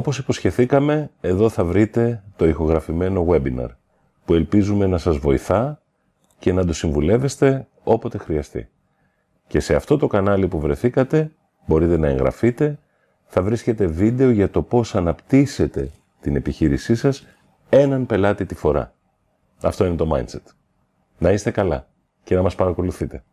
Όπως υποσχεθήκαμε, εδώ θα βρείτε το ηχογραφημένο webinar, που ελπίζουμε να σας βοηθά και να το συμβουλεύεστε όποτε χρειαστεί. Και σε αυτό το κανάλι που βρεθήκατε, μπορείτε να εγγραφείτε, θα βρίσκετε βίντεο για το πώς αναπτύσσετε την επιχείρησή σας έναν πελάτη τη φορά. Αυτό είναι το mindset. Να είστε καλά και να μας παρακολουθείτε.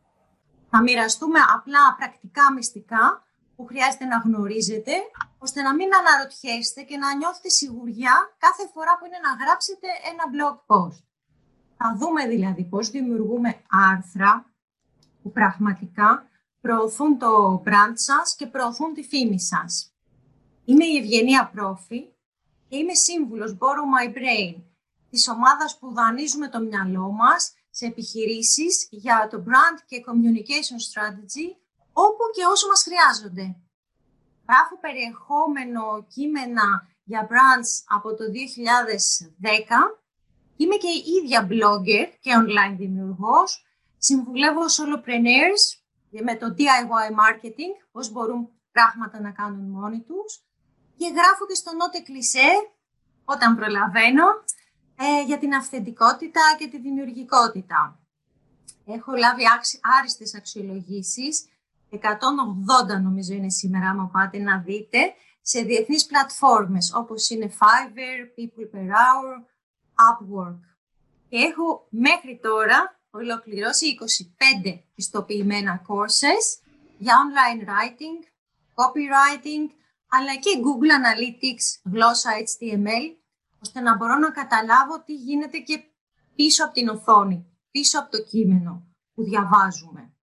Θα μοιραστούμε απλά πρακτικά μυστικά που χρειάζεται να γνωρίζετε, ώστε να μην αναρωτιέστε και να νιώθετε σιγουριά κάθε φορά που είναι να γράψετε ένα blog post. Θα δούμε δηλαδή πώς δημιουργούμε άρθρα που πραγματικά προωθούν το brand σας και προωθούν τη φήμη σας. Είμαι η Ευγενία Πρόφη και είμαι σύμβουλος Borrow My Brain της ομάδας που δανείζουμε το μυαλό μας σε επιχειρήσεις για το brand και communication strategy όπου και όσο μας χρειάζονται. Γράφω περιεχόμενο κείμενα για brands από το 2010. Είμαι και η ίδια blogger και online δημιουργός. Συμβουλεύω solopreneurs με το DIY marketing, πώς μπορούν πράγματα να κάνουν μόνοι τους. Και γράφω και στο Note Cliché, όταν προλαβαίνω, ε, για την αυθεντικότητα και τη δημιουργικότητα. Έχω λάβει άριστες αξιολογήσεις 180 νομίζω είναι σήμερα, άμα πάτε να δείτε, σε διεθνείς πλατφόρμες όπως είναι Fiverr, People Per Hour, Upwork. Και έχω μέχρι τώρα ολοκληρώσει 25 πιστοποιημένα courses για online writing, copywriting, αλλά και Google Analytics, γλώσσα HTML, ώστε να μπορώ να καταλάβω τι γίνεται και πίσω από την οθόνη, πίσω από το κείμενο που διαβάζουμε.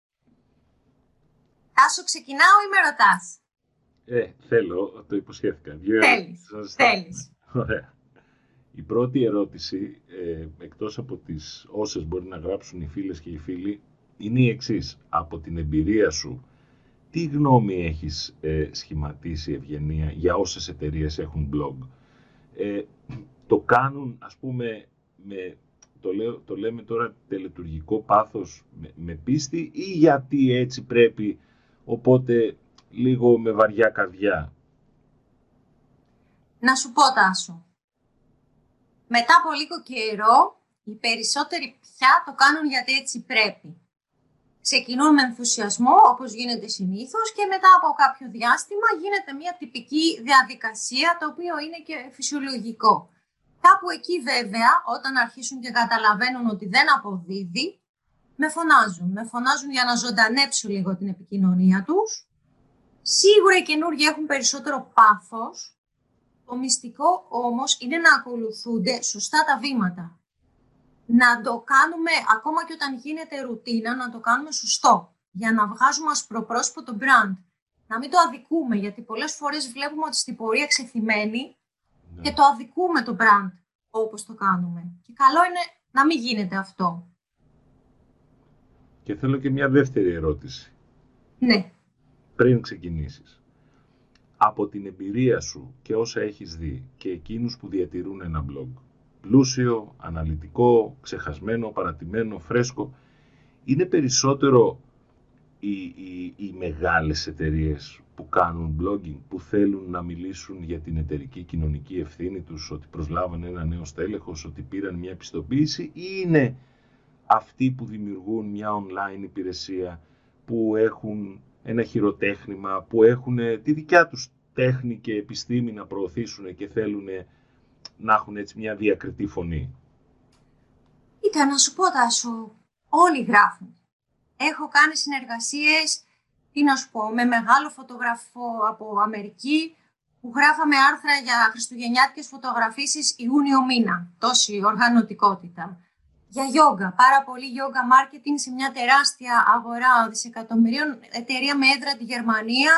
Τάσο, ξεκινάω ή με ρωτάς; Ε, θέλω, το υποσχέθηκα. Θέλεις, θέλεις. Ωραία. Η πρώτη ερώτηση, ε, εκτός από τις όσες μπορεί να γράψουν οι φίλες και οι φίλοι, είναι η εξής. Από την εμπειρία σου, τι γνώμη έχεις ε, σχηματίσει, Ευγενία, για όσες εταιρείες έχουν blog; Ε, το κάνουν, ας πούμε, με, το, λέω, το λέμε τώρα τελετουργικό πάθος με, με πίστη ή γιατί έτσι πρέπει οπότε λίγο με βαριά καρδιά. Να σου πω, Τάσο. Μετά από λίγο καιρό, οι περισσότεροι πια το κάνουν γιατί έτσι πρέπει. Ξεκινούν με ενθουσιασμό, όπως γίνεται συνήθως, και μετά από κάποιο διάστημα γίνεται μια τυπική διαδικασία, το οποίο είναι και φυσιολογικό. Κάπου εκεί βέβαια, όταν αρχίσουν και καταλαβαίνουν ότι δεν αποδίδει, με φωνάζουν. Με φωνάζουν για να ζωντανέψουν λίγο την επικοινωνία τους. Σίγουρα οι καινούργοι έχουν περισσότερο πάθος. Το μυστικό όμως είναι να ακολουθούνται σωστά τα βήματα. Να το κάνουμε, ακόμα και όταν γίνεται ρουτίνα, να το κάνουμε σωστό. Για να βγάζουμε ασπροπρόσωπο το brand. Να μην το αδικούμε, γιατί πολλές φορές βλέπουμε ότι στην πορεία ξεθυμένει ναι. και το αδικούμε το brand όπως το κάνουμε. Και καλό είναι να μην γίνεται αυτό. Και θέλω και μια δεύτερη ερώτηση. Ναι. Πριν ξεκινήσεις. Από την εμπειρία σου και όσα έχεις δει και εκείνους που διατηρούν ένα blog, πλούσιο, αναλυτικό, ξεχασμένο, παρατημένο, φρέσκο, είναι περισσότερο οι, οι, οι μεγάλες εταιρείες που κάνουν blogging, που θέλουν να μιλήσουν για την εταιρική κοινωνική ευθύνη τους, ότι προσλάβανε ένα νέο στέλεχος, ότι πήραν μια επιστοποίηση, ή είναι αυτοί που δημιουργούν μια online υπηρεσία, που έχουν ένα χειροτέχνημα, που έχουν τη δικιά τους τέχνη και επιστήμη να προωθήσουν και θέλουν να έχουν έτσι μια διακριτή φωνή. Ήταν να σου πω Τάσο, όλοι γράφουν. Έχω κάνει συνεργασίες, τι να σου πω, με μεγάλο φωτογραφό από Αμερική, που γράφαμε άρθρα για χριστουγεννιάτικες φωτογραφίσεις Ιούνιο μήνα. Τόση οργανωτικότητα για yoga, πάρα πολύ yoga marketing σε μια τεράστια αγορά δισεκατομμυρίων, εταιρεία με έδρα τη Γερμανία,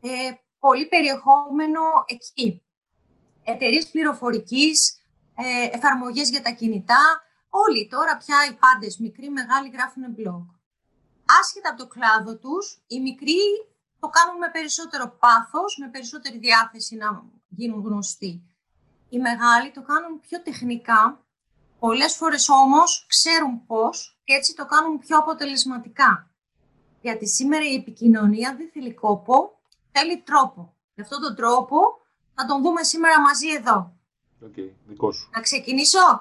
ε, πολύ περιεχόμενο εκεί. Εταιρείες πληροφορικής, ε, εφαρμογές για τα κινητά, όλοι τώρα πια οι πάντες, μικροί, μεγάλοι, γράφουν blog. Άσχετα από το κλάδο τους, οι μικροί το κάνουν με περισσότερο πάθος, με περισσότερη διάθεση να γίνουν γνωστοί. Οι μεγάλοι το κάνουν πιο τεχνικά, Πολλές φορές όμως ξέρουν πώς και έτσι το κάνουν πιο αποτελεσματικά. Γιατί σήμερα η επικοινωνία δεν θέλει κόπο, θέλει τρόπο. Γι' αυτόν τον τρόπο θα τον δούμε σήμερα μαζί εδώ. Okay, δικό σου. Να ξεκινήσω;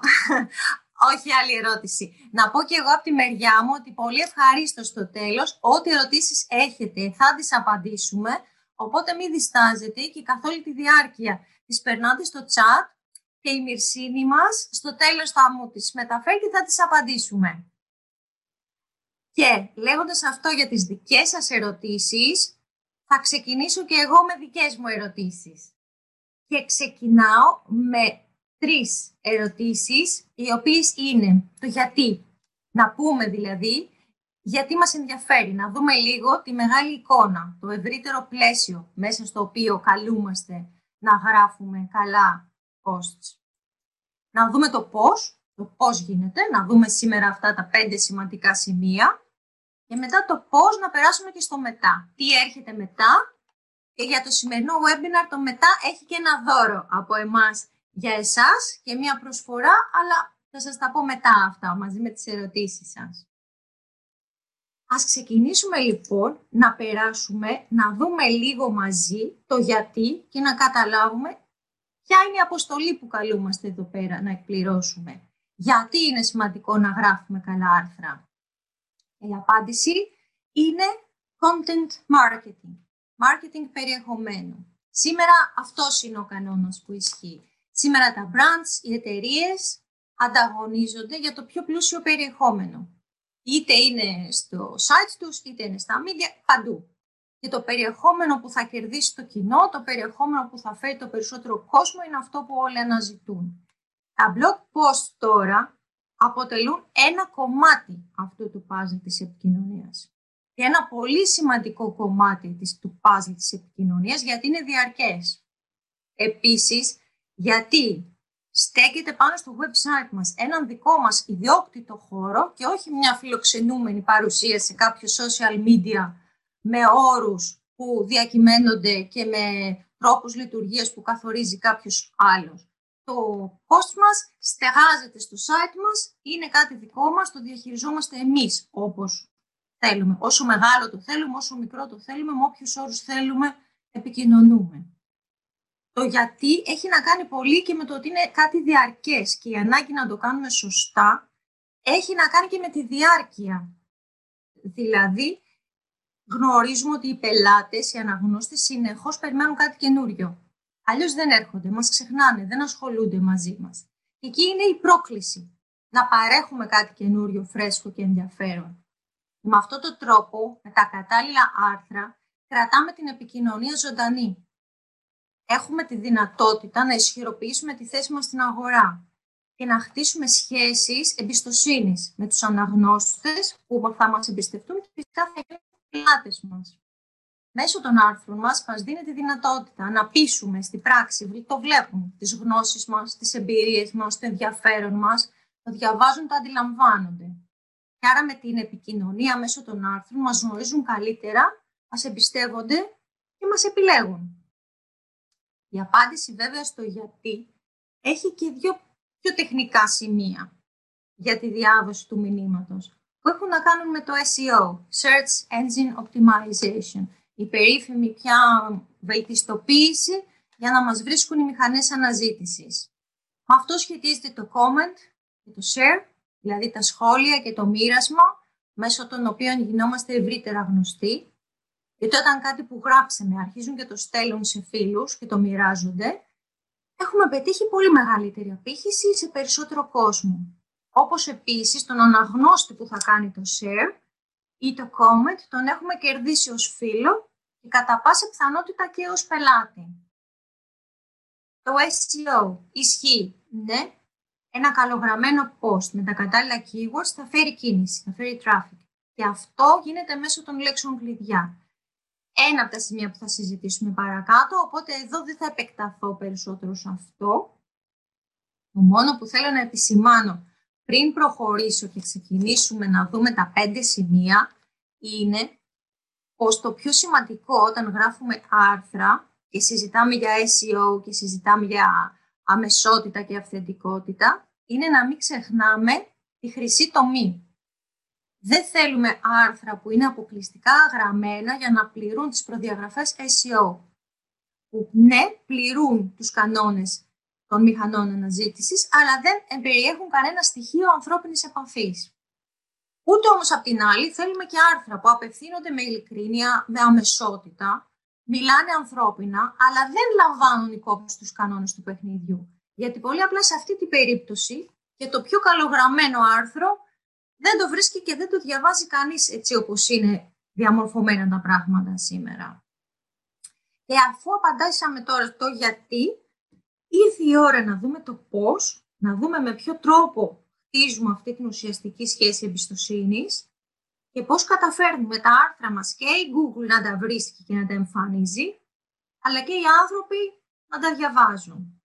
Όχι άλλη ερώτηση. Να πω και εγώ από τη μεριά μου ότι πολύ ευχαρίστως στο τέλος. Ό,τι ερωτήσεις έχετε θα τις απαντήσουμε. Οπότε μην διστάζετε και καθ' όλη τη διάρκεια τις περνάτε στο chat και η Μυρσίνη μας στο τέλος θα μου τις μεταφέρει και θα τις απαντήσουμε. Και λέγοντας αυτό για τις δικές σας ερωτήσεις, θα ξεκινήσω και εγώ με δικές μου ερωτήσεις. Και ξεκινάω με τρεις ερωτήσεις, οι οποίες είναι το γιατί. Να πούμε δηλαδή γιατί μας ενδιαφέρει, να δούμε λίγο τη μεγάλη εικόνα, το ευρύτερο πλαίσιο μέσα στο οποίο καλούμαστε να γράφουμε καλά posts. Να δούμε το πώς, το πώς γίνεται, να δούμε σήμερα αυτά τα πέντε σημαντικά σημεία και μετά το πώς να περάσουμε και στο μετά. Τι έρχεται μετά και για το σημερινό webinar το μετά έχει και ένα δώρο από εμάς για εσάς και μια προσφορά, αλλά θα σας τα πω μετά αυτά μαζί με τις ερωτήσεις σας. Ας ξεκινήσουμε λοιπόν να περάσουμε, να δούμε λίγο μαζί το γιατί και να καταλάβουμε ποια είναι η αποστολή που καλούμαστε εδώ πέρα να εκπληρώσουμε; Γιατί είναι σημαντικό να γράφουμε καλά άρθρα; Η απάντηση είναι content marketing. Marketing περιεχομένου. Σήμερα αυτός είναι ο κανόνας που ισχύει. Σήμερα τα brands, οι εταιρείες ανταγωνίζονται για το πιο πλούσιο περιεχόμενο. Είτε είναι στο site τους, είτε είναι στα media, παντού. Και το περιεχόμενο που θα κερδίσει το κοινό, το περιεχόμενο που θα φέρει το περισσότερο κόσμο είναι αυτό που όλοι αναζητούν. Τα blog post τώρα αποτελούν ένα κομμάτι αυτού του puzzle της επικοινωνίας. Και ένα πολύ σημαντικό κομμάτι της, του puzzle της επικοινωνίας γιατί είναι διαρκές. Επίσης, γιατί στέκεται πάνω στο website μας έναν δικό μας ιδιόκτητο χώρο και όχι μια φιλοξενούμενη παρουσία σε κάποιο social media με όρους που διακυμαίνονται και με τρόπους λειτουργίας που καθορίζει κάποιος άλλος. Το post μας στεγάζεται στο site μας, είναι κάτι δικό μας, το διαχειριζόμαστε εμείς όπως θέλουμε. Όσο μεγάλο το θέλουμε, όσο μικρό το θέλουμε, με όποιους όρους θέλουμε επικοινωνούμε. Το γιατί έχει να κάνει πολύ και με το ότι είναι κάτι διαρκές και η ανάγκη να το κάνουμε σωστά έχει να κάνει και με τη διάρκεια. Δηλαδή, γνωρίζουμε ότι οι πελάτες, οι αναγνώστες συνεχώς περιμένουν κάτι καινούριο. Αλλιώς δεν έρχονται, μας ξεχνάνε, δεν ασχολούνται μαζί μας. Και εκεί είναι η πρόκληση, να παρέχουμε κάτι καινούριο, φρέσκο και ενδιαφέρον. Με αυτόν τον τρόπο, με τα κατάλληλα άρθρα, κρατάμε την επικοινωνία ζωντανή έχουμε τη δυνατότητα να ισχυροποιήσουμε τη θέση μας στην αγορά και να χτίσουμε σχέσεις εμπιστοσύνης με τους αναγνώστες που θα μας εμπιστευτούν και φυσικά θα είναι πελάτες μας. Μέσω των άρθρων μας μας δίνει τη δυνατότητα να πείσουμε στην πράξη, το βλέπουν, τις γνώσεις μας, τις εμπειρίες μας, το ενδιαφέρον μας, το διαβάζουν, το αντιλαμβάνονται. Και άρα με την επικοινωνία μέσω των άρθρων μας γνωρίζουν καλύτερα, μας εμπιστεύονται και μας επιλέγουν. Η απάντηση βέβαια στο γιατί έχει και δύο πιο τεχνικά σημεία για τη διάδοση του μηνύματος που έχουν να κάνουν με το SEO, Search Engine Optimization, η περίφημη πια βελτιστοποίηση για να μας βρίσκουν οι μηχανές αναζήτησης. Με αυτό σχετίζεται το comment και το share, δηλαδή τα σχόλια και το μοίρασμα, μέσω των οποίων γινόμαστε ευρύτερα γνωστοί γιατί όταν κάτι που γράψαμε αρχίζουν και το στέλνουν σε φίλους και το μοιράζονται, έχουμε πετύχει πολύ μεγαλύτερη απήχηση σε περισσότερο κόσμο. Όπως επίσης τον αναγνώστη που θα κάνει το share ή το comment τον έχουμε κερδίσει ως φίλο και κατά πάσα πιθανότητα και ως πελάτη. Το SEO ισχύει, ναι, ένα καλογραμμένο post με τα κατάλληλα keywords θα φέρει κίνηση, θα φέρει traffic. Και αυτό γίνεται μέσω των λέξεων κλειδιά ένα από τα σημεία που θα συζητήσουμε παρακάτω, οπότε εδώ δεν θα επεκταθώ περισσότερο σε αυτό. Το μόνο που θέλω να επισημάνω πριν προχωρήσω και ξεκινήσουμε να δούμε τα πέντε σημεία είναι πως το πιο σημαντικό όταν γράφουμε άρθρα και συζητάμε για SEO και συζητάμε για αμεσότητα και αυθεντικότητα είναι να μην ξεχνάμε τη χρυσή τομή. Δεν θέλουμε άρθρα που είναι αποκλειστικά γραμμένα για να πληρούν τις προδιαγραφές SEO. που ναι, πληρούν τους κανόνες των μηχανών αναζήτησης, αλλά δεν περιέχουν κανένα στοιχείο ανθρώπινης επαφής. Ούτε όμως απ' την άλλη θέλουμε και άρθρα που απευθύνονται με ειλικρίνεια, με αμεσότητα, μιλάνε ανθρώπινα, αλλά δεν λαμβάνουν υπόψη τους κανόνες του παιχνιδιού. Γιατί πολύ απλά σε αυτή την περίπτωση και το πιο καλογραμμένο άρθρο δεν το βρίσκει και δεν το διαβάζει κανείς έτσι όπως είναι διαμορφωμένα τα πράγματα σήμερα. Και αφού απαντάσαμε τώρα το γιατί, ήρθε η ώρα να δούμε το πώς, να δούμε με ποιο τρόπο χτίζουμε αυτή την ουσιαστική σχέση εμπιστοσύνης και πώς καταφέρνουμε τα άρθρα μας και η Google να τα βρίσκει και να τα εμφανίζει, αλλά και οι άνθρωποι να τα διαβάζουν.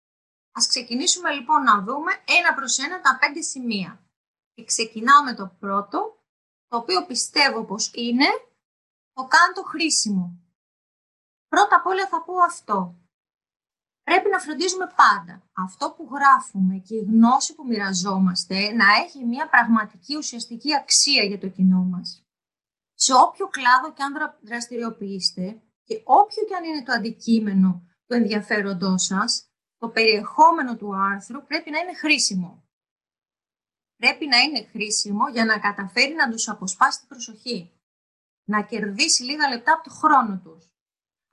Ας ξεκινήσουμε λοιπόν να δούμε ένα προς ένα τα πέντε σημεία. Και ξεκινάω με το πρώτο, το οποίο πιστεύω πως είναι το κάντο χρήσιμο. Πρώτα απ' όλα θα πω αυτό. Πρέπει να φροντίζουμε πάντα αυτό που γράφουμε και η γνώση που μοιραζόμαστε να έχει μια πραγματική ουσιαστική αξία για το κοινό μας. Σε όποιο κλάδο και αν δραστηριοποιήσετε και όποιο και αν είναι το αντικείμενο του ενδιαφέροντός σας, το περιεχόμενο του άρθρου πρέπει να είναι χρήσιμο. Πρέπει να είναι χρήσιμο για να καταφέρει να τους αποσπάσει την προσοχή. Να κερδίσει λίγα λεπτά από το χρόνο τους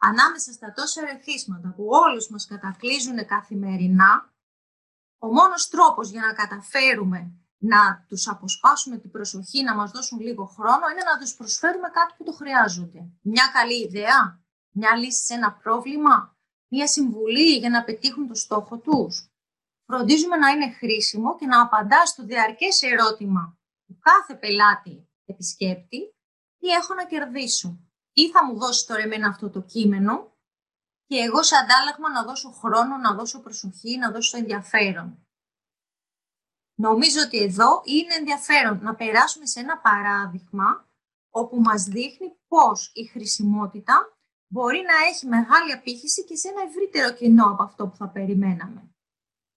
ανάμεσα στα τόσα ερεθίσματα που όλους μας κατακλείζουν καθημερινά, ο μόνος τρόπος για να καταφέρουμε να τους αποσπάσουμε την προσοχή, να μας δώσουν λίγο χρόνο, είναι να τους προσφέρουμε κάτι που το χρειάζονται. Μια καλή ιδέα, μια λύση σε ένα πρόβλημα, μια συμβουλή για να πετύχουν το στόχο τους. Φροντίζουμε να είναι χρήσιμο και να απαντά στο διαρκές ερώτημα του κάθε πελάτη επισκέπτη, τι έχω να κερδίσω; Ή θα μου δώσεις τώρα εμένα αυτό το κείμενο και εγώ σε αντάλλαγμα να δώσω χρόνο, να δώσω προσοχή, να δώσω ενδιαφέρον. Νομίζω ότι εδώ είναι ενδιαφέρον να περάσουμε σε ένα παράδειγμα όπου μας δείχνει πώς η χρησιμότητα μπορεί να έχει μεγάλη απήχηση και σε ένα ευρύτερο κοινό από αυτό που θα περιμέναμε.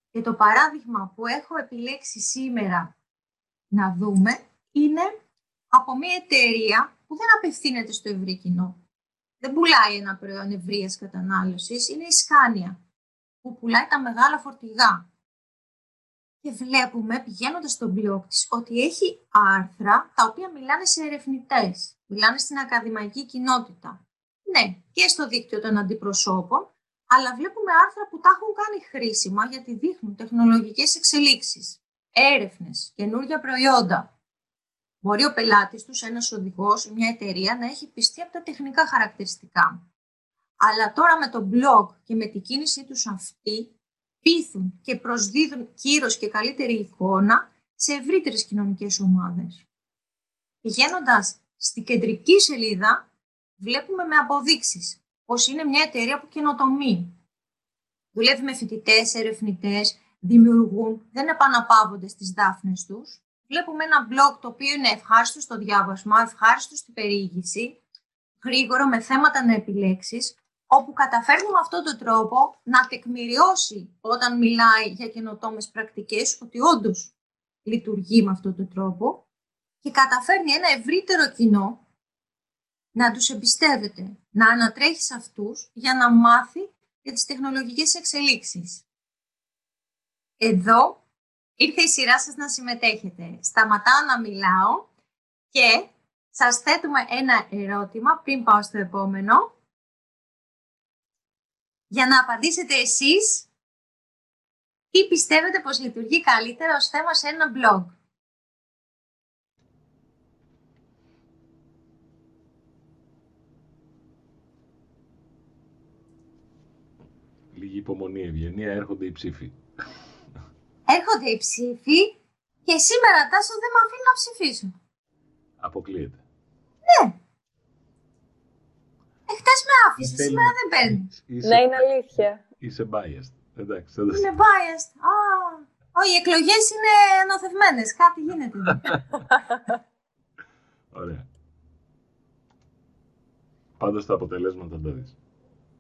Και το παράδειγμα που έχω επιλέξει σήμερα να δούμε είναι από μια εταιρεία που δεν απευθύνεται στο ευρύ κοινό. Δεν πουλάει ένα προϊόν ευρείας κατανάλωσης, είναι η Σκάνια, που πουλάει τα μεγάλα φορτηγά. Και βλέπουμε, πηγαίνοντας στο blog της, ότι έχει άρθρα τα οποία μιλάνε σε ερευνητές, μιλάνε στην ακαδημαϊκή κοινότητα. Ναι, και στο δίκτυο των αντιπροσώπων, αλλά βλέπουμε άρθρα που τα έχουν κάνει χρήσιμα γιατί δείχνουν τεχνολογικές εξελίξεις, έρευνες, καινούργια προϊόντα, Μπορεί ο πελάτης τους, ένας οδηγός ή μια εταιρεία να έχει πιστεί από τα τεχνικά χαρακτηριστικά. Αλλά τώρα με το blog και με την κίνησή τους αυτή πείθουν και προσδίδουν κύρος και καλύτερη εικόνα σε ευρύτερες κοινωνικές ομάδες. Πηγαίνοντας στην κεντρική σελίδα, βλέπουμε με αποδείξεις πως είναι μια εταιρεία που καινοτομεί. Δουλεύει με φοιτητές, ερευνητές, δημιουργούν, δεν επαναπαύονται στις δάφνες τους βλέπουμε ένα blog το οποίο είναι ευχάριστο στο διάβασμα, ευχάριστο στην περιήγηση, γρήγορο με θέματα να επιλέξεις, όπου καταφέρνουμε με αυτόν τον τρόπο να τεκμηριώσει όταν μιλάει για καινοτόμες πρακτικές ότι όντως λειτουργεί με αυτόν τον τρόπο και καταφέρνει ένα ευρύτερο κοινό να τους εμπιστεύεται, να ανατρέχει σε αυτούς για να μάθει για τις τεχνολογικές εξελίξεις. Εδώ ήρθε η σειρά σας να συμμετέχετε. Σταματάω να μιλάω και σας θέτουμε ένα ερώτημα πριν πάω στο επόμενο για να απαντήσετε εσείς τι πιστεύετε πως λειτουργεί καλύτερα ως θέμα σε ένα blog; Λίγη υπομονή, ευγενία, έρχονται οι ψήφοι έρχονται οι ψήφοι και σήμερα Τάσο δεν με αφήνει να ψηφίσω. Αποκλείεται. Ναι. Εχθές με άφησε, σήμερα δεν παίρνει. Ναι, είναι αλήθεια. Είσαι biased. Εντάξει, Είμαι biased. Α, όχι, οι εκλογές είναι νοθευμένες. Κάτι γίνεται. Ωραία. Πάντως τα αποτελέσματα τα δεις.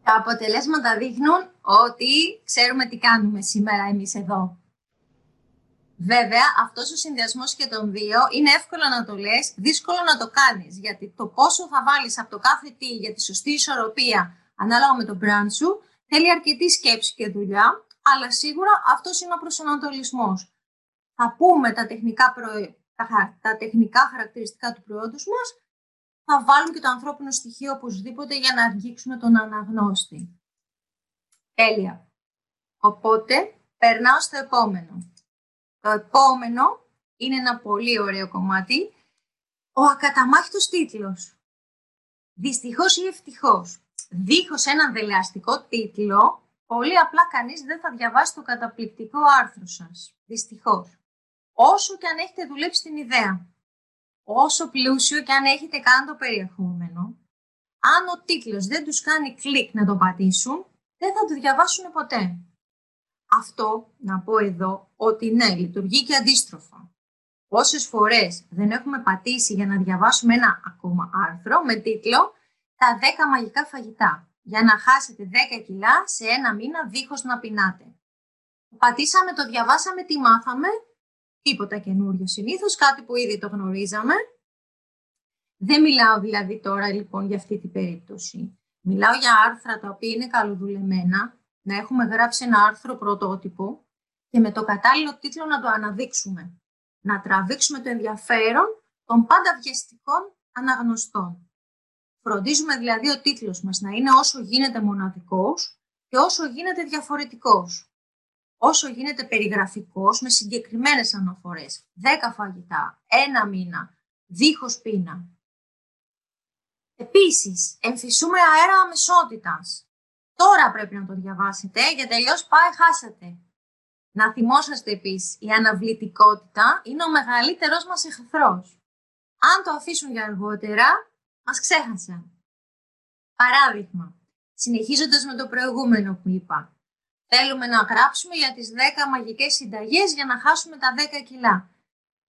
Τα αποτελέσματα δείχνουν ότι ξέρουμε τι κάνουμε σήμερα εμείς εδώ. Βέβαια, αυτός ο συνδυασμός και των δύο είναι εύκολο να το λες, δύσκολο να το κάνεις. Γιατί το πόσο θα βάλεις από το κάθε τι για τη σωστή ισορροπία ανάλογα με το brand σου Θέλει αρκετή σκέψη και δουλειά, αλλά σίγουρα αυτός είναι ο προσανατολισμός. Θα πούμε τα τεχνικά, τα... τα τεχνικά χαρακτηριστικά του προϊόντος μας, θα βάλουμε και το ανθρώπινο στοιχείο οπωσδήποτε για να αγγίξουμε τον αναγνώστη. Τέλεια. Οπότε, περνάω στο επόμενο. Το επόμενο είναι ένα πολύ ωραίο κομμάτι. Ο ακαταμάχητος τίτλος. Δυστυχώς ή ευτυχώς. Δίχως έναν δελεαστικό τίτλο, πολύ απλά κανείς δεν θα διαβάσει το καταπληκτικό άρθρο σας. Δυστυχώς. Όσο και αν έχετε δουλέψει την ιδέα. Όσο πλούσιο και αν έχετε κάνει το περιεχόμενο, αν ο τίτλος δεν τους κάνει κλικ να το πατήσουν, δεν θα το διαβάσουν ποτέ. Αυτό, να πω εδώ, ότι ναι, λειτουργεί και αντίστροφα. Πόσες φορές δεν έχουμε πατήσει για να διαβάσουμε ένα ακόμα άρθρο με τίτλο «Τα 10 μαγικά φαγητά» για να χάσετε 10 κιλά σε ένα μήνα δίχως να πεινάτε. Πατήσαμε, το διαβάσαμε, τι μάθαμε, τίποτα καινούριο συνήθως, κάτι που ήδη το γνωρίζαμε. Δεν μιλάω δηλαδή τώρα λοιπόν για αυτή την περίπτωση. Μιλάω για άρθρα τα οποία είναι καλοδουλεμένα, να έχουμε γράψει ένα άρθρο πρωτότυπο και με το κατάλληλο τίτλο να το αναδείξουμε. Να τραβήξουμε το ενδιαφέρον των πάντα βιαστικών αναγνωστών. Φροντίζουμε δηλαδή ο τίτλος μας να είναι όσο γίνεται μοναδικός και όσο γίνεται διαφορετικός. Όσο γίνεται περιγραφικός με συγκεκριμένες αναφορές. Δέκα φαγητά, ένα μήνα, δίχως πείνα. Επίσης, εμφυσούμε αέρα αμεσότητας. Τώρα πρέπει να το διαβάσετε, γιατί τελειώ πάει χάσατε. Να θυμόσαστε επίσης, η αναβλητικότητα είναι ο μεγαλύτερος μας εχθρός. Αν το αφήσουν για αργότερα, μας ξέχασαν. Παράδειγμα, συνεχίζοντας με το προηγούμενο που είπα, θέλουμε να γράψουμε για τις 10 μαγικές συνταγές για να χάσουμε τα 10 κιλά.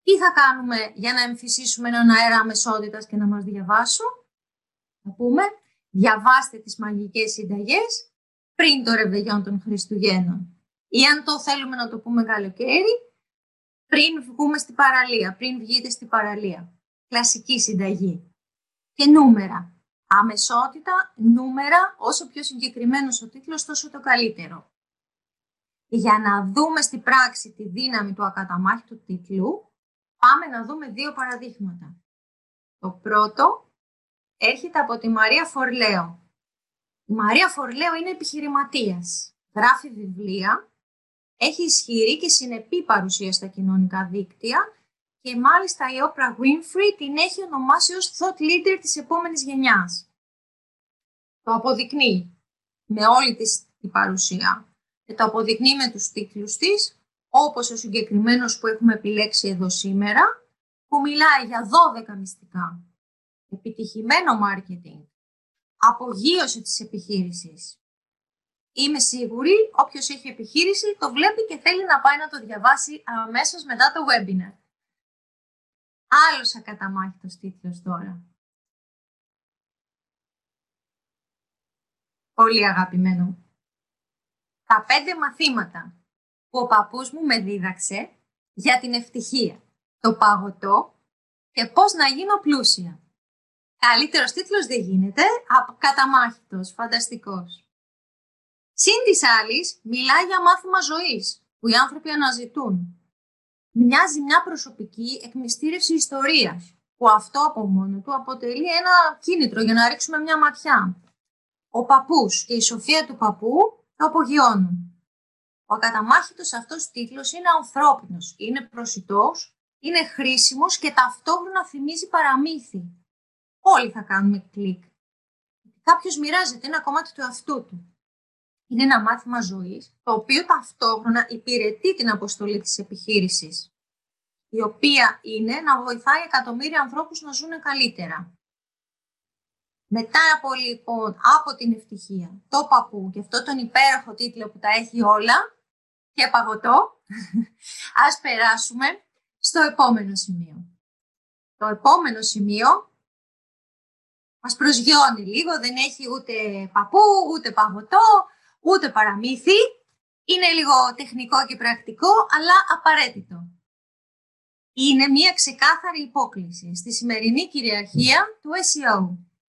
Τι θα κάνουμε για να εμφυσίσουμε έναν αέρα αμεσότητας και να μας διαβάσουν. Θα πούμε, διαβάστε τις μαγικές συνταγές πριν το ρεβεγιόν των Χριστουγέννων. Ή αν το θέλουμε να το πούμε καλοκαίρι, πριν βγούμε στην παραλία, πριν βγείτε στην παραλία. Κλασική συνταγή. Και νούμερα. Αμεσότητα, νούμερα, όσο πιο συγκεκριμένος ο τίτλος, τόσο το καλύτερο. Για να δούμε στην πράξη τη δύναμη του ακαταμάχητου τίτλου, πάμε να δούμε δύο παραδείγματα. Το πρώτο έρχεται από τη Μαρία Φορλέο. Η Μαρία Φορλέο είναι επιχειρηματίας. Γράφει βιβλία, έχει ισχυρή και συνεπή παρουσία στα κοινωνικά δίκτυα και μάλιστα η Oprah Winfrey την έχει ονομάσει ως thought leader της επόμενης γενιάς. Το αποδεικνύει με όλη της την παρουσία και το αποδεικνύει με τους τίτλους της, όπως ο συγκεκριμένος που έχουμε επιλέξει εδώ σήμερα, που μιλάει για 12 μυστικά επιτυχημένο marketing, απογείωση της επιχείρησης. Είμαι σίγουρη, όποιος έχει επιχείρηση το βλέπει και θέλει να πάει να το διαβάσει αμέσως μετά το webinar. Άλλος ακαταμάχητος τίτλος τώρα. Πολύ αγαπημένο. Τα πέντε μαθήματα που ο παππούς μου με δίδαξε για την ευτυχία, το παγωτό και πώς να γίνω πλούσια. Καλύτερος τίτλος δεν γίνεται, καταμάχητος, φανταστικός. Συν της άλλης, μιλάει για μάθημα ζωής, που οι άνθρωποι αναζητούν. Μοιάζει μια προσωπική εκμυστήρευση ιστορίας, που αυτό από μόνο του αποτελεί ένα κίνητρο για να ρίξουμε μια ματιά. Ο παππούς και η σοφία του παππού το απογειώνουν. Ο ακαταμάχητος αυτός τίτλος είναι ανθρώπινος, είναι προσιτός, είναι χρήσιμος και ταυτόχρονα θυμίζει παραμύθι όλοι θα κάνουμε κλικ. Κάποιος μοιράζεται ένα κομμάτι του αυτού του. Είναι ένα μάθημα ζωής, το οποίο ταυτόχρονα υπηρετεί την αποστολή της επιχείρησης, η οποία είναι να βοηθάει εκατομμύρια ανθρώπους να ζουν καλύτερα. Μετά από λοιπόν, από την ευτυχία, το παππού και αυτό τον υπέροχο τίτλο που τα έχει όλα και παγωτό, ας περάσουμε στο επόμενο σημείο. Το επόμενο σημείο μας προσγειώνει λίγο, δεν έχει ούτε παππού, ούτε παγωτό, ούτε παραμύθι. Είναι λίγο τεχνικό και πρακτικό, αλλά απαραίτητο. Είναι μια ξεκάθαρη υπόκληση στη σημερινή κυριαρχία του SEO,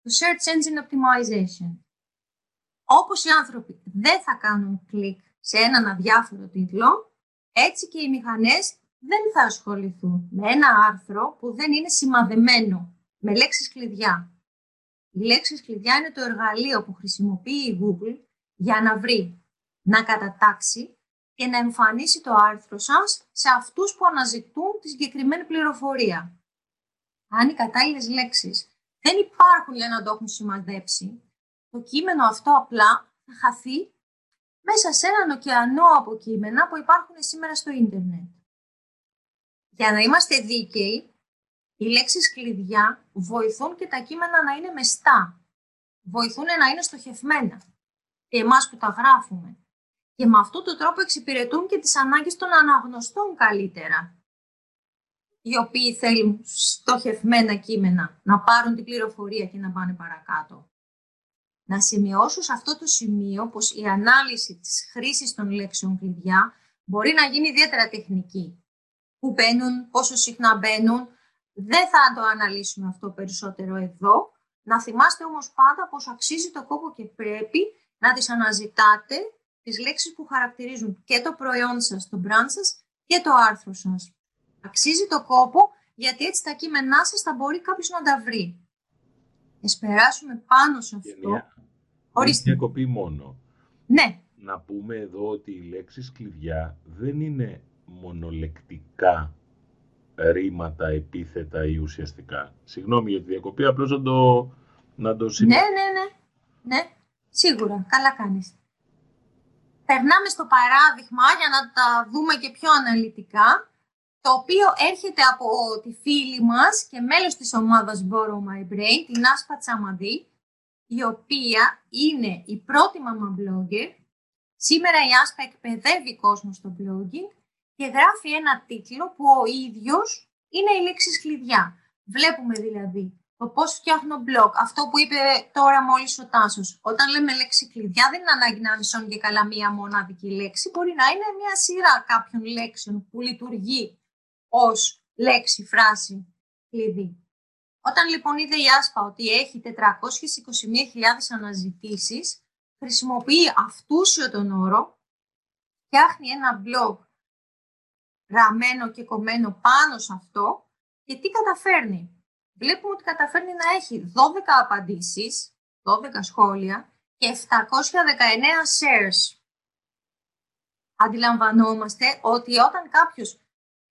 του Search Engine Optimization. Όπως οι άνθρωποι δεν θα κάνουν κλικ σε έναν αδιάφορο τίτλο, έτσι και οι μηχανές δεν θα ασχοληθούν με ένα άρθρο που δεν είναι σημαδεμένο με λέξεις κλειδιά. Οι λέξεις κλειδιά είναι το εργαλείο που χρησιμοποιεί η Google για να βρει, να κατατάξει και να εμφανίσει το άρθρο σας σε αυτούς που αναζητούν τη συγκεκριμένη πληροφορία. Αν οι κατάλληλες λέξεις δεν υπάρχουν για να το έχουν σημαδέψει, το κείμενο αυτό απλά θα χαθεί μέσα σε έναν ωκεανό από κείμενα που υπάρχουν σήμερα στο ίντερνετ. Για να είμαστε δίκαιοι, οι λέξεις κλειδιά βοηθούν και τα κείμενα να είναι μεστά. Βοηθούν να είναι στοχευμένα. Και εμάς που τα γράφουμε. Και με αυτόν τον τρόπο εξυπηρετούν και τις ανάγκες των αναγνωστών καλύτερα. Οι οποίοι θέλουν στοχευμένα κείμενα, να πάρουν την πληροφορία και να πάνε παρακάτω. Να σημειώσω σε αυτό το σημείο πως η ανάλυση της χρήσης των λέξεων κλειδιά μπορεί να γίνει ιδιαίτερα τεχνική. Πού μπαίνουν, πόσο συχνά μπαίνουν. Δεν θα το αναλύσουμε αυτό περισσότερο εδώ. Να θυμάστε όμως πάντα πως αξίζει το κόπο και πρέπει να τις αναζητάτε τις λέξεις που χαρακτηρίζουν και το προϊόν σας, το brand σας και το άρθρο σας. Αξίζει το κόπο γιατί έτσι τα κείμενά σας θα μπορεί κάποιος να τα βρει. Ας περάσουμε πάνω σε αυτό. Μια, Ορίστε. Μια κοπή μόνο. Ναι. Να πούμε εδώ ότι οι λέξεις κλειδιά δεν είναι μονολεκτικά ρήματα, επίθετα ή ουσιαστικά. Συγγνώμη για τη διακοπή, απλώς να το, να το Ναι, ναι, ναι. Ναι, σίγουρα. Καλά κάνεις. Περνάμε στο παράδειγμα για να τα δούμε και πιο αναλυτικά, το οποίο έρχεται από τη φίλη μας και μέλος της ομάδας Borrow My Brain, την Άσπα Τσαμαντή, η οποία είναι η πρώτη μαμά blogger. Σήμερα η Άσπα εκπαιδεύει κόσμο στο blogging και γράφει ένα τίτλο που ο ίδιος είναι οι λέξεις κλειδιά. Βλέπουμε δηλαδή το πώς φτιάχνω blog, αυτό που είπε τώρα μόλις ο Τάσος. Όταν λέμε λέξη κλειδιά δεν είναι ανάγκη να είναι και καλά μία μοναδική λέξη, μπορεί να είναι μια σειρά κάποιων λέξεων που λειτουργεί ως λέξη, φράση, κλειδί. Όταν λοιπόν είδε η Άσπα ότι έχει 421.000 αναζητήσεις, χρησιμοποιεί αυτούσιο τον όρο, φτιάχνει ένα blog γραμμένο και κομμένο πάνω σε αυτό και τι καταφέρνει. Βλέπουμε ότι καταφέρνει να έχει 12 απαντήσεις, 12 σχόλια και 719 shares. Αντιλαμβανόμαστε ότι όταν κάποιος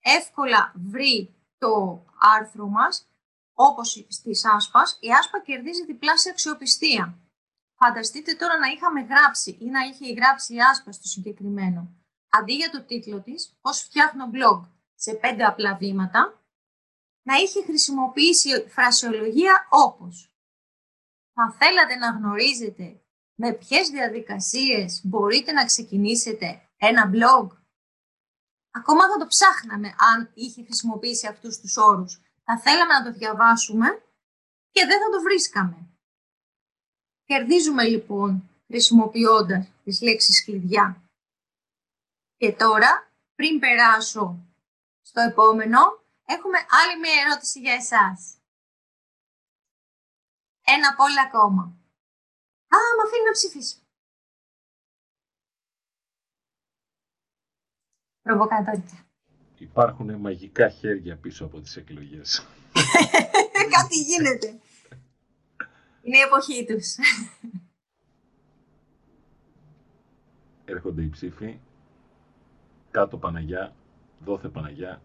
εύκολα βρει το άρθρο μας, όπως στις άσπας, η άσπα κερδίζει διπλάσια αξιοπιστία. Φανταστείτε τώρα να είχαμε γράψει ή να είχε γράψει η άσπα στο συγκεκριμένο αντί για το τίτλο της, πώς φτιάχνω blog σε πέντε απλά βήματα, να είχε χρησιμοποιήσει φρασιολογία όπως θα θέλατε να γνωρίζετε με ποιες διαδικασίες μπορείτε να ξεκινήσετε ένα blog; Ακόμα θα το ψάχναμε αν είχε χρησιμοποιήσει αυτούς τους όρους. Θα θέλαμε να το διαβάσουμε και δεν θα το βρίσκαμε. Κερδίζουμε λοιπόν χρησιμοποιώντας τις λέξεις κλειδιά και τώρα, πριν περάσω στο επόμενο, έχουμε άλλη μία ερώτηση για εσάς. Ένα από όλα ακόμα. Α, μ' αφήνει να ψηφίσω. Προβοκατόρια. Υπάρχουν μαγικά χέρια πίσω από τις εκλογές. Κάτι γίνεται. Είναι η εποχή τους. Έρχονται οι ψήφοι. Κάτω Παναγιά, δόθε Παναγιά.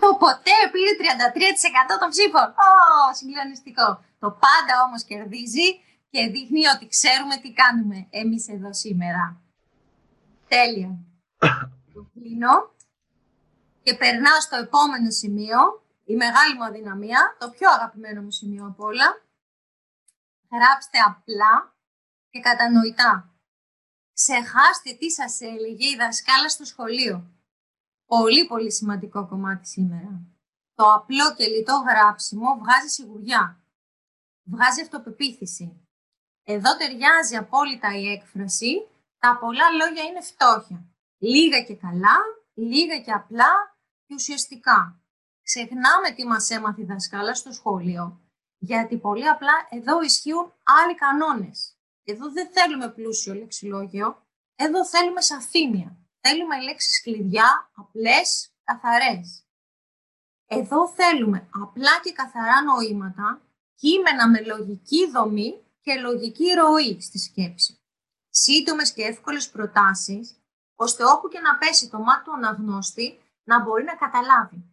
Το ποτέ πήρε 33% των ψήφων. Ω, συγκλονιστικό. Το πάντα όμως κερδίζει και δείχνει ότι ξέρουμε τι κάνουμε εμείς εδώ σήμερα. Τέλεια. το κλείνω και περνάω στο επόμενο σημείο, η μεγάλη μου αδυναμία, το πιο αγαπημένο μου σημείο από όλα, γράψτε απλά και κατανοητά. Ξεχάστε τι σας έλεγε η δασκάλα στο σχολείο. Πολύ πολύ σημαντικό κομμάτι σήμερα. Το απλό και λιτό γράψιμο βγάζει σιγουριά. Βγάζει αυτοπεποίθηση. Εδώ ταιριάζει απόλυτα η έκφραση «Τα πολλά λόγια είναι φτώχεια». Λίγα και καλά, λίγα και απλά και ουσιαστικά. ξεχνάμε τι μας έμαθε η δασκάλα στο σχολείο, γιατί πολύ απλά εδώ ισχύουν άλλοι κανόνες. Εδώ δεν θέλουμε πλούσιο λεξιλόγιο, εδώ θέλουμε σαφήνεια. Θέλουμε λέξεις κλειδιά, απλές, καθαρές. Εδώ θέλουμε απλά και καθαρά νοήματα, κείμενα με λογική δομή και λογική ροή στη σκέψη. Σύντομες και εύκολες προτάσεις, ώστε όπου και να πέσει το μάτι του αναγνώστη, να μπορεί να καταλάβει.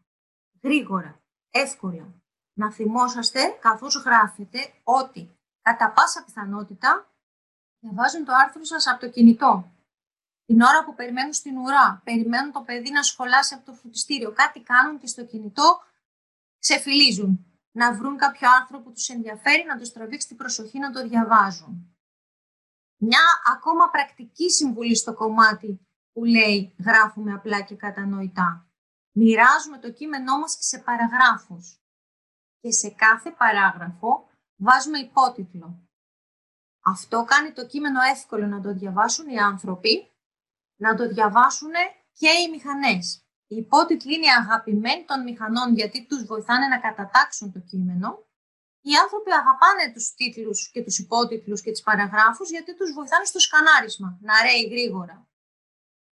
Γρήγορα, εύκολα. Να θυμόσαστε, καθώς γράφετε, ότι κατά πάσα πιθανότητα διαβάζουν το άρθρο σας από το κινητό. Την ώρα που περιμένουν στην ουρά, περιμένουν το παιδί να σχολάσει από το φροντιστήριο, κάτι κάνουν και στο κινητό ξεφυλίζουν. Να βρουν κάποιο άρθρο που τους ενδιαφέρει, να τους τραβήξει την προσοχή να το διαβάζουν. Μια ακόμα πρακτική συμβουλή στο κομμάτι που λέει γράφουμε απλά και κατανοητά. Μοιράζουμε το κείμενό μας σε παραγράφους και σε κάθε παράγραφο βάζουμε υπότιτλο. Αυτό κάνει το κείμενο εύκολο να το διαβάσουν οι άνθρωποι, να το διαβάσουν και οι μηχανές. Οι υπότιτλοι είναι αγαπημένοι των μηχανών γιατί τους βοηθάνε να κατατάξουν το κείμενο. Οι άνθρωποι αγαπάνε τους τίτλους και τους υπότιτλους και τις παραγράφους γιατί τους βοηθάνε στο σκανάρισμα, να ρέει γρήγορα.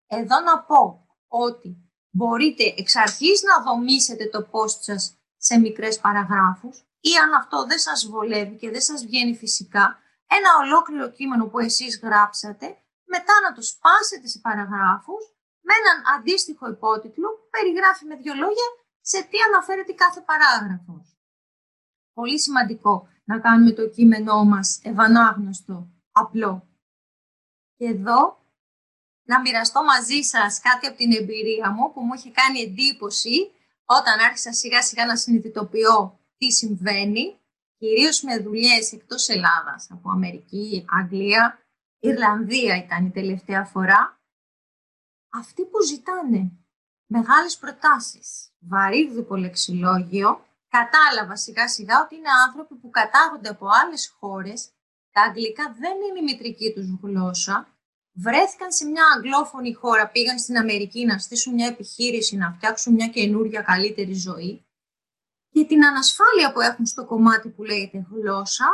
Εδώ να πω ότι μπορείτε εξ αρχής να δομήσετε το post σας σε μικρές παραγράφους ή αν αυτό δεν σας βολεύει και δεν σας βγαίνει φυσικά, ένα ολόκληρο κείμενο που εσείς γράψατε, μετά να το σπάσετε σε παραγράφους με έναν αντίστοιχο υπότιτλο που περιγράφει με δύο λόγια σε τι αναφέρεται κάθε παράγραφος. Πολύ σημαντικό να κάνουμε το κείμενό μας ευανάγνωστο, απλό. Και εδώ να μοιραστώ μαζί σας κάτι από την εμπειρία μου που μου είχε κάνει εντύπωση όταν άρχισα σιγά σιγά να συνειδητοποιώ τι συμβαίνει, κυρίως με δουλειές εκτός Ελλάδας, από Αμερική, Αγγλία, Ιρλανδία ήταν η τελευταία φορά, αυτοί που ζητάνε μεγάλες προτάσεις, βαρύγδουπο λεξιλόγιο, κατάλαβα σιγά σιγά ότι είναι άνθρωποι που κατάγονται από άλλες χώρες, τα αγγλικά δεν είναι η μητρική τους γλώσσα, βρέθηκαν σε μια αγγλόφωνη χώρα, πήγαν στην Αμερική να στήσουν μια επιχείρηση, να φτιάξουν μια καινούρια καλύτερη ζωή και την ανασφάλεια που έχουν στο κομμάτι που λέγεται γλώσσα,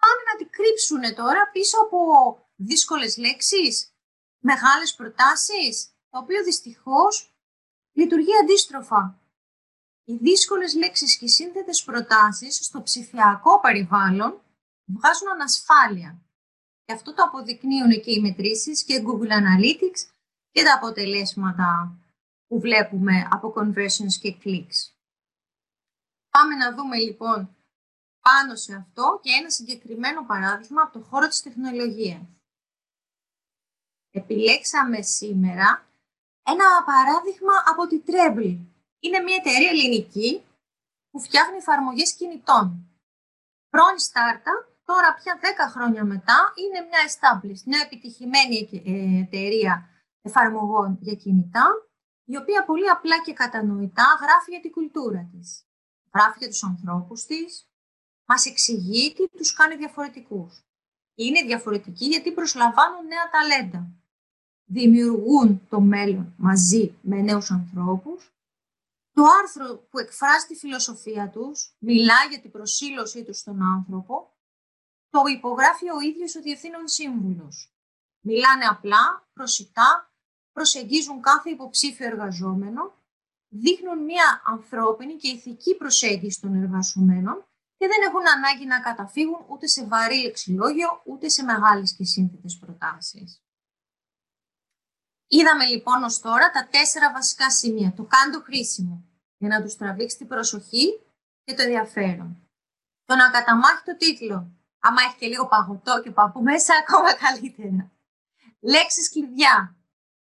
πάνε να την κρύψουν τώρα πίσω από δύσκολες λέξεις, μεγάλες προτάσεις, το οποίο δυστυχώς λειτουργεί αντίστροφα. Οι δύσκολες λέξεις και οι σύνθετες προτάσεις στο ψηφιακό περιβάλλον βγάζουν ανασφάλεια. Και αυτό το αποδεικνύουν και οι μετρήσεις και Google Analytics και τα αποτελέσματα που βλέπουμε από conversions και clicks. Πάμε να δούμε λοιπόν πάνω σε αυτό και ένα συγκεκριμένο παράδειγμα από το χώρο της τεχνολογίας. Επιλέξαμε σήμερα ένα παράδειγμα από τη Treble. Είναι μια εταιρεία ελληνική που φτιάχνει εφαρμογές κινητών. Πρώην startup Τώρα πια 10 χρόνια μετά είναι μια established, μια επιτυχημένη ε, εταιρεία εφαρμογών για κινητά, η οποία πολύ απλά και κατανοητά γράφει για την κουλτούρα της. Γράφει για τους ανθρώπους της, μας εξηγεί τι τους κάνει διαφορετικούς. Είναι διαφορετικοί γιατί προσλαμβάνουν νέα ταλέντα. Δημιουργούν το μέλλον μαζί με νέους ανθρώπους. Το άρθρο που εκφράζει τη φιλοσοφία τους μιλά για την προσήλωσή τους στον άνθρωπο το υπογράφει ο ίδιος ο Διευθύνων Σύμβουλος. Μιλάνε απλά, προσιτά, προσεγγίζουν κάθε υποψήφιο εργαζόμενο, δείχνουν μια ανθρώπινη και ηθική προσέγγιση των εργαζομένων και δεν έχουν ανάγκη να καταφύγουν ούτε σε βαρύ λεξιλόγιο, ούτε σε μεγάλες και σύνθετες προτάσεις. Είδαμε λοιπόν ως τώρα τα τέσσερα βασικά σημεία. Το κάντο χρήσιμο για να τους τραβήξει την προσοχή και το ενδιαφέρον. Το να καταμάχει το τίτλο άμα έχει και λίγο παγωτό και παππού μέσα, ακόμα καλύτερα. Λέξεις κλειδιά.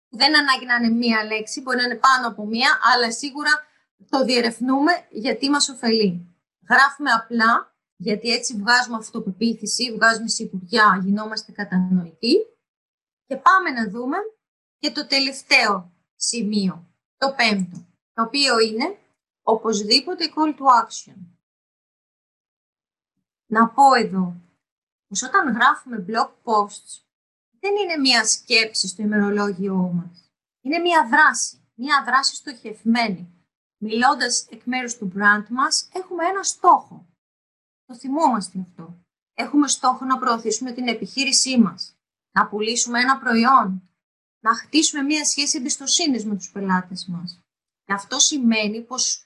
Δεν ανάγκη να είναι μία λέξη, μπορεί να είναι πάνω από μία, αλλά σίγουρα το διερευνούμε γιατί μας ωφελεί. Γράφουμε απλά, γιατί έτσι βγάζουμε αυτοπεποίθηση, βγάζουμε σιγουριά, γινόμαστε κατανοητοί. Και πάμε να δούμε και το τελευταίο σημείο, το πέμπτο, το οποίο είναι οπωσδήποτε call to action να πω εδώ πως όταν γράφουμε blog posts δεν είναι μία σκέψη στο ημερολόγιό μας. Είναι μία δράση, μία δράση στοχευμένη. μιλώντας εκ μέρους του brand μας, έχουμε ένα στόχο. Το θυμόμαστε αυτό. Έχουμε στόχο να προωθήσουμε την επιχείρησή μας, να πουλήσουμε ένα προϊόν, να χτίσουμε μια σχέση εμπιστοσύνης με τους πελάτες μας. Και αυτό σημαίνει πως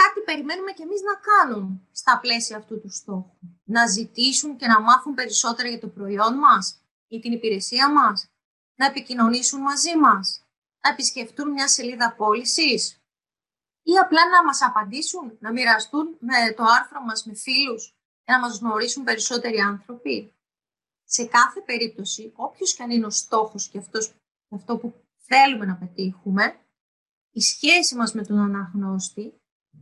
κάτι περιμένουμε και εμείς να κάνουν στα πλαίσια αυτού του στόχου. Να ζητήσουν και να μάθουν περισσότερα για το προϊόν μας ή την υπηρεσία μας, να επικοινωνήσουν μαζί μας, να επισκεφτούν μια σελίδα πώλησης ή απλά να μας απαντήσουν, να μοιραστούν με το άρθρο μας με φίλους για να μας γνωρίσουν περισσότεροι άνθρωποι. Σε κάθε περίπτωση, όποιος και αν είναι ο στόχος και αυτός, αυτό που θέλουμε να πετύχουμε, η σχέση μας με τον αναγνώστη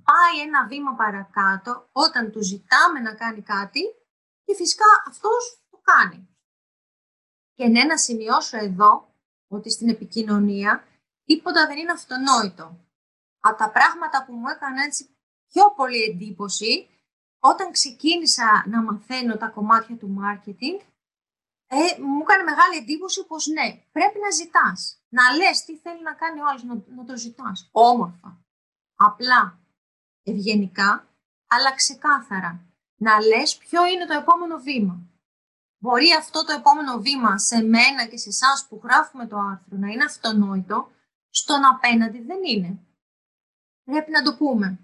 πάει ένα βήμα παρακάτω όταν του ζητάμε να κάνει κάτι και φυσικά αυτός το κάνει. Και ναι, να σημειώσω εδώ ότι στην επικοινωνία τίποτα δεν είναι αυτονόητο. Από τα πράγματα που μου έκανε έτσι πιο πολύ εντύπωση, όταν ξεκίνησα να μαθαίνω τα κομμάτια του marketing, ε, μου έκανε μεγάλη εντύπωση πως ναι, πρέπει να ζητάς. Να λες τι θέλει να κάνει ο άλλος, να, να το ζητάς. Όμορφα. Απλά. Ευγενικά, αλλά ξεκάθαρα. Να λες ποιο είναι το επόμενο βήμα. Μπορεί αυτό το επόμενο βήμα σε μένα και σε εσάς που γράφουμε το άρθρο να είναι αυτονόητο, στον απέναντι δεν είναι. Πρέπει να το πούμε.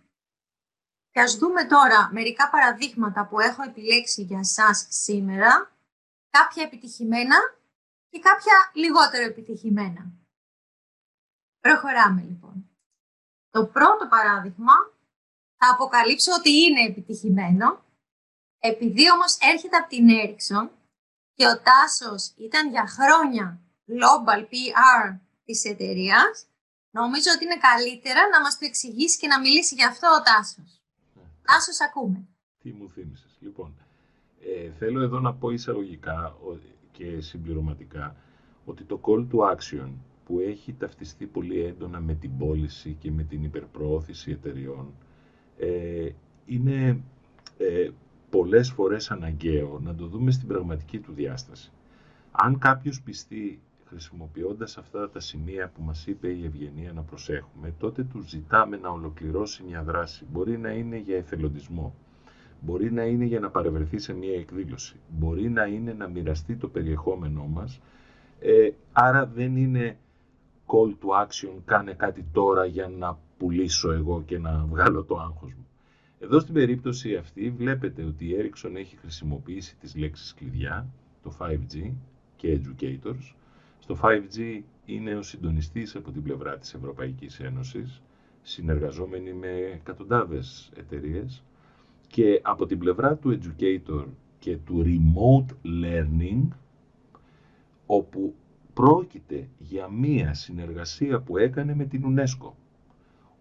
Και ας δούμε τώρα μερικά παραδείγματα που έχω επιλέξει για σας σήμερα, κάποια επιτυχημένα και κάποια λιγότερο επιτυχημένα. Προχωράμε λοιπόν. Το πρώτο παράδειγμα θα αποκαλύψω ότι είναι επιτυχημένο, επειδή όμως έρχεται από την Ericsson και ο Τάσος ήταν για χρόνια global PR της εταιρείας, νομίζω ότι είναι καλύτερα να μας το εξηγήσει και να μιλήσει για αυτό ο Τάσος. Ναι. Τάσος, ακούμε. Τι μου θύμισες. Λοιπόν, ε, θέλω εδώ να πω εισαγωγικά και συμπληρωματικά ότι το call to action που έχει ταυτιστεί πολύ έντονα με την πώληση και με την υπερπροώθηση εταιριών ε, είναι ε, πολλές φορές αναγκαίο να το δούμε στην πραγματική του διάσταση. Αν κάποιος πιστεί χρησιμοποιώντας αυτά τα σημεία που μας είπε η Ευγενία να προσέχουμε, τότε του ζητάμε να ολοκληρώσει μια δράση. Μπορεί να είναι για εθελοντισμό, μπορεί να είναι για να παρευρεθεί σε μια εκδήλωση, μπορεί να είναι να μοιραστεί το περιεχόμενό μας, ε, άρα δεν είναι call to action, κάνε κάτι τώρα για να πουλήσω εγώ και να βγάλω το άγχος μου. Εδώ στην περίπτωση αυτή βλέπετε ότι η Ericsson έχει χρησιμοποιήσει τις λέξεις κλειδιά, το 5G και educators. Στο 5G είναι ο συντονιστής από την πλευρά της Ευρωπαϊκής Ένωσης, συνεργαζόμενοι με εκατοντάδες εταιρείες και από την πλευρά του educator και του remote learning, όπου πρόκειται για μία συνεργασία που έκανε με την UNESCO,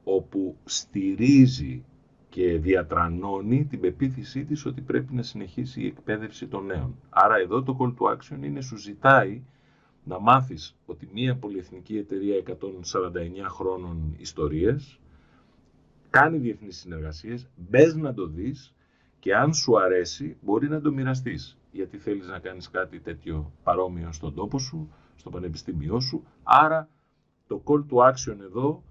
όπου στηρίζει και διατρανώνει την πεποίθησή της ότι πρέπει να συνεχίσει η εκπαίδευση των νέων. Άρα εδώ το call to action είναι σου ζητάει να μάθεις ότι μία πολυεθνική εταιρεία 149 χρόνων ιστορίες κάνει διεθνείς συνεργασίες, μπες να το δεις και αν σου αρέσει μπορεί να το μοιραστείς. γιατί θέλεις να κάνεις κάτι τέτοιο παρόμοιο στον τόπο σου, στο πανεπιστήμιό σου. Άρα το call to action εδώ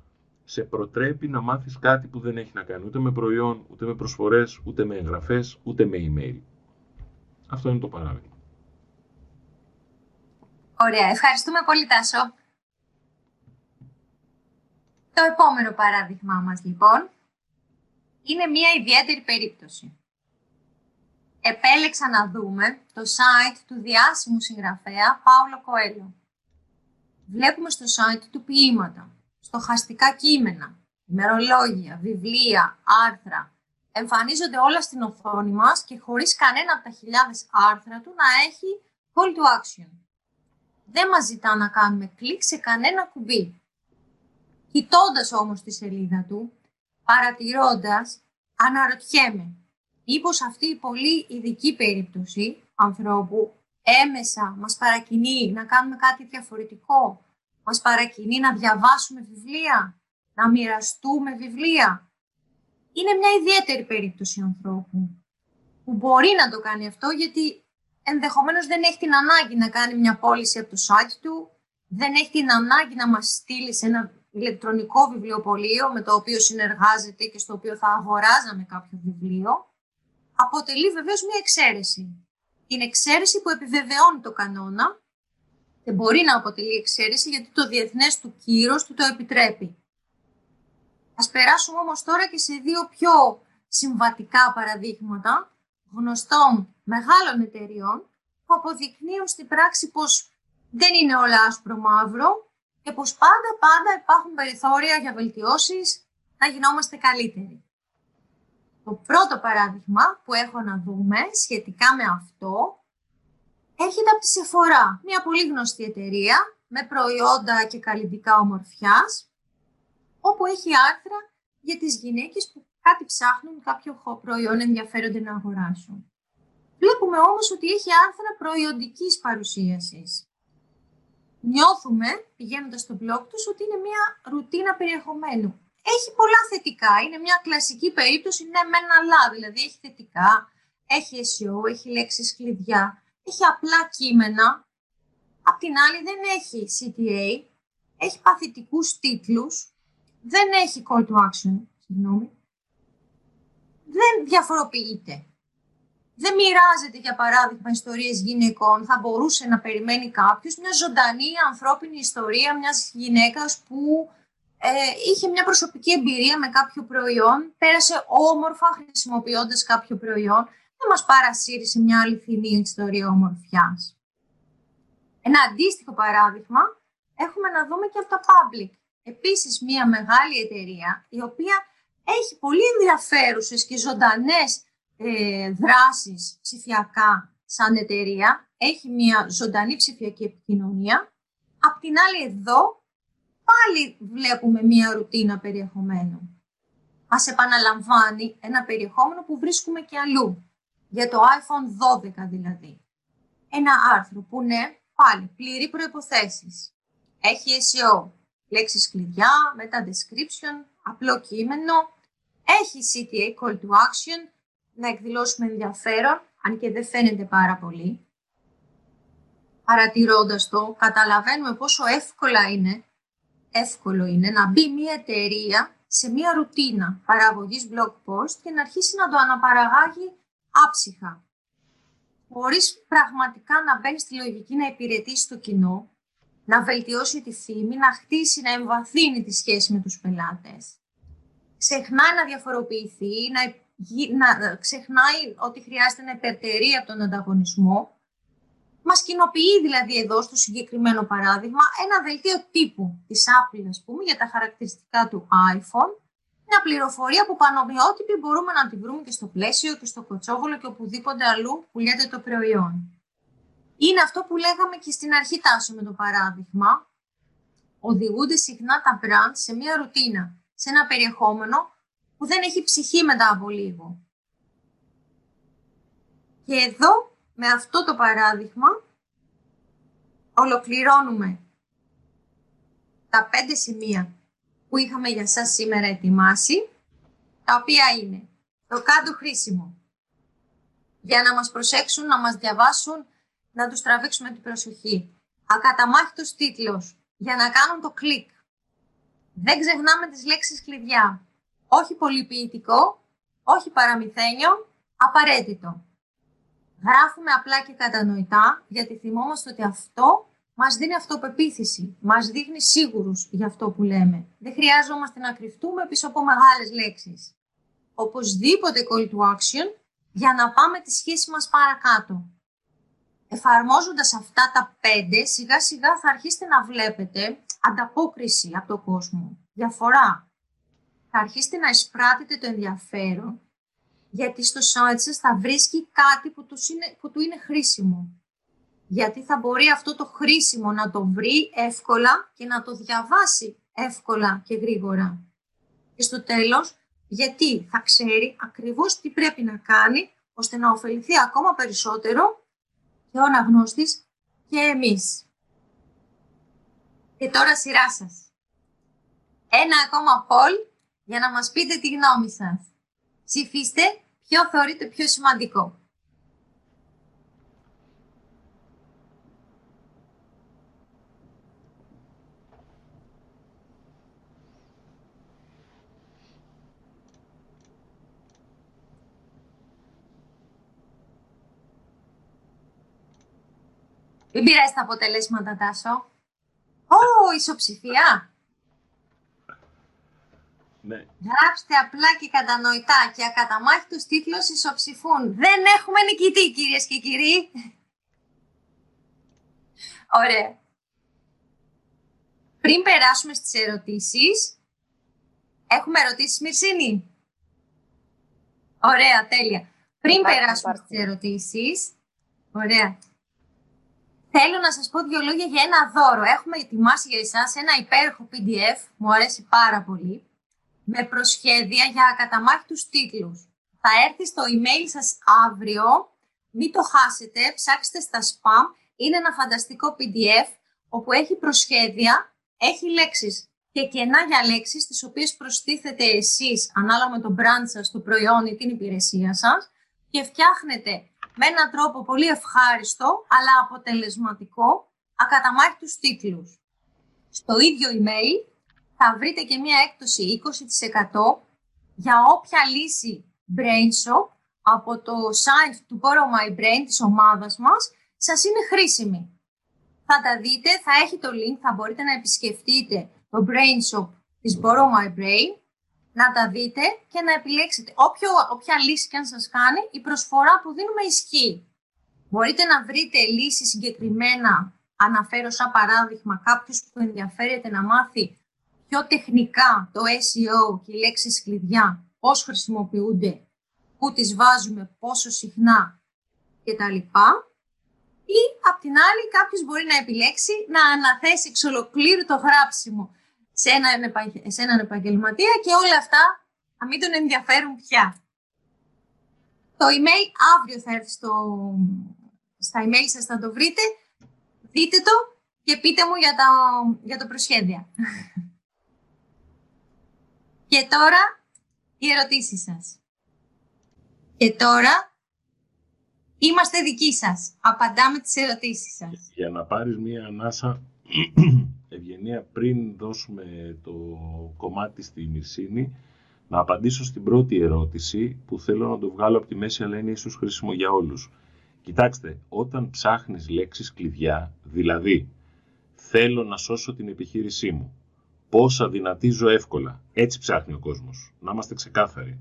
σε προτρέπει να μάθεις κάτι που δεν έχει να κάνει ούτε με προϊόν, ούτε με προσφορές, ούτε με εγγραφές, ούτε με email. Αυτό είναι το παράδειγμα. Ωραία, ευχαριστούμε πολύ Τάσο. Το επόμενο παράδειγμά μας λοιπόν είναι μία ιδιαίτερη περίπτωση. Επέλεξα να δούμε το site του διάσημου συγγραφέα Πάολο Κοέλο. Βλέπουμε στο site του ποίηματα, στοχαστικά κείμενα, ημερολόγια, βιβλία, άρθρα. Εμφανίζονται όλα στην οθόνη μας και χωρίς κανένα από τα χιλιάδες άρθρα του να έχει call to action. Δεν μας ζητά να κάνουμε κλικ σε κανένα κουμπί. Κοιτώντας όμως τη σελίδα του, παρατηρώντας, αναρωτιέμαι, μήπως αυτή η πολύ ειδική περίπτωση ανθρώπου έμεσα μας παρακινεί να κάνουμε κάτι διαφορετικό, μας παρακινεί να διαβάσουμε βιβλία, να μοιραστούμε βιβλία. Είναι μια ιδιαίτερη περίπτωση ανθρώπου που μπορεί να το κάνει αυτό γιατί ενδεχομένως δεν έχει την ανάγκη να κάνει μια πώληση από το site του, δεν έχει την ανάγκη να μας στείλει σε ένα ηλεκτρονικό βιβλιοπωλείο με το οποίο συνεργάζεται και στο οποίο θα αγοράζαμε κάποιο βιβλίο, αποτελεί βεβαίως μια εξαίρεση. Είναι εξαίρεση που επιβεβαιώνει το κανόνα και μπορεί να αποτελεί εξαίρεση γιατί το διεθνές του κύρος του το επιτρέπει. Ας περάσουμε όμως τώρα και σε δύο πιο συμβατικά παραδείγματα γνωστών μεγάλων εταιριών που αποδεικνύουν στην πράξη πως δεν είναι όλα άσπρο-μαύρο και πως πάντα πάντα υπάρχουν περιθώρια για βελτιώσεις να γινόμαστε καλύτεροι. Το πρώτο παράδειγμα που έχω να δούμε σχετικά με αυτό έρχεται από τη Σεφορά, μια πολύ γνωστή εταιρεία με προϊόντα και καλλιτικά ομορφιάς, όπου έχει άρθρα για τις γυναίκες που κάτι ψάχνουν, κάποιο προϊόν ενδιαφέρονται να αγοράσουν. Βλέπουμε όμως ότι έχει άρθρα προϊόντικής παρουσίασης. Νιώθουμε, πηγαίνοντας στο blog τους, ότι είναι μια ρουτίνα περιεχομένου. Έχει πολλά θετικά. Είναι μια κλασική περίπτωση, ναι, με ένα αλλά. Δηλαδή έχει θετικά, έχει SEO, έχει λέξεις κλειδιά, έχει απλά κείμενα. Απ' την άλλη δεν έχει CTA, έχει παθητικούς τίτλους, δεν έχει call to action, συγγνώμη, δεν διαφοροποιείται. Δεν μοιράζεται, για παράδειγμα, ιστορίες γυναικών. Θα μπορούσε να περιμένει κάποιος μια ζωντανή ανθρώπινη ιστορία μιας γυναίκας που ε, είχε μια προσωπική εμπειρία με κάποιο προϊόν, πέρασε όμορφα χρησιμοποιώντας κάποιο προϊόν, δεν μας παρασύρει σε μια αληθινή ιστορία ομορφιάς. Ένα αντίστοιχο παράδειγμα έχουμε να δούμε και από τα public. Επίσης μια μεγάλη εταιρεία η οποία έχει πολύ ενδιαφέρουσες και ζωντανές ε, δράσεις ψηφιακά σαν εταιρεία. Έχει μια ζωντανή ψηφιακή επικοινωνία. Απ' την άλλη εδώ πάλι βλέπουμε μια ρουτίνα περιεχομένου. Μας επαναλαμβάνει ένα περιεχόμενο που βρίσκουμε και αλλού. Για το iPhone 12 δηλαδή. Ένα άρθρο που ναι, πάλι πλήρη προϋποθέσεις. Έχει SEO, λέξεις κλειδιά, meta description, απλό κείμενο, έχει CTA, call to action, να εκδηλώσουμε ενδιαφέρον, αν και δεν φαίνεται πάρα πολύ. Παρατηρώντας το, καταλαβαίνουμε πόσο εύκολα είναι, εύκολο είναι να μπει μια εταιρεία σε μια ρουτίνα παραγωγής blog post και να αρχίσει να το αναπαραγάγει άψυχα. Χωρίς πραγματικά να μπαίνει στη λογική να υπηρετήσει το κοινό, να βελτιώσει τη φήμη, να χτίσει, να εμβαθύνει τη σχέση με τους πελάτες ξεχνάει να διαφοροποιηθεί, να, να ξεχνάει ότι χρειάζεται να υπερτερεί από τον ανταγωνισμό. Μας κοινοποιεί δηλαδή εδώ στο συγκεκριμένο παράδειγμα ένα δελτίο τύπου της Apple, ας πούμε, για τα χαρακτηριστικά του iPhone, μια πληροφορία που πανομοιότυπη μπορούμε να τη βρούμε και στο πλαίσιο και στο κοτσόβολο και οπουδήποτε αλλού που λέτε το προϊόν. Είναι αυτό που λέγαμε και στην αρχή τάσο με το παράδειγμα. Οδηγούνται συχνά τα brand σε μια ρουτίνα σε ένα περιεχόμενο που δεν έχει ψυχή μετά από λίγο. Και εδώ, με αυτό το παράδειγμα, ολοκληρώνουμε τα πέντε σημεία που είχαμε για σας σήμερα ετοιμάσει, τα οποία είναι το κάτω χρήσιμο, για να μας προσέξουν, να μας διαβάσουν, να τους τραβήξουμε την προσοχή. Ακαταμάχητος τίτλος, για να κάνουν το κλικ. Δεν ξεχνάμε τις λέξεις κλειδιά. Όχι πολυποιητικό, όχι παραμυθένιο, απαραίτητο. Γράφουμε απλά και κατανοητά, γιατί θυμόμαστε ότι αυτό μας δίνει αυτοπεποίθηση, μας δείχνει σίγουρους για αυτό που λέμε. Δεν χρειάζομαστε να κρυφτούμε πίσω από μεγάλες λέξεις. Οπωσδήποτε call to action για να πάμε τη σχέση μας παρακάτω. Εφαρμόζοντας αυτά τα πέντε, σιγά σιγά θα αρχίσετε να βλέπετε ανταπόκριση από τον κόσμο, διαφορά. Θα αρχίσετε να εισπράττετε το ενδιαφέρον, γιατί στο site σας θα βρίσκει κάτι που, είναι, που του είναι χρήσιμο. Γιατί θα μπορεί αυτό το χρήσιμο να το βρει εύκολα και να το διαβάσει εύκολα και γρήγορα. Και στο τέλος, γιατί θα ξέρει ακριβώς τι πρέπει να κάνει, ώστε να ωφεληθεί ακόμα περισσότερο και ο αναγνώστης και εμείς. Και τώρα σειρά σας. Ένα ακόμα poll για να μας πείτε τη γνώμη σας. Ψηφίστε ποιο θεωρείτε πιο σημαντικό. Μην πειράζει τα αποτελέσματα, Τάσο. Ω, ισοψηφία. Ναι. Γράψτε απλά και κατανοητά και ακαταμάχητος τίτλος ισοψηφούν. Δεν έχουμε νικητή, κυρίες και κύριοι. Ωραία. Πριν περάσουμε στις ερωτήσεις, έχουμε ερωτήσεις, Μυρσίνη; Ωραία, τέλεια. Πριν περάσουμε στις ερωτήσεις, ωραία. Θέλω να σας πω δύο λόγια για ένα δώρο. Έχουμε ετοιμάσει για εσάς ένα υπέροχο PDF, μου αρέσει πάρα πολύ, με προσχέδια για ακαταμάχητους τίτλους. Θα έρθει στο email σας αύριο, μην το χάσετε, ψάξτε στα spam. Είναι ένα φανταστικό PDF όπου έχει προσχέδια, έχει λέξεις και κενά για λέξεις, τις οποίες προστίθετε εσείς ανάλογα με το brand σας, το προϊόν ή την υπηρεσία σας και φτιάχνετε με έναν τρόπο πολύ ευχάριστο αλλά αποτελεσματικό ακαταμάχητους τίτλους. Στο ίδιο email θα βρείτε και μία έκπτωση 20% για όποια λύση BrainShop από το site του Borrow My Brain της ομάδας μας σας είναι χρήσιμη. Θα τα δείτε, θα έχει το link, θα μπορείτε να επισκεφτείτε το BrainShop της Borrow My Brain, να τα δείτε και να επιλέξετε όποιο, όποια λύση και αν σας κάνει, η προσφορά που δίνουμε ισχύει. Μπορείτε να βρείτε λύσεις συγκεκριμένα, αναφέρω σαν παράδειγμα κάποιος που ενδιαφέρεται να μάθει πιο τεχνικά το SEO και οι λέξεις κλειδιά, πώς χρησιμοποιούνται, πού τις βάζουμε, πόσο συχνά κτλ. Ή απ' την άλλη κάποιος μπορεί να επιλέξει να αναθέσει εξ ολοκλήρου το γράψιμο σε έναν, σε έναν επαγγελματία και όλα αυτά να μην τον ενδιαφέρουν πια. Το email αύριο θα έρθει στο, στα email σας, θα το βρείτε. Δείτε το και πείτε μου για, τα, για το προσχέδια. Και τώρα οι ερωτήσεις σας. Και τώρα είμαστε δικοί σας. Απαντάμε τις ερωτήσεις σας. Για να πάρεις μία ανάσα, Ευγενία, πριν δώσουμε το κομμάτι στη Μυρσίνη, να απαντήσω στην πρώτη ερώτηση που θέλω να το βγάλω από τη μέση, αλλά είναι ίσως χρήσιμο για όλους. Κοιτάξτε, όταν ψάχνεις λέξεις κλειδιά, δηλαδή θέλω να σώσω την επιχείρησή μου, πόσα δυνατίζω εύκολα. Έτσι ψάχνει ο κόσμος. Να είμαστε ξεκάθαροι.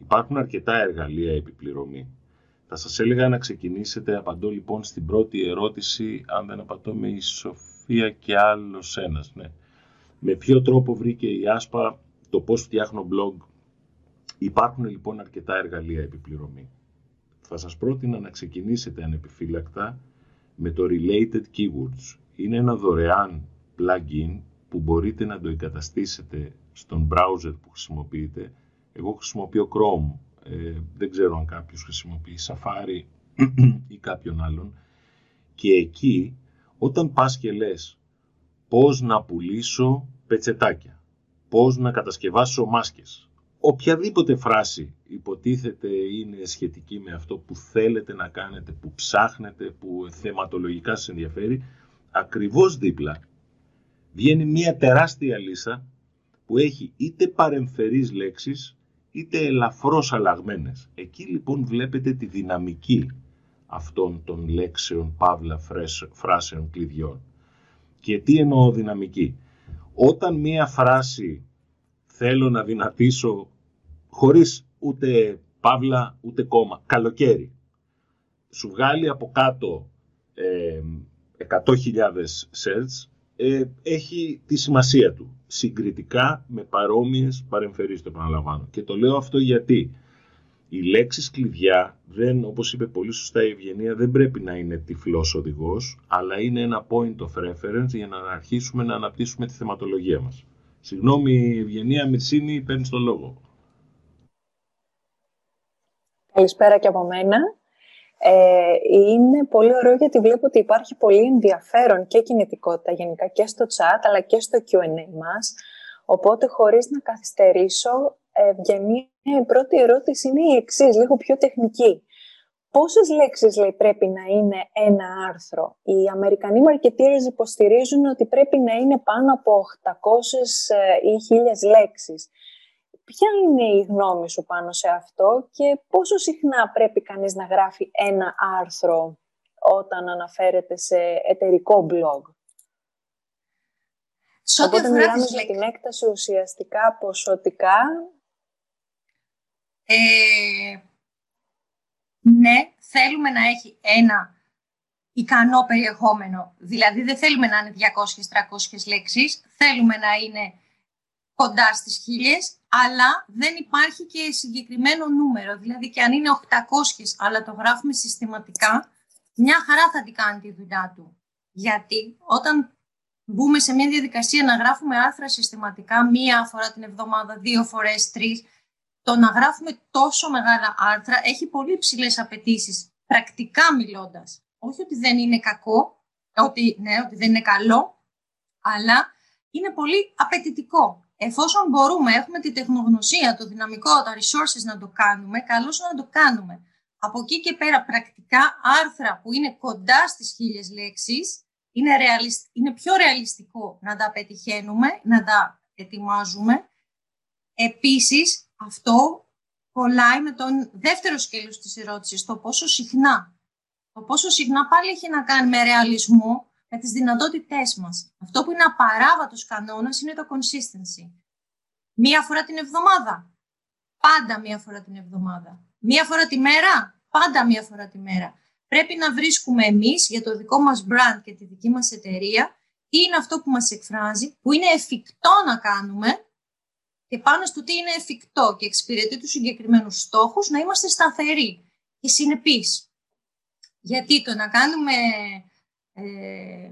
Υπάρχουν αρκετά εργαλεία επιπληρωμή. Θα σας έλεγα να ξεκινήσετε, απαντώ λοιπόν στην πρώτη ερώτηση, αν δεν απαντώ με η Σοφία και άλλος ένας. Ναι. Με ποιο τρόπο βρήκε η Άσπα το πώς φτιάχνω blog. Υπάρχουν λοιπόν αρκετά εργαλεία επιπληρωμή. Θα σας πρότεινα να ξεκινήσετε ανεπιφύλακτα με το Related Keywords. Είναι ένα δωρεάν plugin που μπορείτε να το εγκαταστήσετε στον browser που χρησιμοποιείτε. Εγώ χρησιμοποιώ Chrome, ε, δεν ξέρω αν κάποιος χρησιμοποιεί Safari ή κάποιον άλλον. Και εκεί, όταν πας και λες πώς να πουλήσω πετσετάκια, πώς να κατασκευάσω μάσκες, οποιαδήποτε φράση υποτίθεται είναι σχετική με αυτό που θέλετε να κάνετε, που ψάχνετε, που θεματολογικά σας ενδιαφέρει, ακριβώς δίπλα βγαίνει μια τεράστια λίστα που έχει είτε παρεμφερείς λέξεις είτε ελαφρώς αλλαγμένες. Εκεί λοιπόν βλέπετε τη δυναμική αυτών των λέξεων, παύλα, φράσεων, κλειδιών. Και τι εννοώ δυναμική; Όταν μία φράση θέλω να δυνατήσω χωρίς ούτε παύλα ούτε κόμμα, καλοκαίρι, σου βγάλει από κάτω ε, 100.000 search, ε, έχει τη σημασία του. Συγκριτικά με παρόμοιες παρεμφερείς, το επαναλαμβάνω. Και το λέω αυτό γιατί οι λέξεις κλειδιά, δεν, όπως είπε πολύ σωστά η Ευγενία, δεν πρέπει να είναι τυφλός οδηγός, αλλά είναι ένα point of reference για να αρχίσουμε να αναπτύσσουμε τη θεματολογία μας. Συγγνώμη, Ευγενία Μυρσίνη, παίρνεις το λόγο. Καλησπέρα και από μένα. Ε, είναι πολύ ωραίο γιατί βλέπω ότι υπάρχει πολύ ενδιαφέρον και κινητικότητα γενικά και στο chat αλλά και στο Q&A μας. Οπότε χωρίς να καθυστερήσω, ε, για μια πρώτη ερώτηση είναι η εξής, λίγο πιο τεχνική. Πόσες λέξεις λέει, πρέπει να είναι ένα άρθρο; Οι Αμερικανοί marketeers υποστηρίζουν ότι πρέπει να είναι πάνω από 800 ε, ή 1000 λέξεις. Ποια είναι η γνώμη σου πάνω σε αυτό και πόσο συχνά πρέπει κανείς να γράφει ένα άρθρο όταν αναφέρεται σε εταιρικό blog; Σε ό,τι Οπότε μιλάμε για την έκταση ουσιαστικά ποσοτικά. Ε, ναι, θέλουμε να έχει ένα ικανό περιεχόμενο. Δηλαδή δεν θέλουμε να είναι 200-300 λέξεις, θέλουμε να είναι κοντά στις χίλιες, αλλά δεν υπάρχει και συγκεκριμένο νούμερο. Δηλαδή και αν είναι 800 αλλά το γράφουμε συστηματικά, μια χαρά θα την κάνει τη δουλειά του. Γιατί όταν μπούμε σε μια διαδικασία να γράφουμε άρθρα συστηματικά μία φορά την εβδομάδα, δύο φορές, τρεις, το να γράφουμε τόσο μεγάλα άρθρα έχει πολύ ψηλέ απαιτήσεις, πρακτικά μιλώντας. Όχι ότι δεν είναι κακό, ότι, ναι, ότι δεν είναι καλό, αλλά είναι πολύ απαιτητικό. Εφόσον μπορούμε, έχουμε τη τεχνογνωσία, το δυναμικό, τα resources να το κάνουμε, καλώς να το κάνουμε. Από εκεί και πέρα πρακτικά άρθρα που είναι κοντά στις χίλιες λέξεις, είναι, είναι πιο ρεαλιστικό να τα πετυχαίνουμε, να τα ετοιμάζουμε. Επίσης, αυτό κολλάει με τον δεύτερο σκέλος της ερώτησης, το πόσο συχνά. Το πόσο συχνά πάλι έχει να κάνει με ρεαλισμό, με τις δυνατότητές μας. Αυτό που είναι απαράβατος κανόνας είναι το consistency. Μία φορά την εβδομάδα. Πάντα μία φορά την εβδομάδα. Μία φορά τη μέρα. Πάντα μία φορά τη μέρα. Πρέπει να βρίσκουμε εμείς για το δικό μας brand και τη δική μας εταιρεία τι είναι αυτό που μας εκφράζει, που είναι εφικτό να κάνουμε και πάνω στο τι είναι εφικτό και εξυπηρετεί τους συγκεκριμένους στόχους, να είμαστε σταθεροί και συνεπείς. Γιατί το να κάνουμε ε,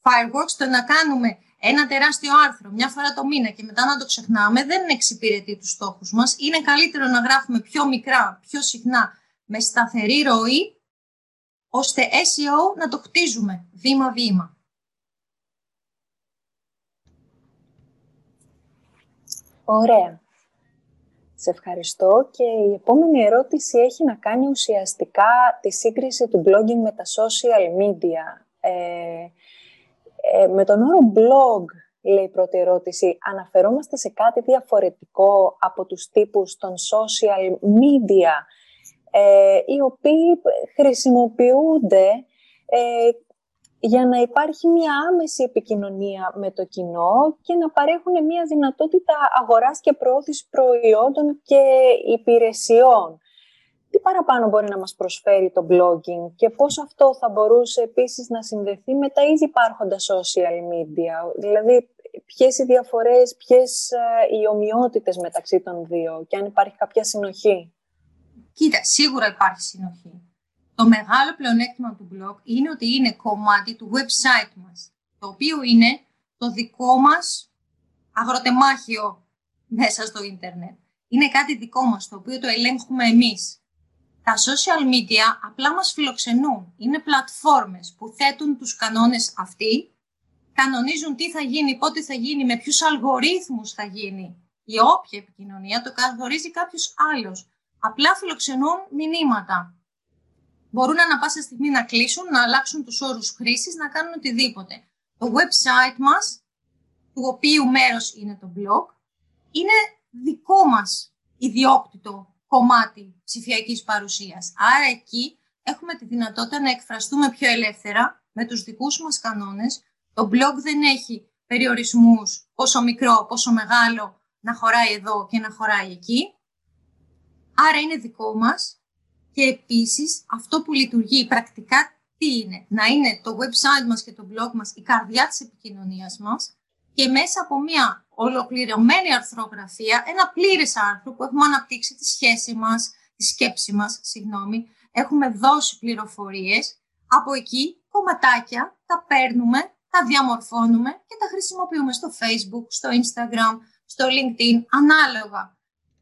fireworks, το να κάνουμε ένα τεράστιο άρθρο μια φορά το μήνα και μετά να το ξεχνάμε, δεν εξυπηρετεί τους στόχους μας. Είναι καλύτερο να γράφουμε πιο μικρά, πιο συχνά, με σταθερή ροή, ώστε SEO να το χτίζουμε βήμα-βήμα. Ωραία. Σε ευχαριστώ και η επόμενη ερώτηση έχει να κάνει ουσιαστικά τη σύγκριση του blogging με τα social media. Ε, ε, με τον όρο blog, λέει η πρώτη ερώτηση, αναφερόμαστε σε κάτι διαφορετικό από τους τύπους των social media, ε, οι οποίοι χρησιμοποιούνται ε, για να υπάρχει μια άμεση επικοινωνία με το κοινό και να παρέχουν μια δυνατότητα αγοράς και προώθησης προϊόντων και υπηρεσιών. Τι παραπάνω μπορεί να μας προσφέρει το blogging και πώς αυτό θα μπορούσε επίσης να συνδεθεί με τα ήδη υπάρχοντα social media; Δηλαδή, ποιες οι διαφορές, ποιες ε, οι ομοιότητες μεταξύ των δύο και αν υπάρχει κάποια συνοχή; Κοίτα, σίγουρα υπάρχει συνοχή. Το μεγάλο πλεονέκτημα του blog είναι ότι είναι κομμάτι του website μας, το οποίο είναι το δικό μας αγροτεμάχιο μέσα στο ίντερνετ. Είναι κάτι δικό μας, το οποίο το ελέγχουμε εμείς. Τα social media απλά μας φιλοξενούν. Είναι πλατφόρμες που θέτουν τους κανόνες αυτοί, κανονίζουν τι θα γίνει, πότε θα γίνει, με ποιους αλγορίθμους θα γίνει. Η όποια επικοινωνία το καθορίζει κάποιος άλλος. Απλά φιλοξενούν μηνύματα μπορούν ανα πάσα στιγμή να κλείσουν, να αλλάξουν τους όρους χρήσης, να κάνουν οτιδήποτε. Το website μας, του οποίου μέρος είναι το blog, είναι δικό μας ιδιόκτητο κομμάτι ψηφιακής παρουσίας. Άρα εκεί έχουμε τη δυνατότητα να εκφραστούμε πιο ελεύθερα με τους δικούς μας κανόνες. Το blog δεν έχει περιορισμούς πόσο μικρό, πόσο μεγάλο να χωράει εδώ και να χωράει εκεί. Άρα είναι δικό μας και επίσης αυτό που λειτουργεί πρακτικά τι είναι, να είναι το website μας και το blog μας η καρδιά της επικοινωνίας μας και μέσα από μια ολοκληρωμένη αρθρογραφία, ένα πλήρες άρθρο που έχουμε αναπτύξει τη σχέση μας, τη σκέψη μας, συγγνώμη, έχουμε δώσει πληροφορίες, από εκεί κομματάκια τα παίρνουμε, τα διαμορφώνουμε και τα χρησιμοποιούμε στο facebook, στο instagram, στο linkedin, ανάλογα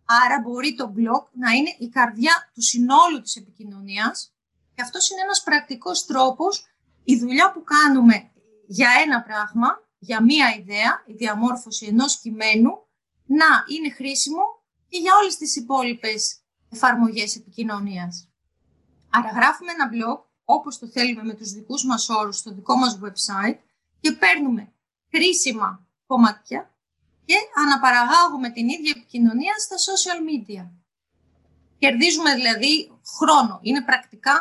Άρα μπορεί το blog να είναι η καρδιά του συνόλου της επικοινωνίας και αυτός είναι ένας πρακτικός τρόπος η δουλειά που κάνουμε για ένα πράγμα, για μία ιδέα, η διαμόρφωση ενός κειμένου, να είναι χρήσιμο και για όλες τις υπόλοιπες εφαρμογές επικοινωνίας. Άρα γράφουμε ένα blog όπως το θέλουμε με τους δικούς μας όρους στο δικό μας website και παίρνουμε χρήσιμα κομμάτια και αναπαραγάγουμε την ίδια επικοινωνία στα social media. Κερδίζουμε δηλαδή χρόνο. Είναι πρακτικά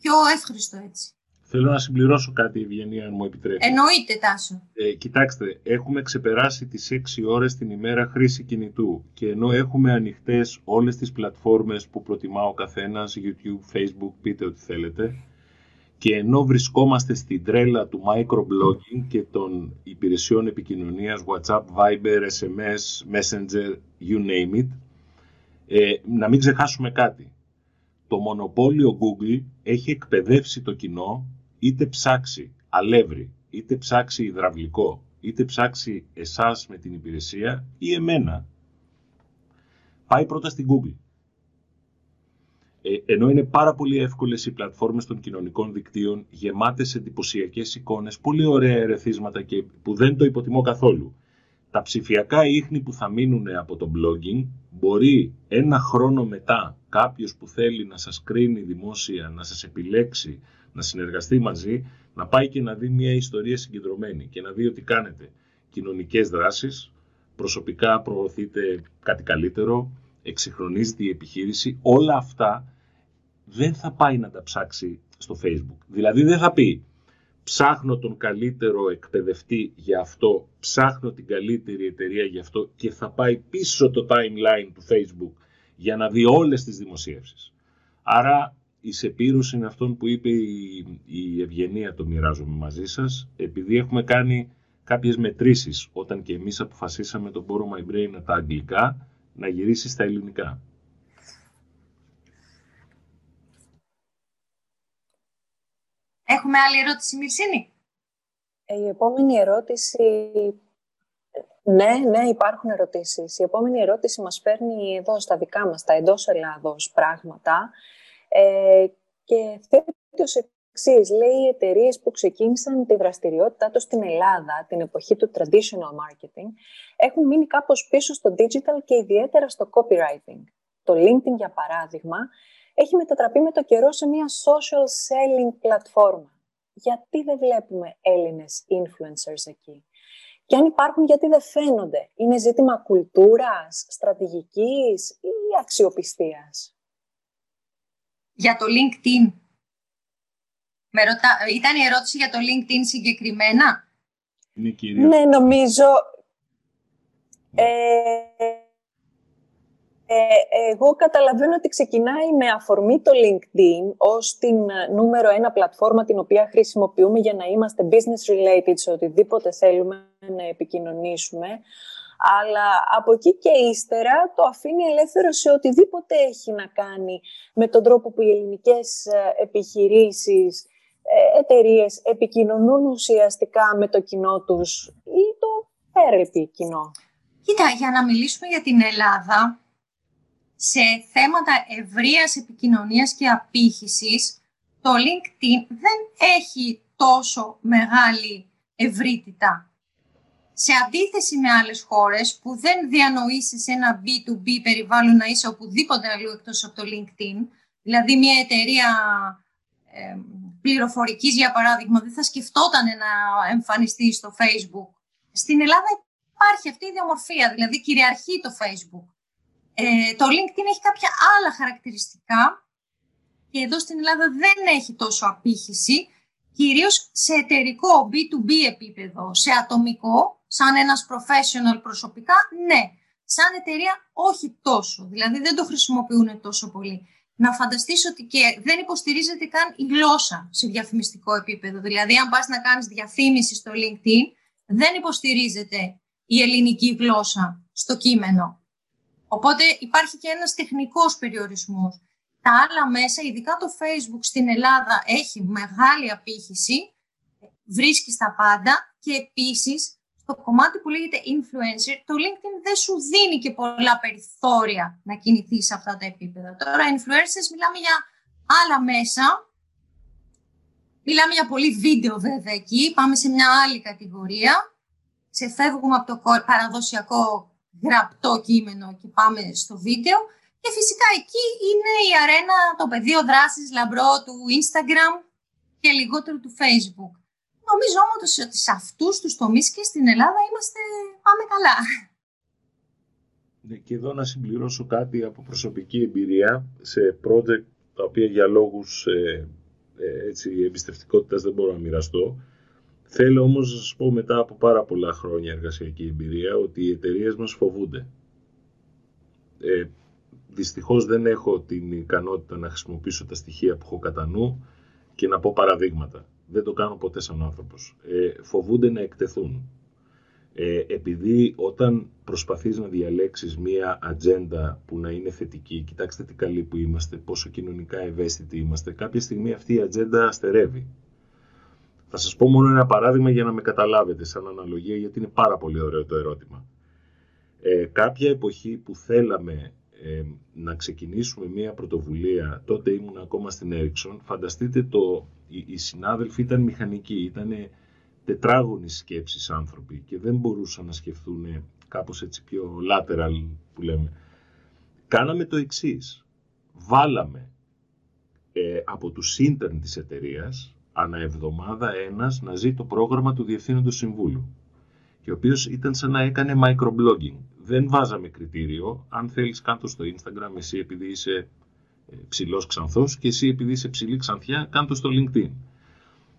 πιο εύχριστο έτσι. Θέλω να συμπληρώσω κάτι, Ευγενία, αν μου επιτρέπει. Εννοείται, Τάσο. Ε, κοιτάξτε, έχουμε ξεπεράσει τις 6 ώρες την ημέρα χρήση κινητού και ενώ έχουμε ανοιχτές όλες τις πλατφόρμες που προτιμά ο καθένας, YouTube, Facebook, πείτε ό,τι θέλετε, και ενώ βρισκόμαστε στην τρέλα του microblogging και των υπηρεσιών επικοινωνίας, WhatsApp, Viber, SMS, Messenger, you name it, ε, να μην ξεχάσουμε κάτι. Το μονοπόλιο Google έχει εκπαιδεύσει το κοινό είτε ψάξει αλεύρι, είτε ψάξει υδραυλικό, είτε ψάξει εσάς με την υπηρεσία ή εμένα. Πάει πρώτα στην Google. Ε, ενώ είναι πάρα πολύ εύκολες οι πλατφόρμες των κοινωνικών δικτύων γεμάτες εντυπωσιακές εικόνες, πολύ ωραία ερεθίσματα και που δεν το υποτιμώ καθόλου. Τα ψηφιακά ίχνη που θα μείνουν από το blogging μπορεί ένα χρόνο μετά κάποιος που θέλει να σας κρίνει δημόσια, να σας επιλέξει, να συνεργαστεί μαζί, να πάει και να δει μια ιστορία συγκεντρωμένη και να δει ότι κάνετε κοινωνικές δράσεις, προσωπικά προωθείτε κάτι καλύτερο, εξυγχρονίζεται η επιχείρηση, όλα αυτά δεν θα πάει να τα ψάξει στο Facebook. Δηλαδή δεν θα πει ψάχνω τον καλύτερο εκπαιδευτή για αυτό, ψάχνω την καλύτερη εταιρεία για αυτό και θα πάει πίσω το timeline του Facebook για να δει όλες τις δημοσίευσεις. Άρα η σεπήρωση είναι αυτόν που είπε η, η Ευγενία, το μοιράζομαι μαζί σας, επειδή έχουμε κάνει κάποιες μετρήσεις όταν και εμείς αποφασίσαμε το Borrow My Brain τα αγγλικά να γυρίσει στα ελληνικά. Έχουμε άλλη ερώτηση, Μυρσίνη; Ε, η επόμενη ερώτηση... Ναι, ναι, υπάρχουν ερωτήσεις. Η επόμενη ερώτηση μας φέρνει εδώ στα δικά μας, τα εντός Ελλάδος πράγματα. Ε, και θέτει ως εξής. Λέει οι εταιρείες που ξεκίνησαν τη δραστηριότητά τους στην Ελλάδα την εποχή του traditional marketing έχουν μείνει κάπως πίσω στο digital και ιδιαίτερα στο copywriting. Το LinkedIn, για παράδειγμα, έχει μετατραπεί με το καιρό σε μια social selling πλατφόρμα. Γιατί δεν βλέπουμε Έλληνες influencers εκεί; Και αν υπάρχουν, γιατί δεν φαίνονται; Είναι ζήτημα κουλτούρας, στρατηγικής ή αξιοπιστίας; Για το LinkedIn. Με ρωτά... Ήταν η ερώτηση για το LinkedIn συγκεκριμένα; Ναι, νομίζω... Ε, ε, εγώ καταλαβαίνω ότι ξεκινάει με αφορμή το LinkedIn ως την ε, νούμερο ένα πλατφόρμα την οποία χρησιμοποιούμε για να είμαστε business related σε οτιδήποτε θέλουμε να επικοινωνήσουμε. Αλλά από εκεί και ύστερα το αφήνει ελεύθερο σε οτιδήποτε έχει να κάνει με τον τρόπο που οι ελληνικές ε, επιχειρήσεις, εταιρείες επικοινωνούν ουσιαστικά με το κοινό τους ή το θέρεπι κοινό. Κοίτα, για να μιλήσουμε για την Ελλάδα, σε θέματα ευρείας επικοινωνίας και απήχησης, το LinkedIn δεν έχει τόσο μεγάλη ευρύτητα. Σε αντίθεση με άλλες χώρες που δεν διανοείσαι σε ένα B2B περιβάλλον να είσαι οπουδήποτε αλλού εκτός από το LinkedIn, δηλαδή μια εταιρεία ε, πληροφορικής για παράδειγμα δεν θα σκεφτόταν να εμφανιστεί στο Facebook. Στην Ελλάδα υπάρχει αυτή η διαμορφία, δηλαδή κυριαρχεί το Facebook. Ε, το LinkedIn έχει κάποια άλλα χαρακτηριστικά και εδώ στην Ελλάδα δεν έχει τόσο απήχηση, κυρίως σε εταιρικό B2B επίπεδο, σε ατομικό, σαν ένας professional προσωπικά, ναι. Σαν εταιρεία όχι τόσο, δηλαδή δεν το χρησιμοποιούν τόσο πολύ. Να φανταστείς ότι και δεν υποστηρίζεται καν η γλώσσα σε διαφημιστικό επίπεδο. Δηλαδή, αν πας να κάνεις διαφήμιση στο LinkedIn, δεν υποστηρίζεται η ελληνική γλώσσα στο κείμενο. Οπότε υπάρχει και ένας τεχνικός περιορισμός. Τα άλλα μέσα, ειδικά το Facebook στην Ελλάδα, έχει μεγάλη απήχηση, βρίσκει τα πάντα και επίσης στο κομμάτι που λέγεται influencer, το LinkedIn δεν σου δίνει και πολλά περιθώρια να κινηθείς σε αυτά τα επίπεδα. Τώρα, influencers μιλάμε για άλλα μέσα, μιλάμε για πολύ βίντεο βέβαια εκεί, πάμε σε μια άλλη κατηγορία, ξεφεύγουμε από το παραδοσιακό γραπτό κείμενο και πάμε στο βίντεο. Και φυσικά εκεί είναι η αρένα, το πεδίο δράσης λαμπρό του Instagram και λιγότερο του Facebook. Νομίζω όμως ότι σε αυτούς τους τομείς και στην Ελλάδα είμαστε πάμε καλά. Ναι, και εδώ να συμπληρώσω κάτι από προσωπική εμπειρία σε project τα οποία για λόγους ε, ε, έτσι, εμπιστευτικότητας δεν μπορώ να μοιραστώ. Θέλω όμως να σας πω μετά από πάρα πολλά χρόνια εργασιακή εμπειρία ότι οι εταιρείες μας φοβούνται. Ε, δυστυχώς δεν έχω την ικανότητα να χρησιμοποιήσω τα στοιχεία που έχω κατά νου και να πω παραδείγματα. Δεν το κάνω ποτέ σαν άνθρωπος. Ε, φοβούνται να εκτεθούν. Ε, επειδή όταν προσπαθείς να διαλέξεις μία ατζέντα που να είναι θετική, κοιτάξτε τι καλοί που είμαστε, πόσο κοινωνικά ευαίσθητοι είμαστε, κάποια στιγμή αυτή η ατζέντα αστερεύει. Θα σας πω μόνο ένα παράδειγμα για να με καταλάβετε σαν αναλογία, γιατί είναι πάρα πολύ ωραίο το ερώτημα. Ε, κάποια εποχή που θέλαμε ε, να ξεκινήσουμε μία πρωτοβουλία, τότε ήμουν ακόμα στην Ericsson, φανταστείτε το, οι, οι συνάδελφοι ήταν μηχανικοί, ήταν τετράγωνοι σκέψεις άνθρωποι και δεν μπορούσαν να σκεφτούν κάπως έτσι πιο lateral που λέμε. Κάναμε το εξής. Βάλαμε ε, από τους intern της εταιρείας ανά εβδομάδα ένας να ζει το πρόγραμμα του Διευθύνοντος Συμβούλου και ο οποίος ήταν σαν να έκανε microblogging. Δεν βάζαμε κριτήριο, αν θέλεις κάτω στο Instagram, εσύ επειδή είσαι ε, ψηλός ξανθός και εσύ επειδή είσαι ψηλή ξανθιά, κάτω στο LinkedIn.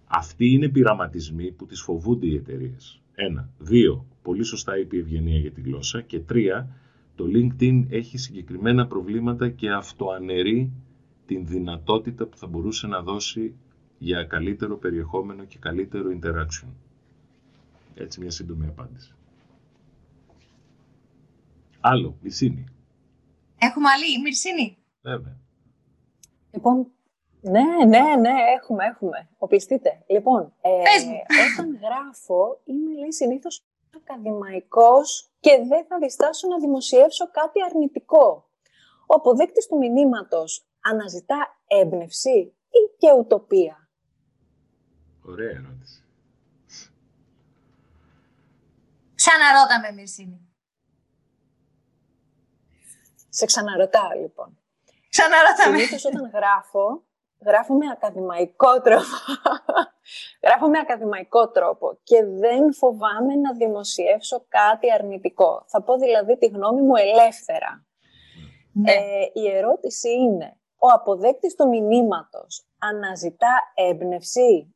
Αυτοί είναι πειραματισμοί που τις φοβούνται οι εταιρείες. Ένα. Δύο. Πολύ σωστά είπε η Ευγενία για τη γλώσσα. Και τρία. Το LinkedIn έχει συγκεκριμένα προβλήματα και αυτοαναιρεί την δυνατότητα που θα μπορούσε να δώσει για καλύτερο περιεχόμενο και καλύτερο interaction. Έτσι μια σύντομη απάντηση. Άλλο, Μυρσίνη. Έχουμε άλλη, Μυρσίνη; Βέβαια. Λοιπόν, ναι, ναι, ναι, έχουμε, έχουμε. Οπλιστείτε. Λοιπόν, ε, όταν γράφω, είμαι λέει συνήθως ακαδημαϊκός και δεν θα διστάσω να δημοσιεύσω κάτι αρνητικό. Ο αποδέκτης του μηνύματος αναζητά έμπνευση ή και ουτοπία; Ωραία ερώτηση. Ξαναρώταμε, Μυρσίνη. Σε ξαναρωτάω, λοιπόν. Ξαναρωτάμε. Συνήθως όταν γράφω, γράφω με ακαδημαϊκό τρόπο. γράφω με ακαδημαϊκό τρόπο και δεν φοβάμαι να δημοσιεύσω κάτι αρνητικό. Θα πω δηλαδή τη γνώμη μου ελεύθερα. Ναι. Ε, η ερώτηση είναι, ο αποδέκτης του μηνύματος αναζητά έμπνευση; ή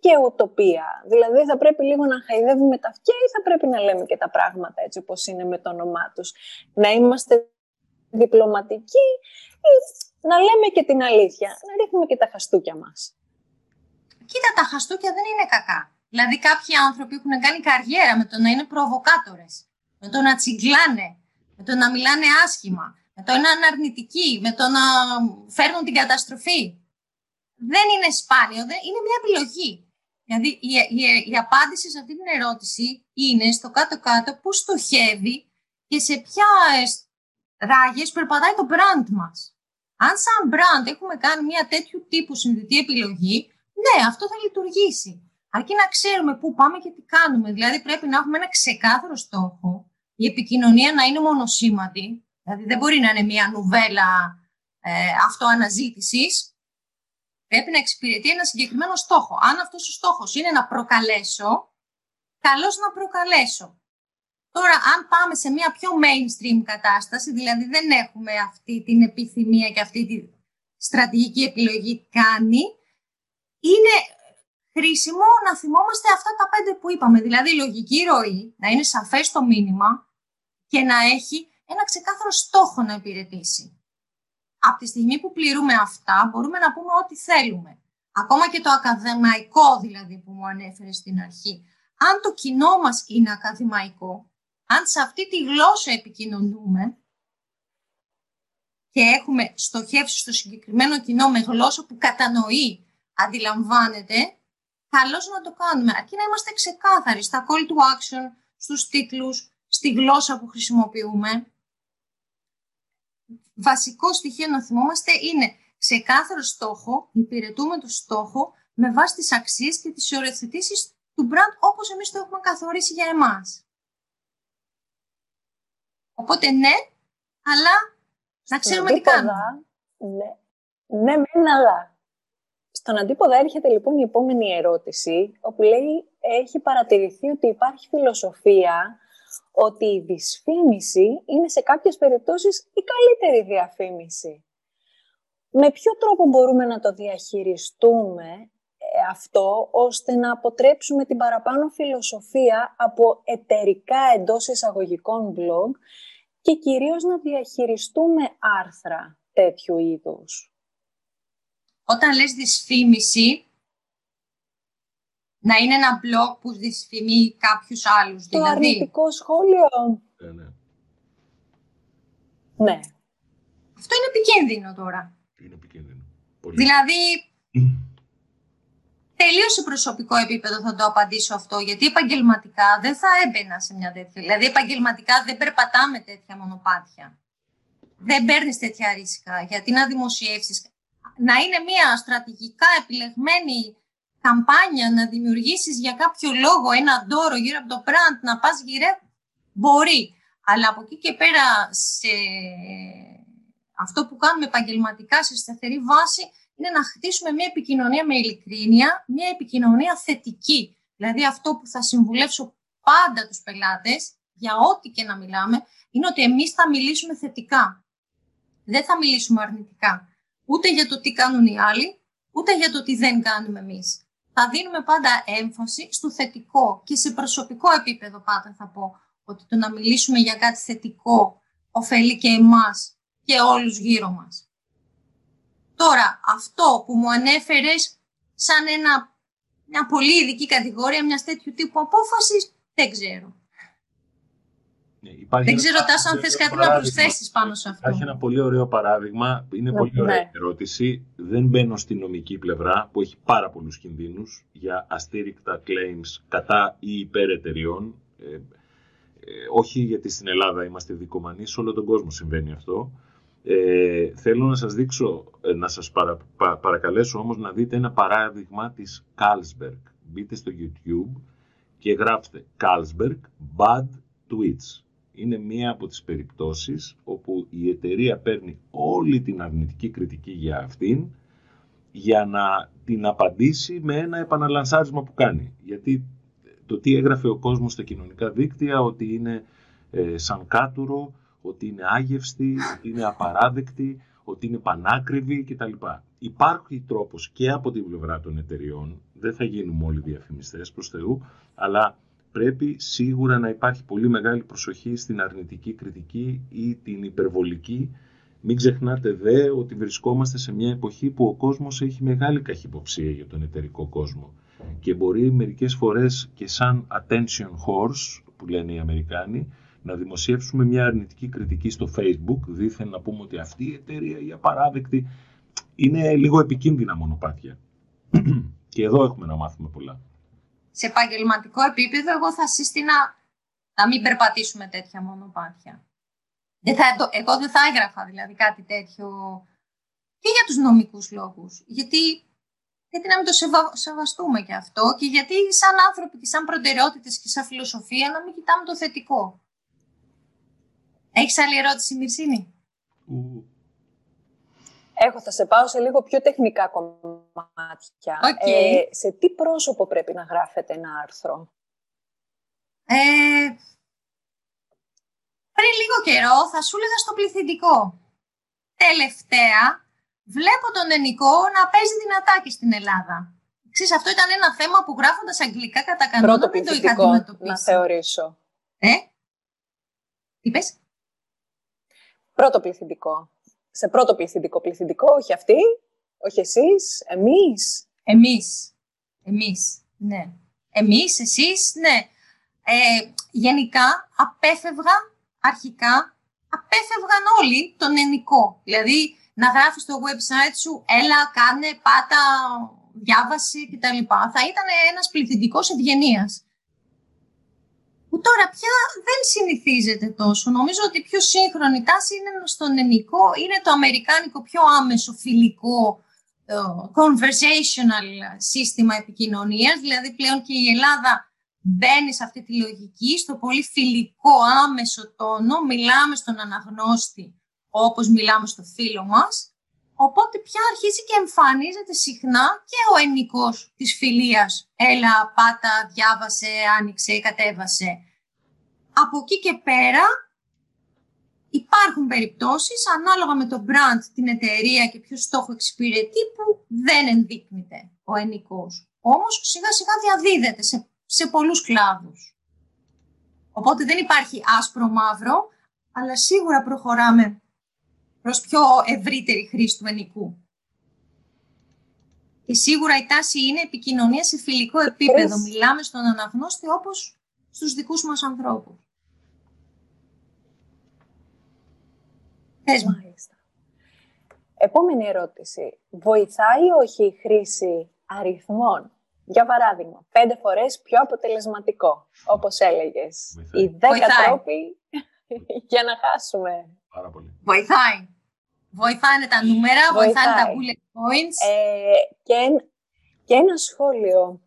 και ουτοπία. Δηλαδή θα πρέπει λίγο να χαϊδεύουμε τα αυτιά ή θα πρέπει να λέμε και τα πράγματα έτσι όπως είναι με το όνομά τους. Να είμαστε διπλωματικοί ή να λέμε και την αλήθεια, να ρίχνουμε και τα χαστούκια μας. Κοίτα, τα χαστούκια δεν είναι κακά. Δηλαδή κάποιοι άνθρωποι έχουν κάνει καριέρα με το να είναι προβοκάτορες, με το να τσιγκλάνε, με το να μιλάνε άσχημα, με το να είναι αρνητικοί, με το να φέρνουν την καταστροφή. Δεν είναι σπάνιο, δεν, είναι μια επιλογή. Δηλαδή η, η, η απάντηση σε αυτή την ερώτηση είναι στο κάτω-κάτω που στοχεύει και σε ποια ράγες περπατάει το brand μας. Αν σαν brand έχουμε κάνει μια τέτοιου τύπου συνδετή επιλογή, ναι, αυτό θα λειτουργήσει. Αρκεί να ξέρουμε πού πάμε και τι κάνουμε. Δηλαδή πρέπει να έχουμε ένα ξεκάθαρο στόχο, η επικοινωνία να είναι μονοσήμαντη, δηλαδή δεν μπορεί να είναι μια νουβέλα ε, αυτοαναζήτησης, πρέπει να εξυπηρετεί ένα συγκεκριμένο στόχο. Αν αυτός ο στόχος είναι να προκαλέσω, καλώς να προκαλέσω. Τώρα, αν πάμε σε μια πιο mainstream κατάσταση, δηλαδή δεν έχουμε αυτή την επιθυμία και αυτή τη στρατηγική επιλογή κάνει, είναι χρήσιμο να θυμόμαστε αυτά τα πέντε που είπαμε. Δηλαδή, λογική ροή, να είναι σαφές το μήνυμα και να έχει ένα ξεκάθαρο στόχο να υπηρετήσει. Από τη στιγμή που πληρούμε αυτά, μπορούμε να πούμε ό,τι θέλουμε. Ακόμα και το ακαδημαϊκό δηλαδή που μου ανέφερες στην αρχή. Αν το κοινό μας είναι ακαδημαϊκό, αν σε αυτή τη γλώσσα επικοινωνούμε και έχουμε στοχεύσει στο συγκεκριμένο κοινό με γλώσσα που κατανοεί, αντιλαμβάνεται, καλώς να το κάνουμε. Αρκεί να είμαστε ξεκάθαροι στα call to action, στους τίτλους, στη γλώσσα που χρησιμοποιούμε. Βασικό στοιχείο να θυμόμαστε είναι ξεκάθαρο στόχο, υπηρετούμε το στόχο με βάση τις αξίες και τις οριοθετήσεις του brand όπως εμείς το έχουμε καθορίσει για εμάς. Οπότε ναι, αλλά να ξέρουμε τι κάνουμε. Ναι, ναι μεν, αλλά. Στον αντίποδα έρχεται λοιπόν η επόμενη ερώτηση, όπου λέει έχει παρατηρηθεί ότι υπάρχει φιλοσοφία ότι η δυσφήμιση είναι σε κάποιες περιπτώσεις η καλύτερη διαφήμιση. με ποιο τρόπο μπορούμε να το διαχειριστούμε ε, αυτό, ώστε να αποτρέψουμε την παραπάνω φιλοσοφία από εταιρικά εντός εισαγωγικών blog και κυρίως να διαχειριστούμε άρθρα τέτοιου είδους; Όταν λες δυσφήμιση, να είναι ένα blog που δυσφημεί κάποιους άλλους. Το δηλαδή... αρνητικό σχόλιο. Ναι, ναι. ναι. Αυτό είναι επικίνδυνο τώρα. Είναι επικίνδυνο. Πολύ. Δηλαδή, τελείως σε προσωπικό επίπεδο θα το απαντήσω αυτό, γιατί επαγγελματικά δεν θα έμπαινα σε μια τέτοια. Δηλαδή, επαγγελματικά δεν περπατάμε τέτοια μονοπάτια. Δεν παίρνεις τέτοια ρίσκα. Γιατί να δημοσιεύσεις, να είναι μια στρατηγικά επιλεγμένη καμπάνια, να δημιουργήσεις για κάποιο λόγο ένα δώρο γύρω από το brand, να πας γύρω, μπορεί. Αλλά από εκεί και πέρα σε αυτό που κάνουμε επαγγελματικά σε σταθερή βάση είναι να χτίσουμε μια επικοινωνία με ειλικρίνεια, μια επικοινωνία θετική. Δηλαδή αυτό που θα συμβουλεύσω πάντα τους πελάτες, για ό,τι και να μιλάμε, είναι ότι εμείς θα μιλήσουμε θετικά. Δεν θα μιλήσουμε αρνητικά. Ούτε για το τι κάνουν οι άλλοι, ούτε για το τι δεν κάνουμε εμείς θα δίνουμε πάντα έμφαση στο θετικό και σε προσωπικό επίπεδο πάντα θα πω ότι το να μιλήσουμε για κάτι θετικό ωφελεί και εμάς και όλους γύρω μας. Τώρα, αυτό που μου ανέφερες σαν ένα, μια πολύ ειδική κατηγορία μιας τέτοιου τύπου απόφασης, δεν ξέρω. Ναι, δεν ξέρω τόσο αν θες κάτι να προσθέσεις πάνω σε αυτό. Υπάρχει ένα πολύ ωραίο παράδειγμα. Είναι πολύ ωραία ναι. ερώτηση. Δεν μπαίνω στη νομική πλευρά που έχει πάρα πολλούς κινδύνους για αστήρικτα claims κατά ή υπέρ εταιριών. Ε, ε, όχι γιατί στην Ελλάδα είμαστε δικομανοί, σε όλο τον κόσμο συμβαίνει αυτό. Ε, θέλω να σας δείξω, ε, να σας παρα, παρακαλέσω όμως να δείτε ένα παράδειγμα της Carlsberg. Μπείτε στο YouTube και γράψτε Carlsberg Bad Tweets είναι μία από τις περιπτώσεις όπου η εταιρεία παίρνει όλη την αρνητική κριτική για αυτήν για να την απαντήσει με ένα επαναλανσάρισμα που κάνει. Γιατί το τι έγραφε ο κόσμος στα κοινωνικά δίκτυα, ότι είναι ε, σαν κάτουρο, ότι είναι άγευστη, ότι είναι απαράδεκτη, ότι είναι πανάκριβη κτλ. Υπάρχει τρόπος και από την πλευρά των εταιριών, δεν θα γίνουμε όλοι διαφημιστές προς Θεού, αλλά πρέπει σίγουρα να υπάρχει πολύ μεγάλη προσοχή στην αρνητική κριτική ή την υπερβολική. Μην ξεχνάτε δε ότι βρισκόμαστε σε μια εποχή που ο κόσμος έχει μεγάλη καχυποψία για τον εταιρικό κόσμο. Και μπορεί μερικές φορές και σαν attention horse που λένε οι Αμερικάνοι να δημοσιεύσουμε μια αρνητική κριτική στο facebook δήθεν να πούμε ότι αυτή η εταιρεία η απαράδεκτη είναι λίγο επικίνδυνα μονοπάτια. Και εδώ έχουμε να μάθουμε πολλά σε επαγγελματικό επίπεδο, εγώ θα σύστηνα να μην περπατήσουμε τέτοια μονοπάτια. Δεν θα, εγώ δεν θα έγραφα δηλαδή κάτι τέτοιο και για τους νομικούς λόγους. Γιατί, γιατί να μην το σεβα, σεβαστούμε και αυτό και γιατί σαν άνθρωποι και σαν προτεραιότητες και σαν φιλοσοφία να μην κοιτάμε το θετικό. Έχεις άλλη ερώτηση, Μυρσίνη; Έχω, θα σε πάω σε λίγο πιο τεχνικά κομμάτια. Okay. Ε, σε τι πρόσωπο πρέπει να γράφετε ένα άρθρο; Ε, πριν λίγο καιρό θα σου έλεγα στο πληθυντικό. Τελευταία, βλέπω τον ενικό να παίζει δυνατά και στην Ελλάδα. Ξέρεις, αυτό ήταν ένα θέμα που γράφοντας αγγλικά κατά κανόνα Πρώτο δεν το είχα αντιμετωπίσει. να θεωρήσω. Ε, τι πες; Πρώτο πληθυντικό σε πρώτο πληθυντικό πληθυντικό, όχι αυτή, όχι εσείς, εμείς. Εμείς, εμείς, ναι. Εμείς, εσείς, ναι. Ε, γενικά, απέφευγα, αρχικά, απέφευγαν όλοι τον ενικό. Δηλαδή, να γράφεις στο website σου, έλα, κάνε, πάτα, διάβαση κτλ. Θα ήταν ένας πληθυντικός ευγενίας που τώρα πια δεν συνηθίζεται τόσο. Νομίζω ότι η πιο σύγχρονη τάση είναι στον ελληνικό, είναι το αμερικάνικο πιο άμεσο φιλικό ε, conversational σύστημα επικοινωνίας, δηλαδή πλέον και η Ελλάδα μπαίνει σε αυτή τη λογική, στο πολύ φιλικό άμεσο τόνο, μιλάμε στον αναγνώστη όπως μιλάμε στο φίλο μας, Οπότε πια αρχίζει και εμφανίζεται συχνά και ο ενικός της φιλίας. Έλα, πάτα, διάβασε, άνοιξε, κατέβασε. Από εκεί και πέρα υπάρχουν περιπτώσεις, ανάλογα με το brand, την εταιρεία και ποιος στόχο εξυπηρετεί, που δεν ενδείκνυται ο ενικός. Όμως σιγά σιγά διαδίδεται σε, σε πολλούς κλάδους. Οπότε δεν υπάρχει άσπρο-μαύρο, αλλά σίγουρα προχωράμε προς πιο ευρύτερη χρήση του ενικού. Και σίγουρα η τάση είναι επικοινωνία σε φιλικό επίπεδο. Μιλάμε στον αναγνώστη όπως στους δικούς μας ανθρώπους. Πες Μάλιστα. Επόμενη ερώτηση. Βοηθάει όχι η χρήση αριθμών; Για παράδειγμα, πέντε φορές πιο αποτελεσματικό, όπως έλεγες. Οι δέκα τρόποι για να χάσουμε. Πάρα πολύ. Βοηθάει. Βοηθάνε τα νούμερα, βοηθάνε τα bullet points. Ε, και, και ένα σχόλιο.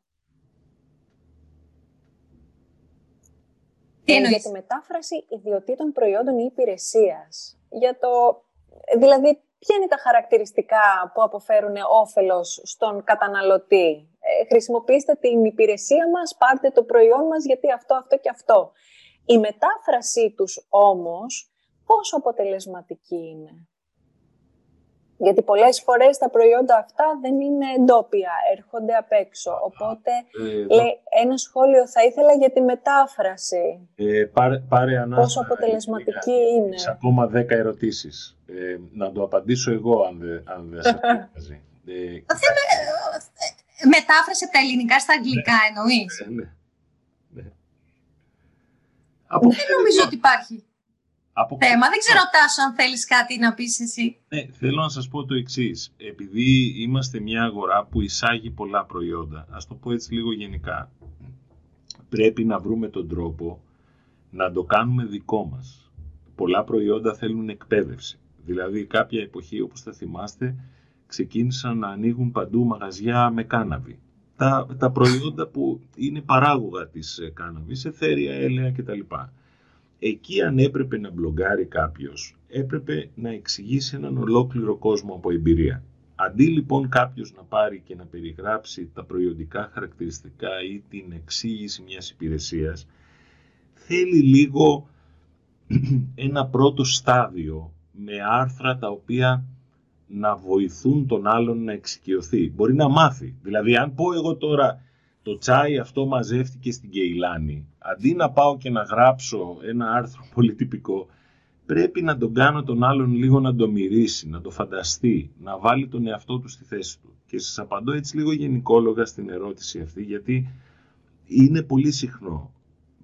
Τι για τη μετάφραση ιδιωτήτων προϊόντων ή υπηρεσίας. Για το, δηλαδή, ποια είναι τα χαρακτηριστικά που αποφέρουν όφελος στον καταναλωτή; Ε, χρησιμοποιήστε την υπηρεσία μας, πάρτε το προϊόν μας γιατί αυτό, αυτό και αυτό. Η μετάφρασή τους όμως πόσο αποτελεσματική είναι; Γιατί πολλές φορές τα προϊόντα αυτά δεν είναι εντόπια, έρχονται απ' έξω. Οπότε, ε, λέει, ένα σχόλιο θα ήθελα για τη μετάφραση. Ε, πάρε, πάρε Πόσο αποτελεσματική ε, είναι. Σε ακόμα δέκα ερωτήσεις. Ε, να το απαντήσω εγώ, αν δεν αν δε σας πειράζει. Ε, μετάφραση από τα ελληνικά στα αγγλικά ναι. εννοείς; Ναι. ναι. Δεν νομίζω ότι υπάρχει. Από... Θέμα. Δεν ξέρω, Τάσο, αν θέλεις κάτι να πεις εσύ. Ναι, θέλω να σας πω το εξής. Επειδή είμαστε μια αγορά που εισάγει πολλά προϊόντα, ας το πω έτσι λίγο γενικά, πρέπει να βρούμε τον τρόπο να το κάνουμε δικό μας. Πολλά προϊόντα θέλουν εκπαίδευση. Δηλαδή, κάποια εποχή, όπως θα θυμάστε, ξεκίνησαν να ανοίγουν παντού μαγαζιά με κάναβη. Τα, τα προϊόντα που είναι παράγωγα της ε, κάναβης, εθέρια, έλαια κτλ. Εκεί αν έπρεπε να μπλογκάρει κάποιος, έπρεπε να εξηγήσει έναν ολόκληρο κόσμο από εμπειρία. Αντί λοιπόν κάποιος να πάρει και να περιγράψει τα προϊόντικά χαρακτηριστικά ή την εξήγηση μιας υπηρεσίας, θέλει λίγο ένα πρώτο στάδιο με άρθρα τα οποία να βοηθούν τον άλλον να εξοικειωθεί. Μπορεί να μάθει. Δηλαδή αν πω εγώ τώρα το τσάι αυτό μαζεύτηκε στην Κεϊλάνη. Αντί να πάω και να γράψω ένα άρθρο πολύ τυπικό, πρέπει να τον κάνω τον άλλον λίγο να το μυρίσει, να το φανταστεί, να βάλει τον εαυτό του στη θέση του. Και σας απαντώ έτσι λίγο γενικόλογα στην ερώτηση αυτή, γιατί είναι πολύ συχνό.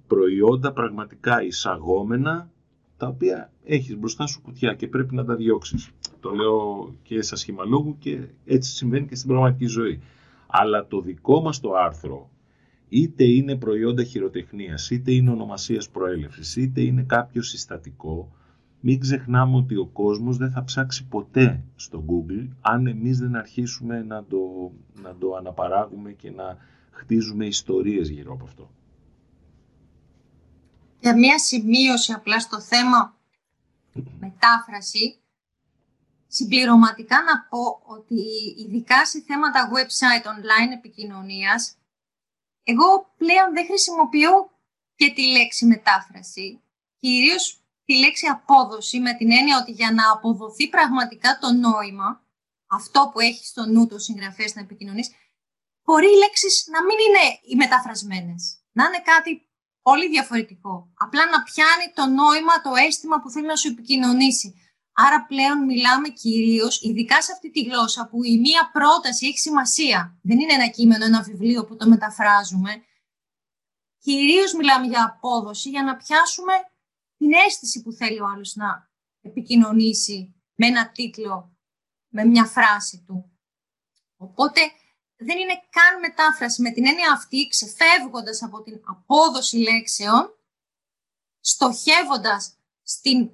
Προϊόντα πραγματικά εισαγόμενα, τα οποία έχεις μπροστά σου κουτιά και πρέπει να τα διώξεις. Το λέω και σε σχημαλόγου και έτσι συμβαίνει και στην πραγματική ζωή. Αλλά το δικό μας το άρθρο, είτε είναι προϊόντα χειροτεχνίας, είτε είναι ονομασίας προέλευσης, είτε είναι κάποιο συστατικό, μην ξεχνάμε ότι ο κόσμος δεν θα ψάξει ποτέ στο Google αν εμείς δεν αρχίσουμε να το, να το αναπαράγουμε και να χτίζουμε ιστορίες γύρω από αυτό. Για μία σημείωση απλά στο θέμα μετάφραση, Συμπληρωματικά να πω ότι ειδικά σε θέματα website online επικοινωνίας, εγώ πλέον δεν χρησιμοποιώ και τη λέξη μετάφραση, κυρίως τη λέξη απόδοση με την έννοια ότι για να αποδοθεί πραγματικά το νόημα, αυτό που έχει στο νου το συγγραφέας να επικοινωνείς, μπορεί οι λέξεις να μην είναι οι μεταφρασμένες, να είναι κάτι πολύ διαφορετικό. Απλά να πιάνει το νόημα, το αίσθημα που θέλει να σου επικοινωνήσει. Άρα πλέον μιλάμε κυρίως, ειδικά σε αυτή τη γλώσσα, που η μία πρόταση έχει σημασία. Δεν είναι ένα κείμενο, ένα βιβλίο που το μεταφράζουμε. Κυρίως μιλάμε για απόδοση, για να πιάσουμε την αίσθηση που θέλει ο άλλος να επικοινωνήσει με ένα τίτλο, με μια φράση του. Οπότε δεν είναι καν μετάφραση. Με την έννοια αυτή, ξεφεύγοντας από την απόδοση λέξεων, στοχεύοντας στην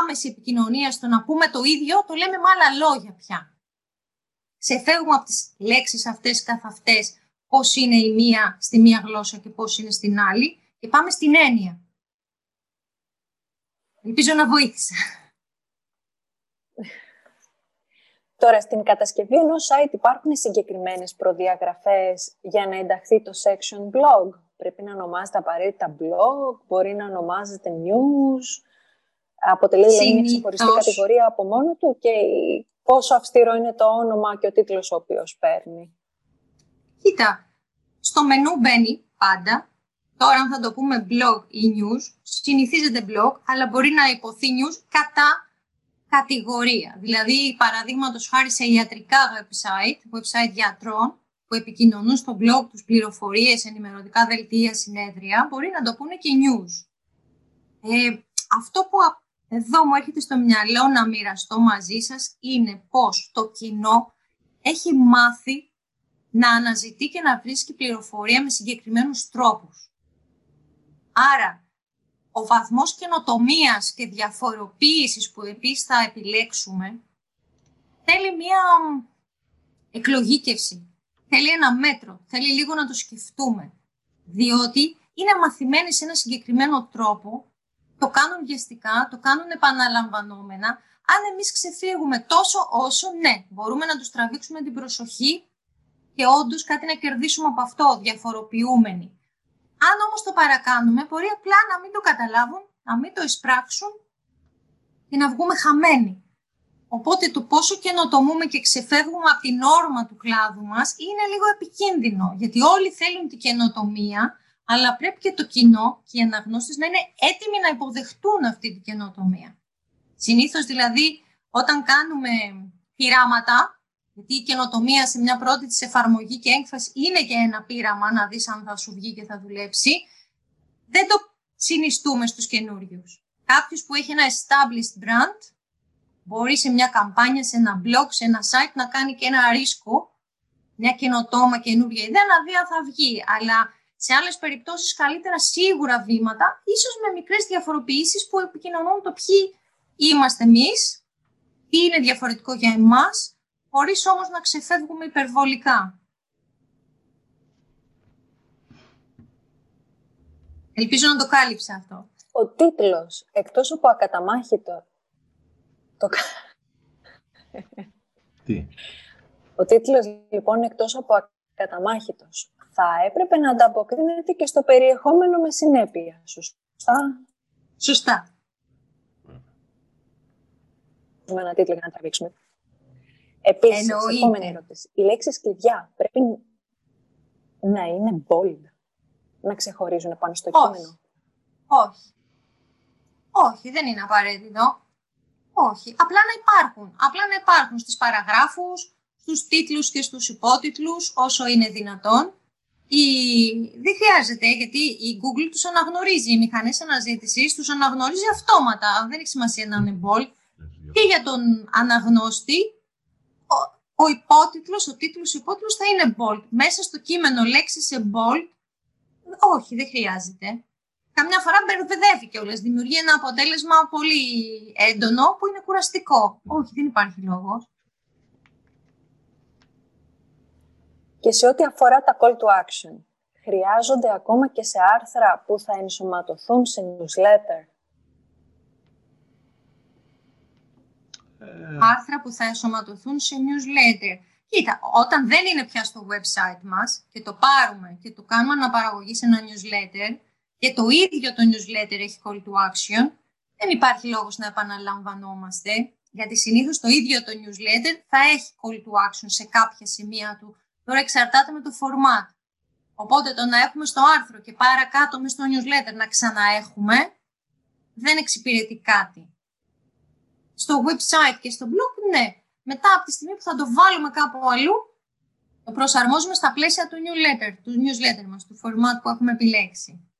άμεση επικοινωνία στο να πούμε το ίδιο, το λέμε με άλλα λόγια πια. Ξεφεύγουμε από τις λέξεις αυτές καθ' αυτές, πώς είναι η μία στη μία γλώσσα και πώς είναι στην άλλη και πάμε στην έννοια. Ελπίζω να βοήθησα. Τώρα, στην κατασκευή ενός site υπάρχουν συγκεκριμένες προδιαγραφές για να ενταχθεί το section blog. Πρέπει να ονομάζεται απαραίτητα blog, μπορεί να ονομάζεται news, Αποτελεί δηλαδή μια ξεχωριστή κατηγορία από μόνο του και πόσο αυστηρό είναι το όνομα και ο τίτλος ο οποίος παίρνει. Κοίτα, στο μενού μπαίνει πάντα. Τώρα αν θα το πούμε blog ή news, συνηθίζεται blog, αλλά μπορεί να υποθεί news κατά κατηγορία. Δηλαδή, παραδείγματος χάρη σε ιατρικά website, website γιατρών, που επικοινωνούν στο blog τους πληροφορίες, ενημερωτικά δελτία, συνέδρια, μπορεί να το πούνε και news. Ε, αυτό που εδώ μου έρχεται στο μυαλό να μοιραστώ μαζί σας είναι πως το κοινό έχει μάθει να αναζητεί και να βρίσκει πληροφορία με συγκεκριμένους τρόπους. Άρα, ο βαθμός καινοτομίας και διαφοροποίησης που επίσης θα επιλέξουμε θέλει μία εκλογήκευση, θέλει ένα μέτρο, θέλει λίγο να το σκεφτούμε. Διότι είναι μαθημένοι σε ένα συγκεκριμένο τρόπο, το κάνουν βιαστικά, το κάνουν επαναλαμβανόμενα. Αν εμείς ξεφύγουμε τόσο όσο, ναι, μπορούμε να τους τραβήξουμε την προσοχή και όντως κάτι να κερδίσουμε από αυτό, διαφοροποιούμενοι. Αν όμως το παρακάνουμε, μπορεί απλά να μην το καταλάβουν, να μην το εισπράξουν και να βγούμε χαμένοι. Οπότε το πόσο καινοτομούμε και ξεφεύγουμε από την όρμα του κλάδου μας είναι λίγο επικίνδυνο, γιατί όλοι θέλουν την καινοτομία, αλλά πρέπει και το κοινό και οι αναγνώστες να είναι έτοιμοι να υποδεχτούν αυτή την καινοτομία. Συνήθως δηλαδή όταν κάνουμε πειράματα, γιατί η καινοτομία σε μια πρώτη της εφαρμογή και έκφραση είναι και ένα πείραμα να δεις αν θα σου βγει και θα δουλέψει. Δεν το συνιστούμε στους καινούριους. Κάποιος που έχει ένα established brand μπορεί σε μια καμπάνια, σε ένα blog, σε ένα site να κάνει και ένα ρίσκο, μια καινοτόμα καινούργια ιδέα να δει αν θα βγει. Αλλά σε άλλες περιπτώσεις καλύτερα σίγουρα βήματα, ίσως με μικρές διαφοροποιήσεις που επικοινωνούν το ποιοι είμαστε εμείς, τι είναι διαφορετικό για εμάς χωρίς όμως να ξεφεύγουμε υπερβολικά. Ελπίζω να το κάλυψε αυτό. Ο τίτλος, εκτός από ακαταμάχητο... Το... Τι; Ο τίτλος, λοιπόν, εκτός από ακαταμάχητος, θα έπρεπε να ανταποκρίνεται και στο περιεχόμενο με συνέπεια. Σωστά; Σωστά. Με ένα τίτλο για να τραβήξουμε. Επίσης, επόμενη ερώτηση. Οι λέξεις κλειδιά πρέπει να είναι bold, να ξεχωρίζουν πάνω στο Όχι. κείμενο; Όχι. Όχι, δεν είναι απαραίτητο. Όχι. Απλά να υπάρχουν. Απλά να υπάρχουν στις παραγράφους, στους τίτλους και στους υπότιτλους, όσο είναι δυνατόν. Η... Δεν χρειάζεται, γιατί η Google τους αναγνωρίζει, οι μηχανές αναζήτησης τους αναγνωρίζει αυτόματα. Δεν έχει σημασία να είναι bold. Και για τον αναγνώστη ο υπότιτλος, ο τίτλος υπότιτλος θα είναι bold. Μέσα στο κείμενο λέξη σε bold, όχι, δεν χρειάζεται. Καμιά φορά μπερδεύει κιόλας, δημιουργεί ένα αποτέλεσμα πολύ έντονο που είναι κουραστικό. Όχι, δεν υπάρχει λόγος. Και σε ό,τι αφορά τα call to action, χρειάζονται ακόμα και σε άρθρα που θα ενσωματωθούν σε newsletter; Ε, άρθρα που θα ενσωματωθούν σε newsletter. Κοίτα, όταν δεν είναι πια στο website μας και το πάρουμε και το κάνουμε αναπαραγωγή σε ένα newsletter και το ίδιο το newsletter έχει call to action, δεν υπάρχει λόγος να επαναλαμβανόμαστε, γιατί συνήθως το ίδιο το newsletter θα έχει call to action σε κάποια σημεία του. Τώρα εξαρτάται με το format. Οπότε το να έχουμε στο άρθρο και παρακάτω μες στο newsletter να ξαναέχουμε, δεν εξυπηρετεί κάτι στο website και στο blog, ναι. Μετά από τη στιγμή που θα το βάλουμε κάπου αλλού, το προσαρμόζουμε στα πλαίσια του newsletter, του newsletter μας, του format που έχουμε επιλέξει.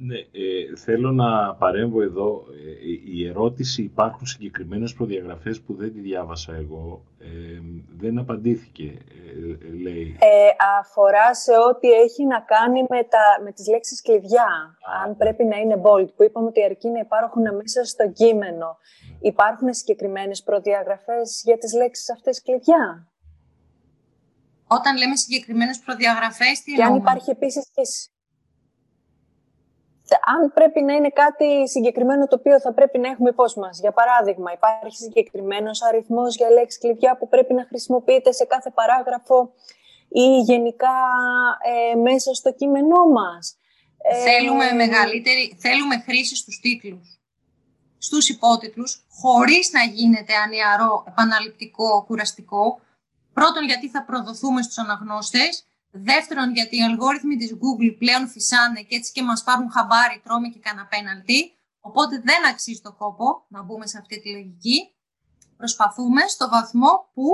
Ναι, ε, θέλω να παρέμβω εδώ. Ε, η ερώτηση υπάρχουν συγκεκριμένες προδιαγραφές που δεν τη διάβασα εγώ. Ε, δεν απαντήθηκε, ε, λέει. Ε, αφορά σε ό,τι έχει να κάνει με, τα, με τις λέξεις κλειδιά. Αν ναι. πρέπει να είναι bold, που είπαμε ότι αρκεί να υπάρχουν μέσα στο κείμενο. Ναι. Υπάρχουν συγκεκριμένες προδιαγραφές για τις λέξεις αυτές κλειδιά; Όταν λέμε συγκεκριμένες προδιαγραφές, τι Και αν υπάρχει επίσης και αν πρέπει να είναι κάτι συγκεκριμένο το οποίο θα πρέπει να έχουμε υπόψη μας. Για παράδειγμα, υπάρχει συγκεκριμένος αριθμός για λέξη κλειδιά που πρέπει να χρησιμοποιείται σε κάθε παράγραφο ή γενικά ε, μέσα στο κείμενό μας. Ε, θέλουμε, μεγαλύτερη, θέλουμε χρήση στους τίτλους. στους υπότιτλους, χωρίς να γίνεται ανιαρό, επαναληπτικό, κουραστικό. Πρώτον, γιατί θα προδοθούμε στους αναγνώστες. Δεύτερον, γιατί οι αλγόριθμοι της Google πλέον φυσάνε και έτσι και μας πάρουν χαμπάρι, τρώμε και κανένα πέναλτι. Οπότε δεν αξίζει το κόπο να μπούμε σε αυτή τη λογική. Προσπαθούμε στο βαθμό που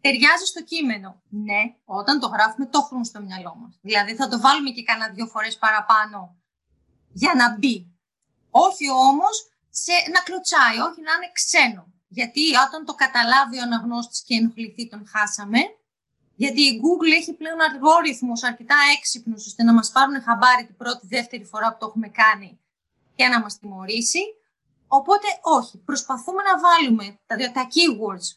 ταιριάζει στο κείμενο. Ναι, όταν το γράφουμε το έχουμε στο μυαλό μας. Δηλαδή θα το βάλουμε και κανένα δύο φορές παραπάνω για να μπει. Όχι όμως σε, να κλωτσάει, όχι να είναι ξένο. Γιατί όταν το καταλάβει ο αναγνώστης και ενοχληθεί τον χάσαμε. Γιατί η Google έχει πλέον αργόριθμους αρκετά έξυπνους ώστε να μας πάρουν χαμπάρι την πρώτη, δεύτερη φορά που το έχουμε κάνει και να μας τιμωρήσει. Οπότε όχι, προσπαθούμε να βάλουμε τα, τα keywords.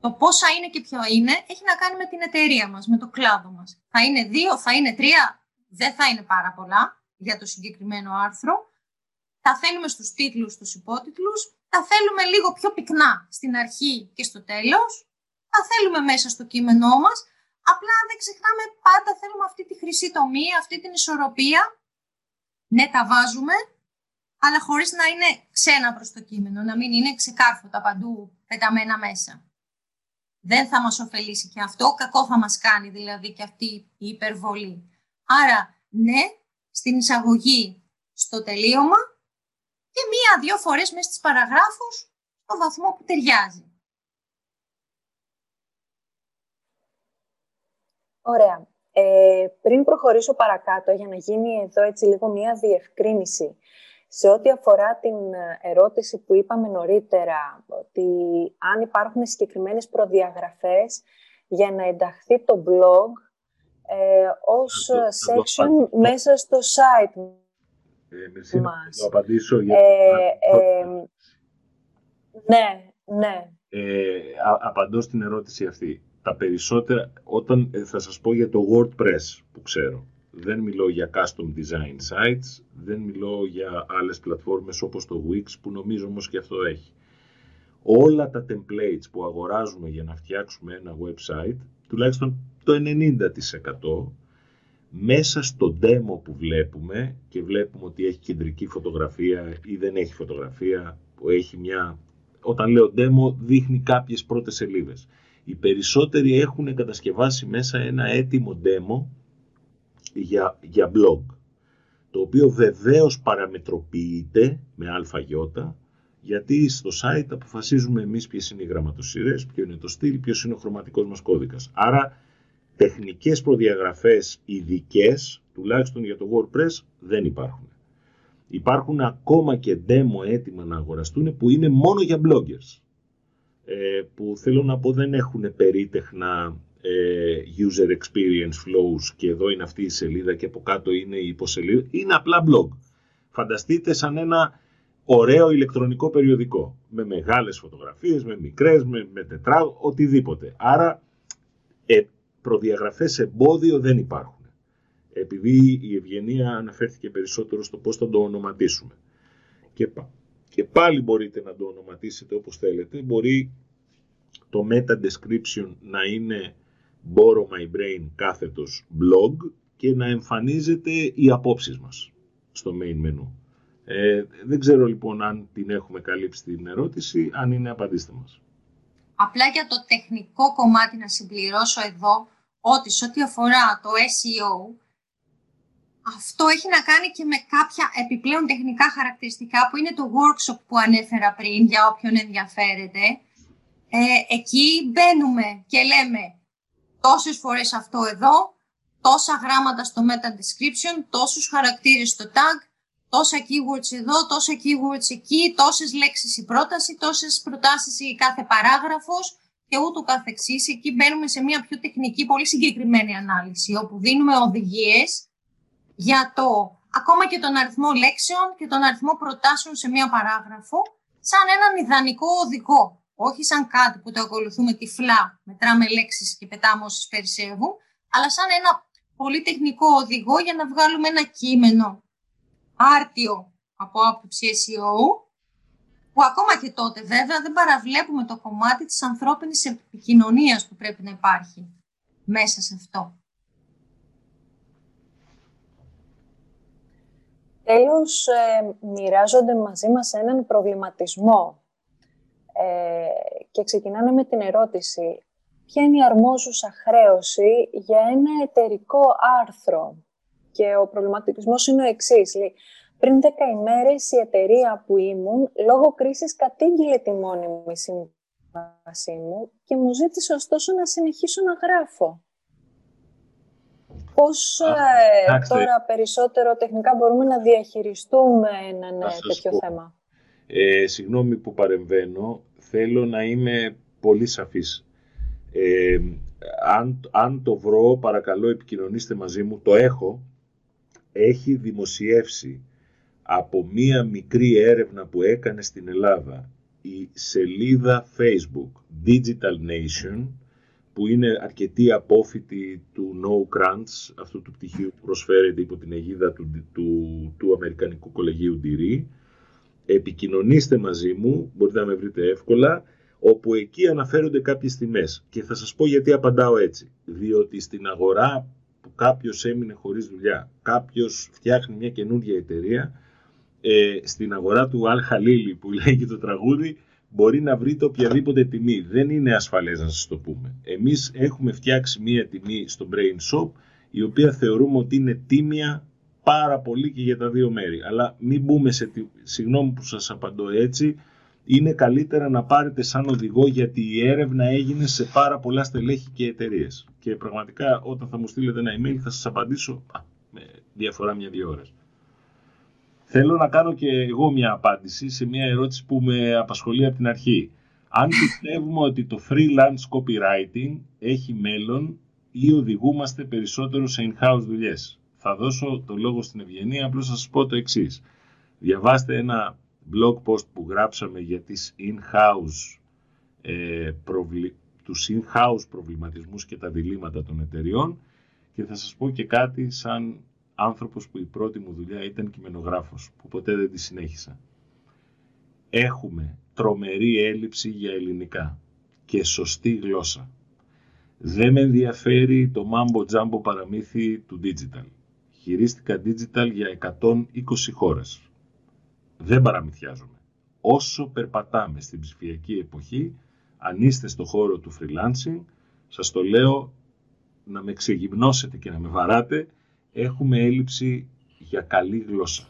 Το πόσα είναι και ποιο είναι έχει να κάνει με την εταιρεία μας, με το κλάδο μας. Θα είναι δύο, θα είναι τρία, δεν θα είναι πάρα πολλά για το συγκεκριμένο άρθρο τα θέλουμε στους τίτλους, στους υπότιτλους, τα θέλουμε λίγο πιο πυκνά στην αρχή και στο τέλος, τα θέλουμε μέσα στο κείμενό μας, απλά δεν ξεχνάμε πάντα θέλουμε αυτή τη χρυσή τομή, αυτή την ισορροπία. Ναι, τα βάζουμε, αλλά χωρίς να είναι ξένα προς το κείμενο, να μην είναι ξεκάρφωτα παντού πεταμένα μέσα. Δεν θα μας ωφελήσει και αυτό, κακό θα μας κάνει δηλαδή και αυτή η υπερβολή. Άρα, ναι, στην εισαγωγή στο τελείωμα και μία-δύο φορές μέσα στις παραγράφους στο βαθμό που ταιριάζει. Ωραία. Ε, πριν προχωρήσω παρακάτω, για να γίνει εδώ έτσι λίγο μία διευκρίνηση, σε ό,τι αφορά την ερώτηση που είπαμε νωρίτερα, ότι αν υπάρχουν συγκεκριμένες προδιαγραφές για να ενταχθεί το blog ε, ως section μέσα στο site ε, να το απαντήσω για... Ε, ε, ναι, ναι. Ε, απαντώ στην ερώτηση αυτή. Τα περισσότερα, όταν ε, θα σας πω για το WordPress που ξέρω, δεν μιλώ για custom design sites, δεν μιλώ για άλλες πλατφόρμες όπως το Wix που νομίζω όμως και αυτό έχει. Όλα τα templates που αγοράζουμε για να φτιάξουμε ένα website, τουλάχιστον το 90% μέσα στο demo που βλέπουμε και βλέπουμε ότι έχει κεντρική φωτογραφία ή δεν έχει φωτογραφία, που έχει μια... Όταν λέω demo δείχνει κάποιες πρώτες σελίδες. Οι περισσότεροι έχουν κατασκευάσει μέσα ένα έτοιμο demo για, για blog, το οποίο βεβαίως παραμετροποιείται με αλφαγιώτα, γιατί στο site αποφασίζουμε εμείς ποιες είναι οι γραμματοσύρες, ποιο είναι το στυλ, ποιος είναι ο χρωματικός μας κώδικας. Άρα τεχνικές προδιαγραφές ειδικές, τουλάχιστον για το WordPress, δεν υπάρχουν. Υπάρχουν ακόμα και demo έτοιμα να αγοραστούν που είναι μόνο για bloggers. Ε, που θέλω να πω δεν έχουν περίτεχνα ε, user experience flows και εδώ είναι αυτή η σελίδα και από κάτω είναι η υποσελίδα. Είναι απλά blog. Φανταστείτε σαν ένα ωραίο ηλεκτρονικό περιοδικό με μεγάλες φωτογραφίες, με μικρές, με, με τετρά, οτιδήποτε. Άρα ε, προδιαγραφές εμπόδιο δεν υπάρχουν. Επειδή η ευγενία αναφέρθηκε περισσότερο στο πώς θα το ονοματίσουμε. Και, και πάλι μπορείτε να το ονοματίσετε όπως θέλετε. Μπορεί το meta description να είναι borrow my brain κάθετος blog και να εμφανίζεται οι απόψεις μας στο main menu. Ε, δεν ξέρω λοιπόν αν την έχουμε καλύψει την ερώτηση, αν είναι απαντήστε μας. Απλά για το τεχνικό κομμάτι να συμπληρώσω εδώ, ότι σε ό,τι αφορά το SEO, αυτό έχει να κάνει και με κάποια επιπλέον τεχνικά χαρακτηριστικά που είναι το workshop που ανέφερα πριν για όποιον ενδιαφέρεται. Ε, εκεί μπαίνουμε και λέμε τόσες φορές αυτό εδώ, τόσα γράμματα στο meta description, τόσους χαρακτήρες στο tag, τόσα keywords εδώ, τόσα keywords εκεί, τόσες λέξεις η πρόταση, τόσες προτάσεις η κάθε παράγραφος, και ούτω καθεξής. Εκεί μπαίνουμε σε μια πιο τεχνική, πολύ συγκεκριμένη ανάλυση, όπου δίνουμε οδηγίες για το ακόμα και τον αριθμό λέξεων και τον αριθμό προτάσεων σε μια παράγραφο, σαν έναν ιδανικό οδηγό. Όχι σαν κάτι που το ακολουθούμε τυφλά, μετράμε λέξεις και πετάμε όσες περισσεύουν, αλλά σαν ένα πολύ τεχνικό οδηγό για να βγάλουμε ένα κείμενο άρτιο από άποψη SEO, που ακόμα και τότε βέβαια δεν παραβλέπουμε το κομμάτι της ανθρώπινης επικοινωνίας που πρέπει να υπάρχει μέσα σε αυτό. Τέλος, ε, μοιράζονται μαζί μας έναν προβληματισμό ε, και ξεκινάνε με την ερώτηση ποια είναι η αρμόζουσα χρέωση για ένα εταιρικό άρθρο; Και ο προβληματισμός είναι ο εξής. πριν 10 ημέρες η εταιρεία που ήμουν, λόγω κρίσης κατήγγειλε τη μόνιμη σύμβασή μου και μου ζήτησε ωστόσο να συνεχίσω να γράφω. Πώς ε, τώρα περισσότερο τεχνικά μπορούμε να διαχειριστούμε ένα ναι, τέτοιο θέμα. Ε, συγγνώμη που παρεμβαίνω, θέλω να είμαι πολύ σαφής. Ε, αν, αν το βρω, παρακαλώ επικοινωνήστε μαζί μου, το έχω, έχει δημοσιεύσει από μία μικρή έρευνα που έκανε στην Ελλάδα η σελίδα Facebook Digital Nation, που είναι αρκετή απόφοιτη του No Grants, αυτού του πτυχίου που προσφέρεται υπό την αιγίδα του, του, του Αμερικανικού Κολεγίου Ντυρί. Επικοινωνήστε μαζί μου, μπορείτε να με βρείτε εύκολα, όπου εκεί αναφέρονται κάποιες τιμές. Και θα σας πω γιατί απαντάω έτσι. Διότι στην αγορά που κάποιος έμεινε χωρίς δουλειά, κάποιος φτιάχνει μια καινούργια εταιρεία, ε, στην αγορά του Αλ Χαλίλη που λέγει το τραγούδι, μπορεί να βρείτε οποιαδήποτε τιμή. Δεν είναι ασφαλές να σας το πούμε. Εμείς έχουμε φτιάξει μία τιμή στο Brain Shop, η οποία θεωρούμε ότι είναι τίμια πάρα πολύ και για τα δύο μέρη. Αλλά μην μπούμε σε... Συγγνώμη που σας απαντώ έτσι, είναι καλύτερα να πάρετε σαν οδηγό γιατί η έρευνα έγινε σε πάρα πολλά στελέχη και εταιρείες. Και πραγματικά όταν θα μου στείλετε ένα email θα σας απαντήσω α, με διαφορά μια-δύο ώρες. Θέλω να κάνω και εγώ μια απάντηση σε μια ερώτηση που με απασχολεί από την αρχή. Αν πιστεύουμε ότι το freelance copywriting έχει μέλλον ή οδηγούμαστε περισσότερο σε in-house δουλειές; Θα δώσω το λόγο στην Ευγενία, απλώς θα σας πω το εξής. Διαβάστε ένα blog post που γράψαμε για τις in-house ε, προβλη... τους in-house προβληματισμούς και τα διλήμματα των εταιριών και θα σας πω και κάτι σαν άνθρωπος που η πρώτη μου δουλειά ήταν κειμενογράφος, που ποτέ δεν τη συνέχισα. Έχουμε τρομερή έλλειψη για ελληνικά και σωστή γλώσσα. Δεν με ενδιαφέρει το μάμπο τζάμπο παραμύθι του digital. Χειρίστηκα digital για 120 χώρες. Δεν παραμυθιάζομαι. Όσο περπατάμε στην ψηφιακή εποχή, αν είστε στο χώρο του freelancing, σας το λέω να με ξεγυμνώσετε και να με βαράτε, έχουμε έλλειψη για καλή γλώσσα.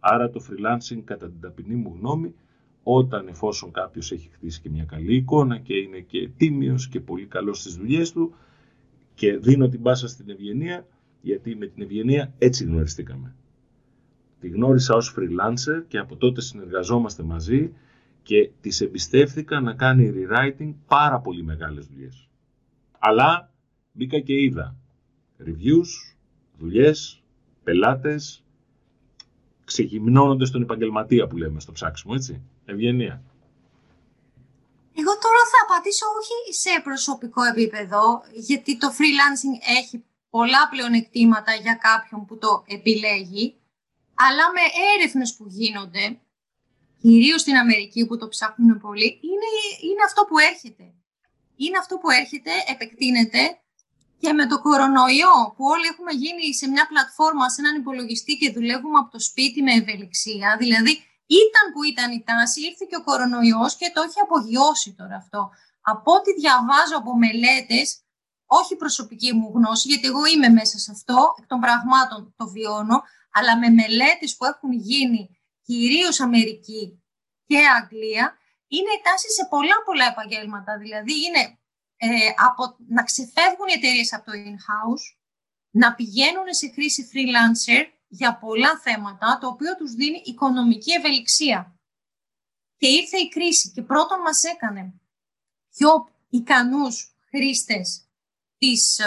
Άρα το freelancing κατά την ταπεινή μου γνώμη, όταν εφόσον κάποιος έχει χτίσει και μια καλή εικόνα και είναι και τίμιος και πολύ καλός στις δουλειές του και δίνω την πάσα στην Ευγενία, γιατί με την Ευγενία έτσι γνωριστήκαμε. Τη γνώρισα ως freelancer και από τότε συνεργαζόμαστε μαζί και της εμπιστεύθηκα να κάνει rewriting πάρα πολύ μεγάλες δουλειές. Αλλά μπήκα και είδα reviews, δουλειές, πελάτες, ξεγυμνώνονται στον επαγγελματία που λέμε στο ψάξιμο, έτσι. Ευγενία. Εγώ τώρα θα απαντήσω όχι σε προσωπικό επίπεδο, γιατί το freelancing έχει πολλά πλεονεκτήματα για κάποιον που το επιλέγει, αλλά με έρευνες που γίνονται, κυρίως στην Αμερική που το ψάχνουν πολύ, είναι, είναι αυτό που έρχεται. Είναι αυτό που έρχεται, επεκτείνεται και με το κορονοϊό που όλοι έχουμε γίνει σε μια πλατφόρμα, σε έναν υπολογιστή και δουλεύουμε από το σπίτι με ευελιξία, δηλαδή ήταν που ήταν η τάση, ήρθε και ο κορονοϊός και το έχει απογειώσει τώρα αυτό. Από ό,τι διαβάζω από μελέτες, όχι προσωπική μου γνώση, γιατί εγώ είμαι μέσα σε αυτό, εκ των πραγμάτων το βιώνω, αλλά με μελέτες που έχουν γίνει κυρίως Αμερική και Αγγλία, είναι η τάση σε πολλά πολλά επαγγέλματα. Δηλαδή είναι ε, από, να ξεφεύγουν οι εταιρείες από το in-house, να πηγαίνουν σε χρήση freelancer για πολλά θέματα, το οποίο τους δίνει οικονομική ευελιξία. Και ήρθε η κρίση και πρώτον μας έκανε πιο ικανούς χρήστες της ε,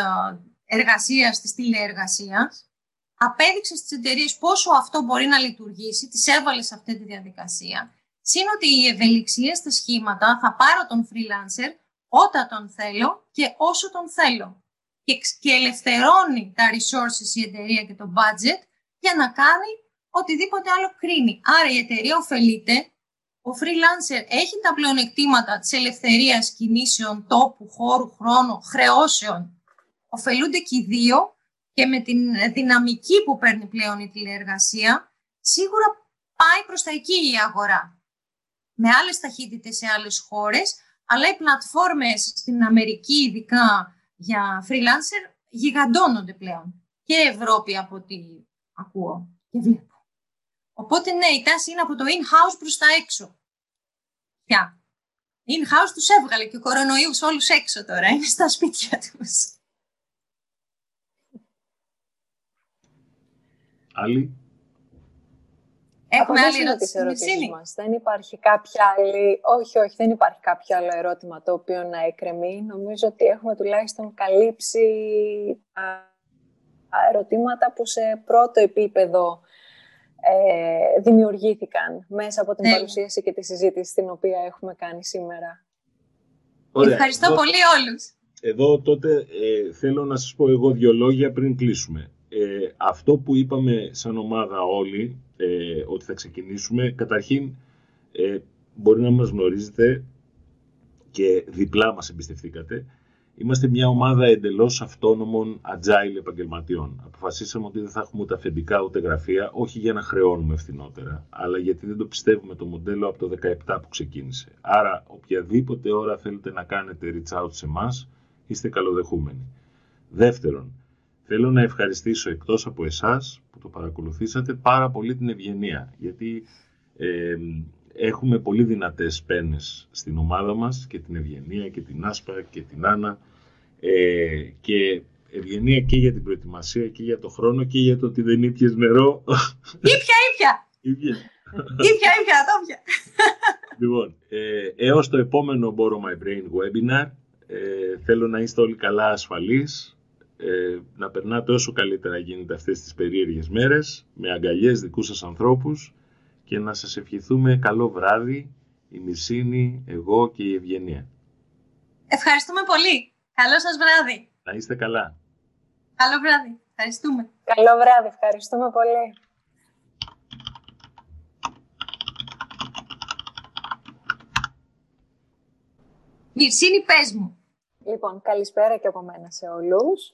εργασίας, της τηλεεργασίας, απέδειξε στις εταιρείες πόσο αυτό μπορεί να λειτουργήσει, τις έβαλε σε αυτή τη διαδικασία. Συν ότι η ευελιξία στα σχήματα θα πάρω τον freelancer όταν τον θέλω και όσο τον θέλω. Και, και ελευθερώνει τα resources η εταιρεία και το budget για να κάνει οτιδήποτε άλλο κρίνει. Άρα η εταιρεία ωφελείται, ο freelancer έχει τα πλεονεκτήματα της ελευθερίας κινήσεων, τόπου, χώρου, χρόνου, χρεώσεων. Οφελούνται και οι δύο και με την δυναμική που παίρνει πλέον η τηλεεργασία, σίγουρα πάει προς τα εκεί η αγορά. Με άλλες ταχύτητες σε άλλες χώρες, αλλά οι πλατφόρμες στην Αμερική ειδικά για freelancer γιγαντώνονται πλέον. Και Ευρώπη από ό,τι ακούω και βλέπω. Οπότε ναι, η τάση είναι από το in-house προς τα έξω. Πια. In-house τους έβγαλε και ο κορονοϊούς όλους έξω τώρα, είναι στα σπίτια τους. Άλλοι. Έχουμε άλλη ερώτηση μας. Δεν υπάρχει κάποια άλλη... Όχι, όχι, δεν υπάρχει κάποιο άλλο ερώτημα το οποίο να εκκρεμεί. Νομίζω ότι έχουμε τουλάχιστον καλύψει τα ερωτήματα που σε πρώτο επίπεδο ε, δημιουργήθηκαν μέσα από την ναι. παρουσίαση και τη συζήτηση την οποία έχουμε κάνει σήμερα. Ωραία. Ευχαριστώ πολύ όλους. Εδώ τότε ε, θέλω να σας πω εγώ δύο λόγια πριν κλείσουμε. Ε, αυτό που είπαμε σαν ομάδα όλοι, ε, ότι θα ξεκινήσουμε, καταρχήν ε, μπορεί να μας γνωρίζετε και διπλά μας εμπιστευτήκατε. Είμαστε μια ομάδα εντελώς αυτόνομων agile επαγγελματιών. Αποφασίσαμε ότι δεν θα έχουμε ούτε αφεντικά ούτε γραφεία, όχι για να χρεώνουμε φθηνότερα, αλλά γιατί δεν το πιστεύουμε το μοντέλο από το 17 που ξεκίνησε. Άρα, οποιαδήποτε ώρα θέλετε να κάνετε reach out σε εμά, είστε καλοδεχούμενοι. Δεύτερον, θέλω να ευχαριστήσω εκτός από εσάς που το παρακολουθήσατε πάρα πολύ την ευγενία, γιατί ε, έχουμε πολύ δυνατές πένες στην ομάδα μας και την Ευγενία και την Άσπα και την Άννα ε, και ευγενία και για την προετοιμασία και για το χρόνο και για το ότι δεν ήπιες νερό. Ήπια, ήπια. Ήπια. Ήπια, ήπια, το Λοιπόν, ε, έως το επόμενο Borrow My Brain webinar ε, θέλω να είστε όλοι καλά ασφαλείς, ε, να περνάτε όσο καλύτερα γίνεται αυτές τις περίεργες μέρες με αγκαλιές δικούς σας ανθρώπους και να σας ευχηθούμε καλό βράδυ, η Μυρσίνη, εγώ και η Ευγενία. Ευχαριστούμε πολύ. Καλό σας βράδυ. Να είστε καλά. Καλό βράδυ. Ευχαριστούμε. Καλό βράδυ. Ευχαριστούμε πολύ. Μυρσίνη, πες μου. Λοιπόν, καλησπέρα και από μένα σε όλους.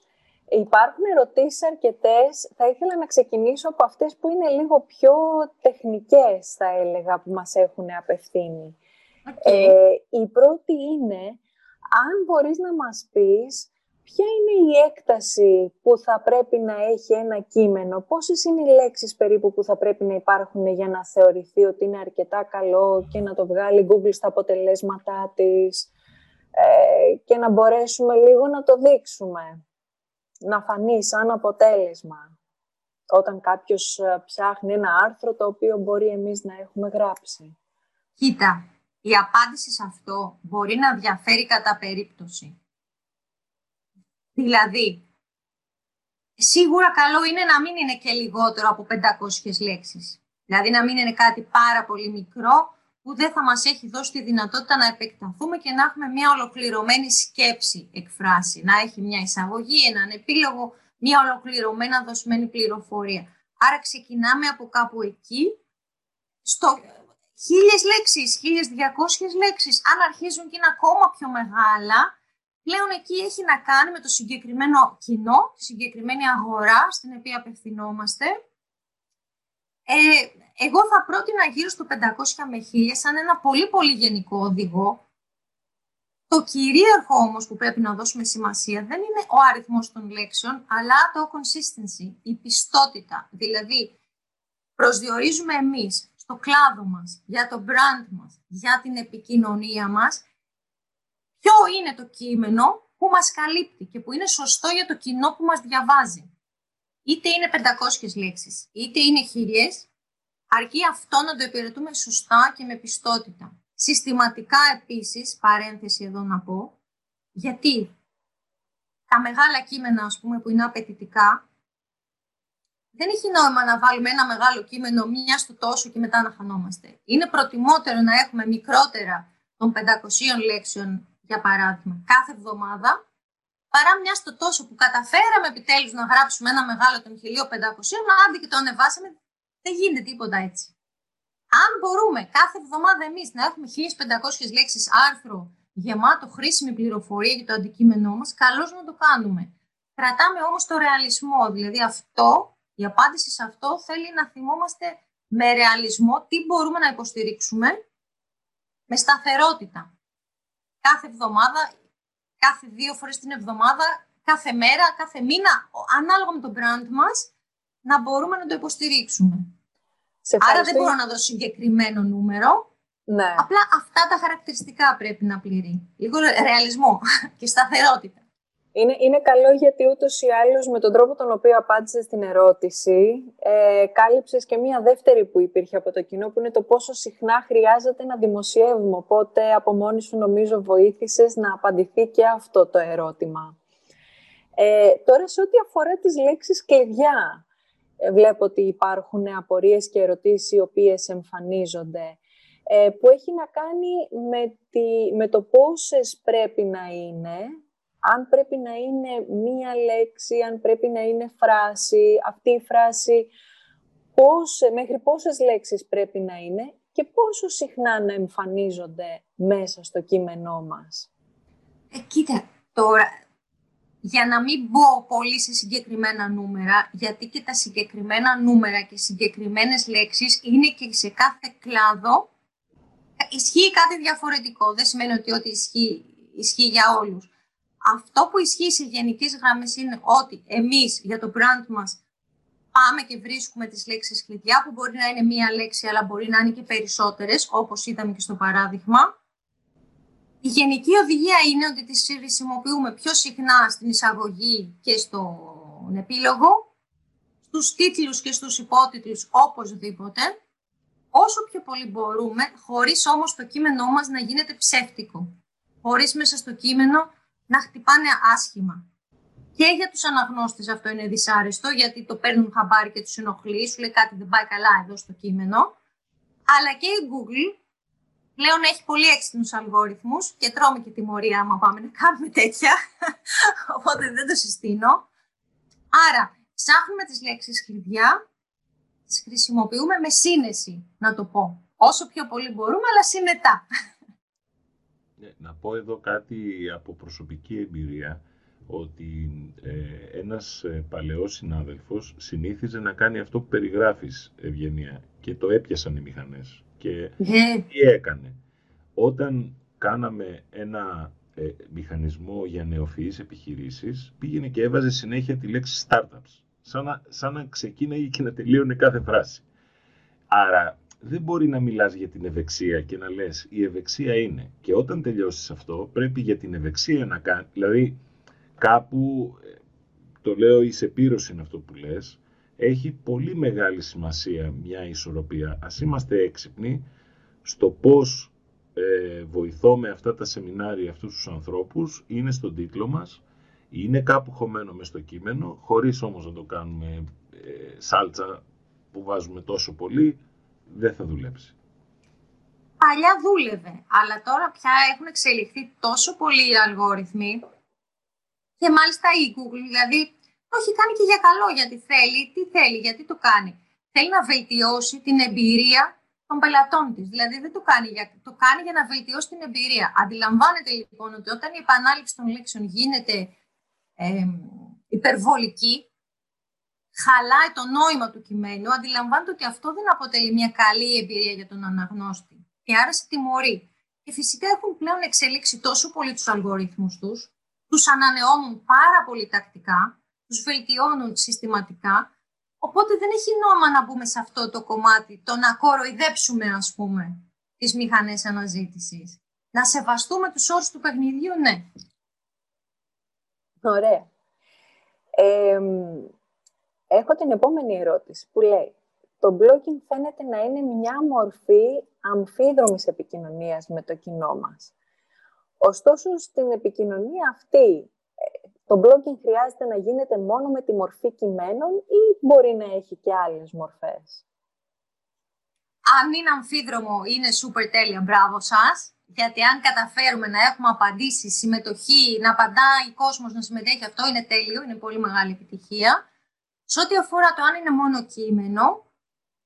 Υπάρχουν ερωτήσεις αρκετές. Θα ήθελα να ξεκινήσω από αυτές που είναι λίγο πιο τεχνικές, θα έλεγα, που μας έχουν απευθύνει. Ε, η πρώτη είναι, αν μπορείς να μας πεις ποια είναι η έκταση που θα πρέπει να έχει ένα κείμενο, πόσες είναι οι λέξεις περίπου που θα πρέπει να υπάρχουν για να θεωρηθεί ότι είναι αρκετά καλό και να το βγάλει Google στα αποτελέσματά της ε, και να μπορέσουμε λίγο να το δείξουμε να φανεί σαν αποτέλεσμα όταν κάποιος ε, ψάχνει ένα άρθρο το οποίο μπορεί εμείς να έχουμε γράψει. Κοίτα, η απάντηση σε αυτό μπορεί να διαφέρει κατά περίπτωση. Δηλαδή, σίγουρα καλό είναι να μην είναι και λιγότερο από 500 λέξεις. Δηλαδή να μην είναι κάτι πάρα πολύ μικρό που δεν θα μας έχει δώσει τη δυνατότητα να επεκταθούμε και να έχουμε μια ολοκληρωμένη σκέψη εκφράσει. Να έχει μια εισαγωγή, έναν επίλογο, μια ολοκληρωμένα δοσμένη πληροφορία. Άρα ξεκινάμε από κάπου εκεί, στο χίλιες λέξεις, χίλιες διακόσιες λέξεις. Αν αρχίζουν και είναι ακόμα πιο μεγάλα, πλέον εκεί έχει να κάνει με το συγκεκριμένο κοινό, τη συγκεκριμένη αγορά στην οποία απευθυνόμαστε. Ε, εγώ θα πρότεινα γύρω στο 500 με 1000 σαν ένα πολύ πολύ γενικό οδηγό. Το κυρίαρχο όμως που πρέπει να δώσουμε σημασία δεν είναι ο αριθμός των λέξεων, αλλά το consistency, η πιστότητα. Δηλαδή, προσδιορίζουμε εμείς στο κλάδο μας, για το brand μας, για την επικοινωνία μας, ποιο είναι το κείμενο που μας καλύπτει και που είναι σωστό για το κοινό που μας διαβάζει. Είτε είναι 500 λέξεις, είτε είναι χίλιες, αρκεί αυτό να το υπηρετούμε σωστά και με πιστότητα. Συστηματικά επίσης, παρένθεση εδώ να πω, γιατί τα μεγάλα κείμενα, ας πούμε, που είναι απαιτητικά, δεν έχει νόημα να βάλουμε ένα μεγάλο κείμενο μία στο τόσο και μετά να χανόμαστε. Είναι προτιμότερο να έχουμε μικρότερα των 500 λέξεων, για παράδειγμα, κάθε εβδομάδα, παρά μιας στο τόσο που καταφέραμε επιτέλους να γράψουμε ένα μεγάλο των 1500, να και το ανεβάσαμε δεν γίνεται τίποτα έτσι. Αν μπορούμε κάθε εβδομάδα εμείς να έχουμε 1500 λέξεις άρθρο γεμάτο χρήσιμη πληροφορία για το αντικείμενό μας, καλώς να το κάνουμε. Κρατάμε όμως το ρεαλισμό, δηλαδή αυτό, η απάντηση σε αυτό θέλει να θυμόμαστε με ρεαλισμό τι μπορούμε να υποστηρίξουμε με σταθερότητα. Κάθε εβδομάδα, κάθε δύο φορές την εβδομάδα, κάθε μέρα, κάθε μήνα, ανάλογα με το brand μας, να μπορούμε να το υποστηρίξουμε. Άρα δεν μπορώ να δώσω συγκεκριμένο νούμερο. Ναι. Απλά αυτά τα χαρακτηριστικά πρέπει να πληρεί. Λίγο ρεαλισμό και σταθερότητα. Είναι, είναι καλό γιατί ούτως ή άλλως με τον τρόπο τον οποίο απάντησες στην ερώτηση ε, κάλυψες και μία δεύτερη που υπήρχε από το κοινό που είναι το πόσο συχνά χρειάζεται να δημοσιεύουμε. Οπότε από μόνη σου νομίζω βοήθησες να απαντηθεί και αυτό το ερώτημα. Ε, τώρα σε ό,τι αφορά τις λέξεις κλειδιά, ε, βλέπω ότι υπάρχουν απορίες και ερωτήσεις οι οποίες εμφανίζονται ε, που έχει να κάνει με, τη, με το πόσες πρέπει να είναι αν πρέπει να είναι μία λέξη, αν πρέπει να είναι φράση, αυτή η φράση, πώς, μέχρι πόσες λέξεις πρέπει να είναι και πόσο συχνά να εμφανίζονται μέσα στο κείμενό μας. Ε, κοίτα, τώρα, για να μην μπω πολύ σε συγκεκριμένα νούμερα, γιατί και τα συγκεκριμένα νούμερα και συγκεκριμένες λέξεις είναι και σε κάθε κλάδο ισχύει κάτι διαφορετικό. Δεν σημαίνει ότι ό,τι ισχύει, ισχύει για όλους. Αυτό που ισχύει σε γενικές γραμμές είναι ότι εμείς για το brand μας πάμε και βρίσκουμε τις λέξεις κλειδιά που μπορεί να είναι μία λέξη αλλά μπορεί να είναι και περισσότερες όπως είδαμε και στο παράδειγμα. Η γενική οδηγία είναι ότι τις χρησιμοποιούμε πιο συχνά στην εισαγωγή και στον επίλογο, στους τίτλους και στους υπότιτλους οπωσδήποτε, όσο πιο πολύ μπορούμε, χωρίς όμως το κείμενό μας να γίνεται ψεύτικο. Χωρίς μέσα στο κείμενο να χτυπάνε άσχημα. Και για τους αναγνώστες αυτό είναι δυσάρεστο, γιατί το παίρνουν χαμπάρι και τους ενοχλεί, σου λέει κάτι δεν πάει καλά εδώ στο κείμενο. Αλλά και η Google πλέον έχει πολύ έξυπνους αλγόριθμους και τρώμε και τιμωρία άμα πάμε να κάνουμε τέτοια, οπότε δεν το συστήνω. Άρα, ψάχνουμε τις λέξεις κλειδιά, τις χρησιμοποιούμε με σύνεση, να το πω. Όσο πιο πολύ μπορούμε, αλλά συνετά. Ναι, να πω εδώ κάτι από προσωπική εμπειρία, ότι ε, ένας ε, παλαιός συνάδελφος συνήθιζε να κάνει αυτό που περιγράφεις, Ευγενία, και το έπιασαν οι μηχανές. Και ναι. τι έκανε. Όταν κάναμε ένα ε, μηχανισμό για νεοφυείς επιχειρήσεις, πήγαινε και έβαζε συνέχεια τη λέξη startups, σαν να, σαν να ξεκίναγε και να τελείωνε κάθε φράση. Άρα δεν μπορεί να μιλάς για την ευεξία και να λες η ευεξία είναι. Και όταν τελειώσεις αυτό πρέπει για την ευεξία να κάνει, δηλαδή κάπου, ε, το λέω η σεπήρωση είναι αυτό που λες, έχει πολύ μεγάλη σημασία μια ισορροπία. Ας είμαστε έξυπνοι στο πώς ε, βοηθώ με αυτά τα σεμινάρια αυτούς τους ανθρώπους, είναι στον τίτλο μας, είναι κάπου χωμένο μες στο κείμενο, χωρίς όμως να το κάνουμε ε, σάλτσα που βάζουμε τόσο πολύ, δεν θα δουλέψει. Παλιά δούλευε, αλλά τώρα πια έχουν εξελιχθεί τόσο πολύ οι αλγόριθμοι και μάλιστα η Google, δηλαδή το έχει κάνει και για καλό γιατί θέλει, τι θέλει, γιατί το κάνει. Θέλει να βελτιώσει την εμπειρία των πελατών της. Δηλαδή δεν το κάνει, για, το κάνει για να βελτιώσει την εμπειρία. Αντιλαμβάνεται λοιπόν ότι όταν η επανάληψη των λέξεων γίνεται ε, υπερβολική, χαλάει το νόημα του κειμένου, αντιλαμβάνεται ότι αυτό δεν αποτελεί μια καλή εμπειρία για τον αναγνώστη και άρα σε τιμωρεί. Και φυσικά έχουν πλέον εξελίξει τόσο πολύ τους αλγορίθμους τους, τους ανανεώνουν πάρα πολύ τακτικά, τους βελτιώνουν συστηματικά, οπότε δεν έχει νόημα να μπούμε σε αυτό το κομμάτι, το να κοροϊδέψουμε ας πούμε τις μηχανές αναζήτησης. Να σεβαστούμε τους όρους του παιχνιδιού, ναι. Ωραία. Ε, Έχω την επόμενη ερώτηση που λέει «Το blogging φαίνεται να είναι μια μορφή αμφίδρομης επικοινωνίας με το κοινό μας. Ωστόσο, στην επικοινωνία αυτή, ε, το blogging χρειάζεται να γίνεται μόνο με τη μορφή κειμένων ή μπορεί να έχει και άλλες μορφές; Αν είναι αμφίδρομο, είναι super τέλεια, μπράβο σας. Γιατί αν καταφέρουμε να έχουμε απαντήσεις, συμμετοχή, να απαντάει ο κόσμος να συμμετέχει, αυτό είναι τέλειο, είναι πολύ μεγάλη επιτυχία. Σε ό,τι αφορά το αν είναι μόνο κείμενο,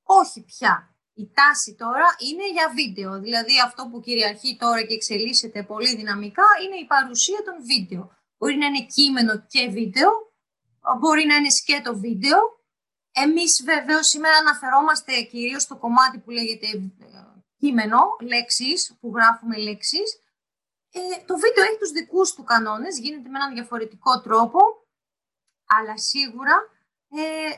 όχι πια. Η τάση τώρα είναι για βίντεο. Δηλαδή αυτό που κυριαρχεί τώρα και εξελίσσεται πολύ δυναμικά είναι η παρουσία των βίντεο. Μπορεί να είναι κείμενο και βίντεο, μπορεί να είναι σκέτο βίντεο. Εμείς βεβαίως σήμερα αναφερόμαστε κυρίως στο κομμάτι που λέγεται ε, κείμενο, λέξεις, που γράφουμε λέξεις. Ε, το βίντεο έχει τους δικούς του κανόνες, γίνεται με έναν διαφορετικό τρόπο, αλλά σίγουρα, ε,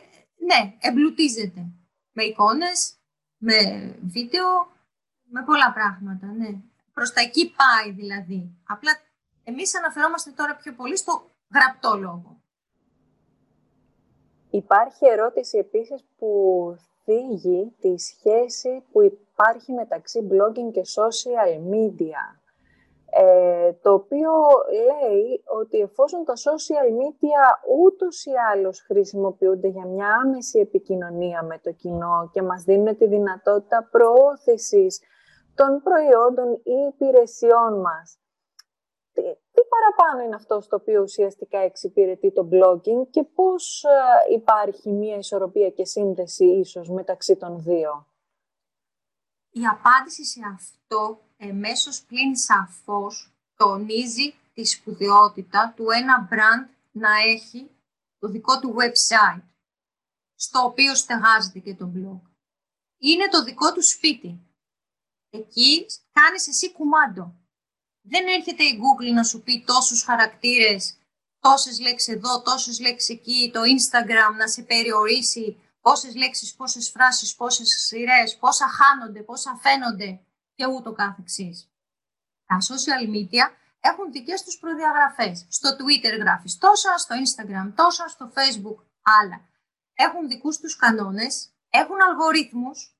ναι, εμπλουτίζεται με εικόνες, με βίντεο, με πολλά πράγματα, ναι. Προς τα εκεί πάει δηλαδή. Απλά εμείς αναφερόμαστε τώρα πιο πολύ στο γραπτό λόγο. Υπάρχει ερώτηση επίσης που θίγει τη σχέση που υπάρχει μεταξύ blogging και social media. Ε, το οποίο λέει ότι εφόσον τα social media ούτως ή άλλως χρησιμοποιούνται για μια άμεση επικοινωνία με το κοινό και μας δίνουν τη δυνατότητα προώθησης των προϊόντων ή υπηρεσιών μας, τι παραπάνω είναι αυτό στο οποίο ουσιαστικά εξυπηρετεί το blogging και πώς ε, υπάρχει μία ισορροπία και σύνδεση ίσως μεταξύ των δύο; Η απάντηση σε αυτό εμέσως πλην σαφώς τονίζει τη σπουδαιότητα του ένα brand να έχει το δικό του website, στο οποίο στεγάζεται και το blog. Είναι το δικό του σπίτι. Εκεί κάνεις εσύ κουμάντο δεν έρχεται η Google να σου πει τόσους χαρακτήρες, τόσες λέξεις εδώ, τόσες λέξεις εκεί, το Instagram να σε περιορίσει, πόσες λέξεις, πόσες φράσεις, πόσες σειρές, πόσα χάνονται, πόσα φαίνονται και ούτω καθεξής. Τα social media έχουν δικές τους προδιαγραφές. Στο Twitter γράφεις τόσα, στο Instagram τόσα, στο Facebook άλλα. Έχουν δικούς τους κανόνες, έχουν αλγορίθμους,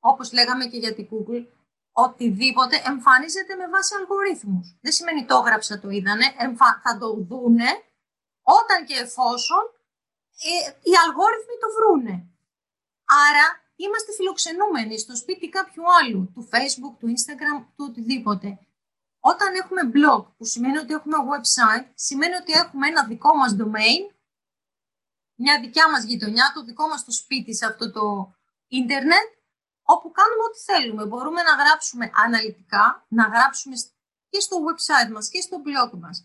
όπως λέγαμε και για την Google, οτιδήποτε εμφανίζεται με βάση αλγορίθμους. Δεν σημαίνει το έγραψα, το είδανε, θα το δούνε όταν και εφόσον ε, οι αλγόριθμοι το βρούνε. Άρα είμαστε φιλοξενούμενοι στο σπίτι κάποιου άλλου, του Facebook, του Instagram, του οτιδήποτε. Όταν έχουμε blog, που σημαίνει ότι έχουμε website, σημαίνει ότι έχουμε ένα δικό μας domain, μια δικιά μας γειτονιά, το δικό μας το σπίτι σε αυτό το ίντερνετ όπου κάνουμε ό,τι θέλουμε. Μπορούμε να γράψουμε αναλυτικά, να γράψουμε και στο website μας και στο blog μας.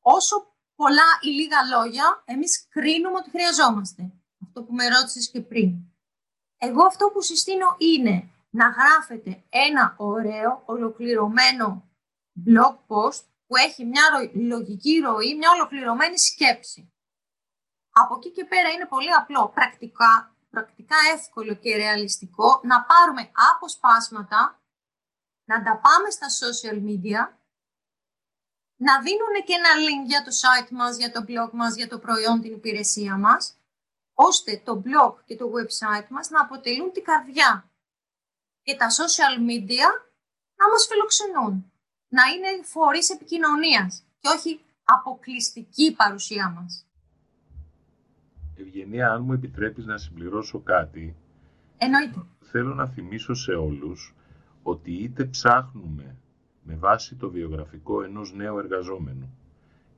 Όσο πολλά ή λίγα λόγια, εμείς κρίνουμε ότι χρειαζόμαστε. Αυτό που με ρώτησες και πριν. Εγώ αυτό που συστήνω είναι να γράφετε ένα ωραίο, ολοκληρωμένο blog post που έχει μια λογική ροή, μια ολοκληρωμένη σκέψη. Από εκεί και πέρα είναι πολύ απλό, πρακτικά πρακτικά εύκολο και ρεαλιστικό να πάρουμε αποσπάσματα, να τα πάμε στα social media, να δίνουν και ένα link για το site μας, για το blog μας, για το προϊόν, την υπηρεσία μας, ώστε το blog και το website μας να αποτελούν την καρδιά και τα social media να μας φιλοξενούν, να είναι φορείς επικοινωνίας και όχι αποκλειστική παρουσία μας. Ευγενία, αν μου επιτρέπεις να συμπληρώσω κάτι, Εννοείται. θέλω να θυμίσω σε όλους ότι είτε ψάχνουμε με βάση το βιογραφικό ενός νέου εργαζόμενου,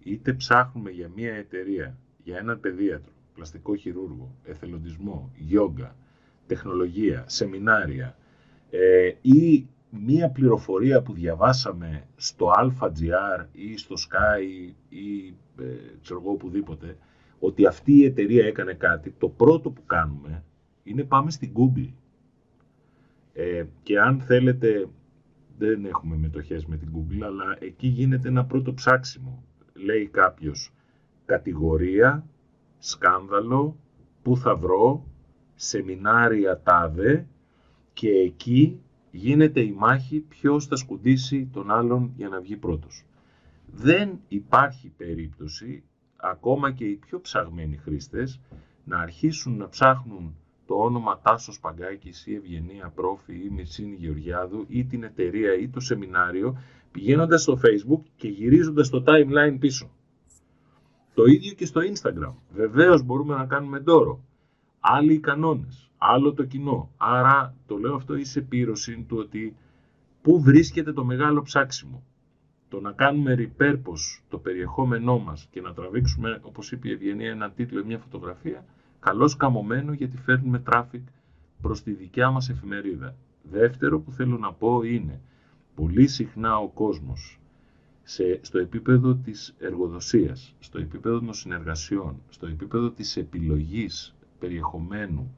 είτε ψάχνουμε για μια εταιρεία, για έναν παιδίατρο, πλαστικό χειρούργο, εθελοντισμό, γιόγκα, τεχνολογία, σεμινάρια ε, ή μία πληροφορία που διαβάσαμε στο AlphaGR ή στο Sky ή ε, ξέρω εγώ οπουδήποτε, ότι αυτή η εταιρεία έκανε κάτι, το πρώτο που κάνουμε είναι πάμε στην Google. Ε, και αν θέλετε, δεν έχουμε μετοχές με την Google, αλλά εκεί γίνεται ένα πρώτο ψάξιμο. Λέει κάποιος κατηγορία, σκάνδαλο, πού θα βρω, σεμινάρια τάδε και εκεί γίνεται η μάχη ποιος θα σκουντήσει τον άλλον για να βγει πρώτος. Δεν υπάρχει περίπτωση ακόμα και οι πιο ψαγμένοι χρήστες να αρχίσουν να ψάχνουν το όνομα Τάσος Παγκάκης ή Ευγενία Πρόφη ή Μυρσίνη Γεωργιάδου ή την εταιρεία ή το σεμινάριο πηγαίνοντας στο facebook και γυρίζοντας το timeline πίσω. Το ίδιο και στο Instagram. Βεβαίως μπορούμε να κάνουμε ντόρο. Άλλοι οι κανόνες, άλλο το κοινό. Άρα το λέω αυτό είσαι πύρωση του ότι πού βρίσκεται το μεγάλο ψάξιμο το να κάνουμε repurpose το περιεχόμενό μας και να τραβήξουμε, όπως είπε η Ευγενία, ένα τίτλο ή μια φωτογραφία, καλώς καμωμένο γιατί φέρνουμε traffic προς τη δικιά μας εφημερίδα. Δεύτερο που θέλω να πω είναι, πολύ συχνά ο κόσμος σε, στο επίπεδο της εργοδοσίας, στο επίπεδο των συνεργασιών, στο επίπεδο της επιλογής περιεχομένου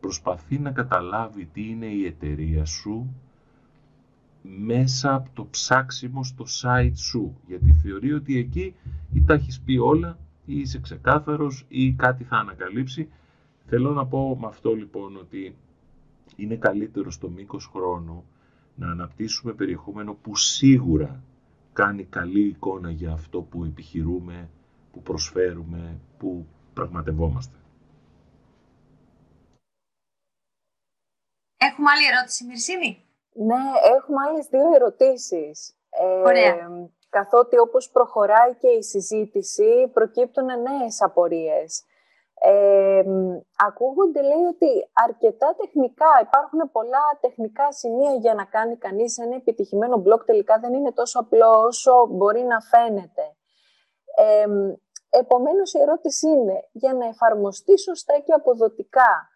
προσπαθεί να καταλάβει τι είναι η εταιρεία σου μέσα από το ψάξιμο στο site σου. Γιατί θεωρεί ότι εκεί ή τα έχεις πει όλα ή είσαι ξεκάθαρος ή κάτι θα ανακαλύψει. Θέλω να πω με αυτό λοιπόν ότι είναι καλύτερο στο μήκος χρόνου να αναπτύσσουμε περιεχόμενο που σίγουρα κάνει καλή εικόνα για αυτό που επιχειρούμε, που προσφέρουμε, που πραγματευόμαστε. Έχουμε άλλη ερώτηση, Μυρσίνη; Ναι, έχουμε άλλες δύο ερωτήσεις. Ωραία. Ε, καθότι όπως προχωράει και η συζήτηση, προκύπτουν νέες απορίες. Ε, ακούγονται, λέει, ότι αρκετά τεχνικά, υπάρχουν πολλά τεχνικά σημεία για να κάνει κανείς ένα επιτυχημένο blog, τελικά δεν είναι τόσο απλό όσο μπορεί να φαίνεται. Ε, επομένως, η ερώτηση είναι, για να εφαρμοστεί σωστά και αποδοτικά,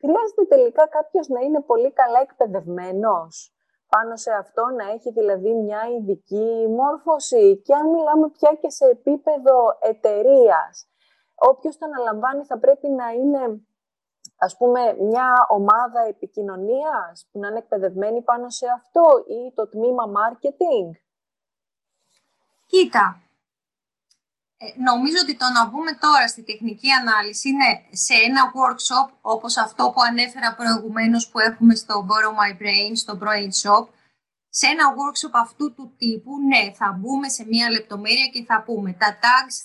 χρειάζεται τελικά κάποιος να είναι πολύ καλά εκπαιδευμένος πάνω σε αυτό, να έχει δηλαδή μια ειδική μόρφωση και αν μιλάμε πια και σε επίπεδο εταιρείας όποιος το αναλαμβάνει θα πρέπει να είναι ας πούμε μια ομάδα επικοινωνίας που να είναι εκπαιδευμένη πάνω σε αυτό ή το τμήμα marketing. Κοίτα, ε, νομίζω ότι το να μπούμε τώρα στη τεχνική ανάλυση είναι σε ένα workshop όπως αυτό που ανέφερα προηγουμένως που έχουμε στο Borrow My Brain, στο Brain Shop, σε ένα workshop αυτού του τύπου, ναι, θα μπούμε σε μία λεπτομέρεια και θα πούμε τα tags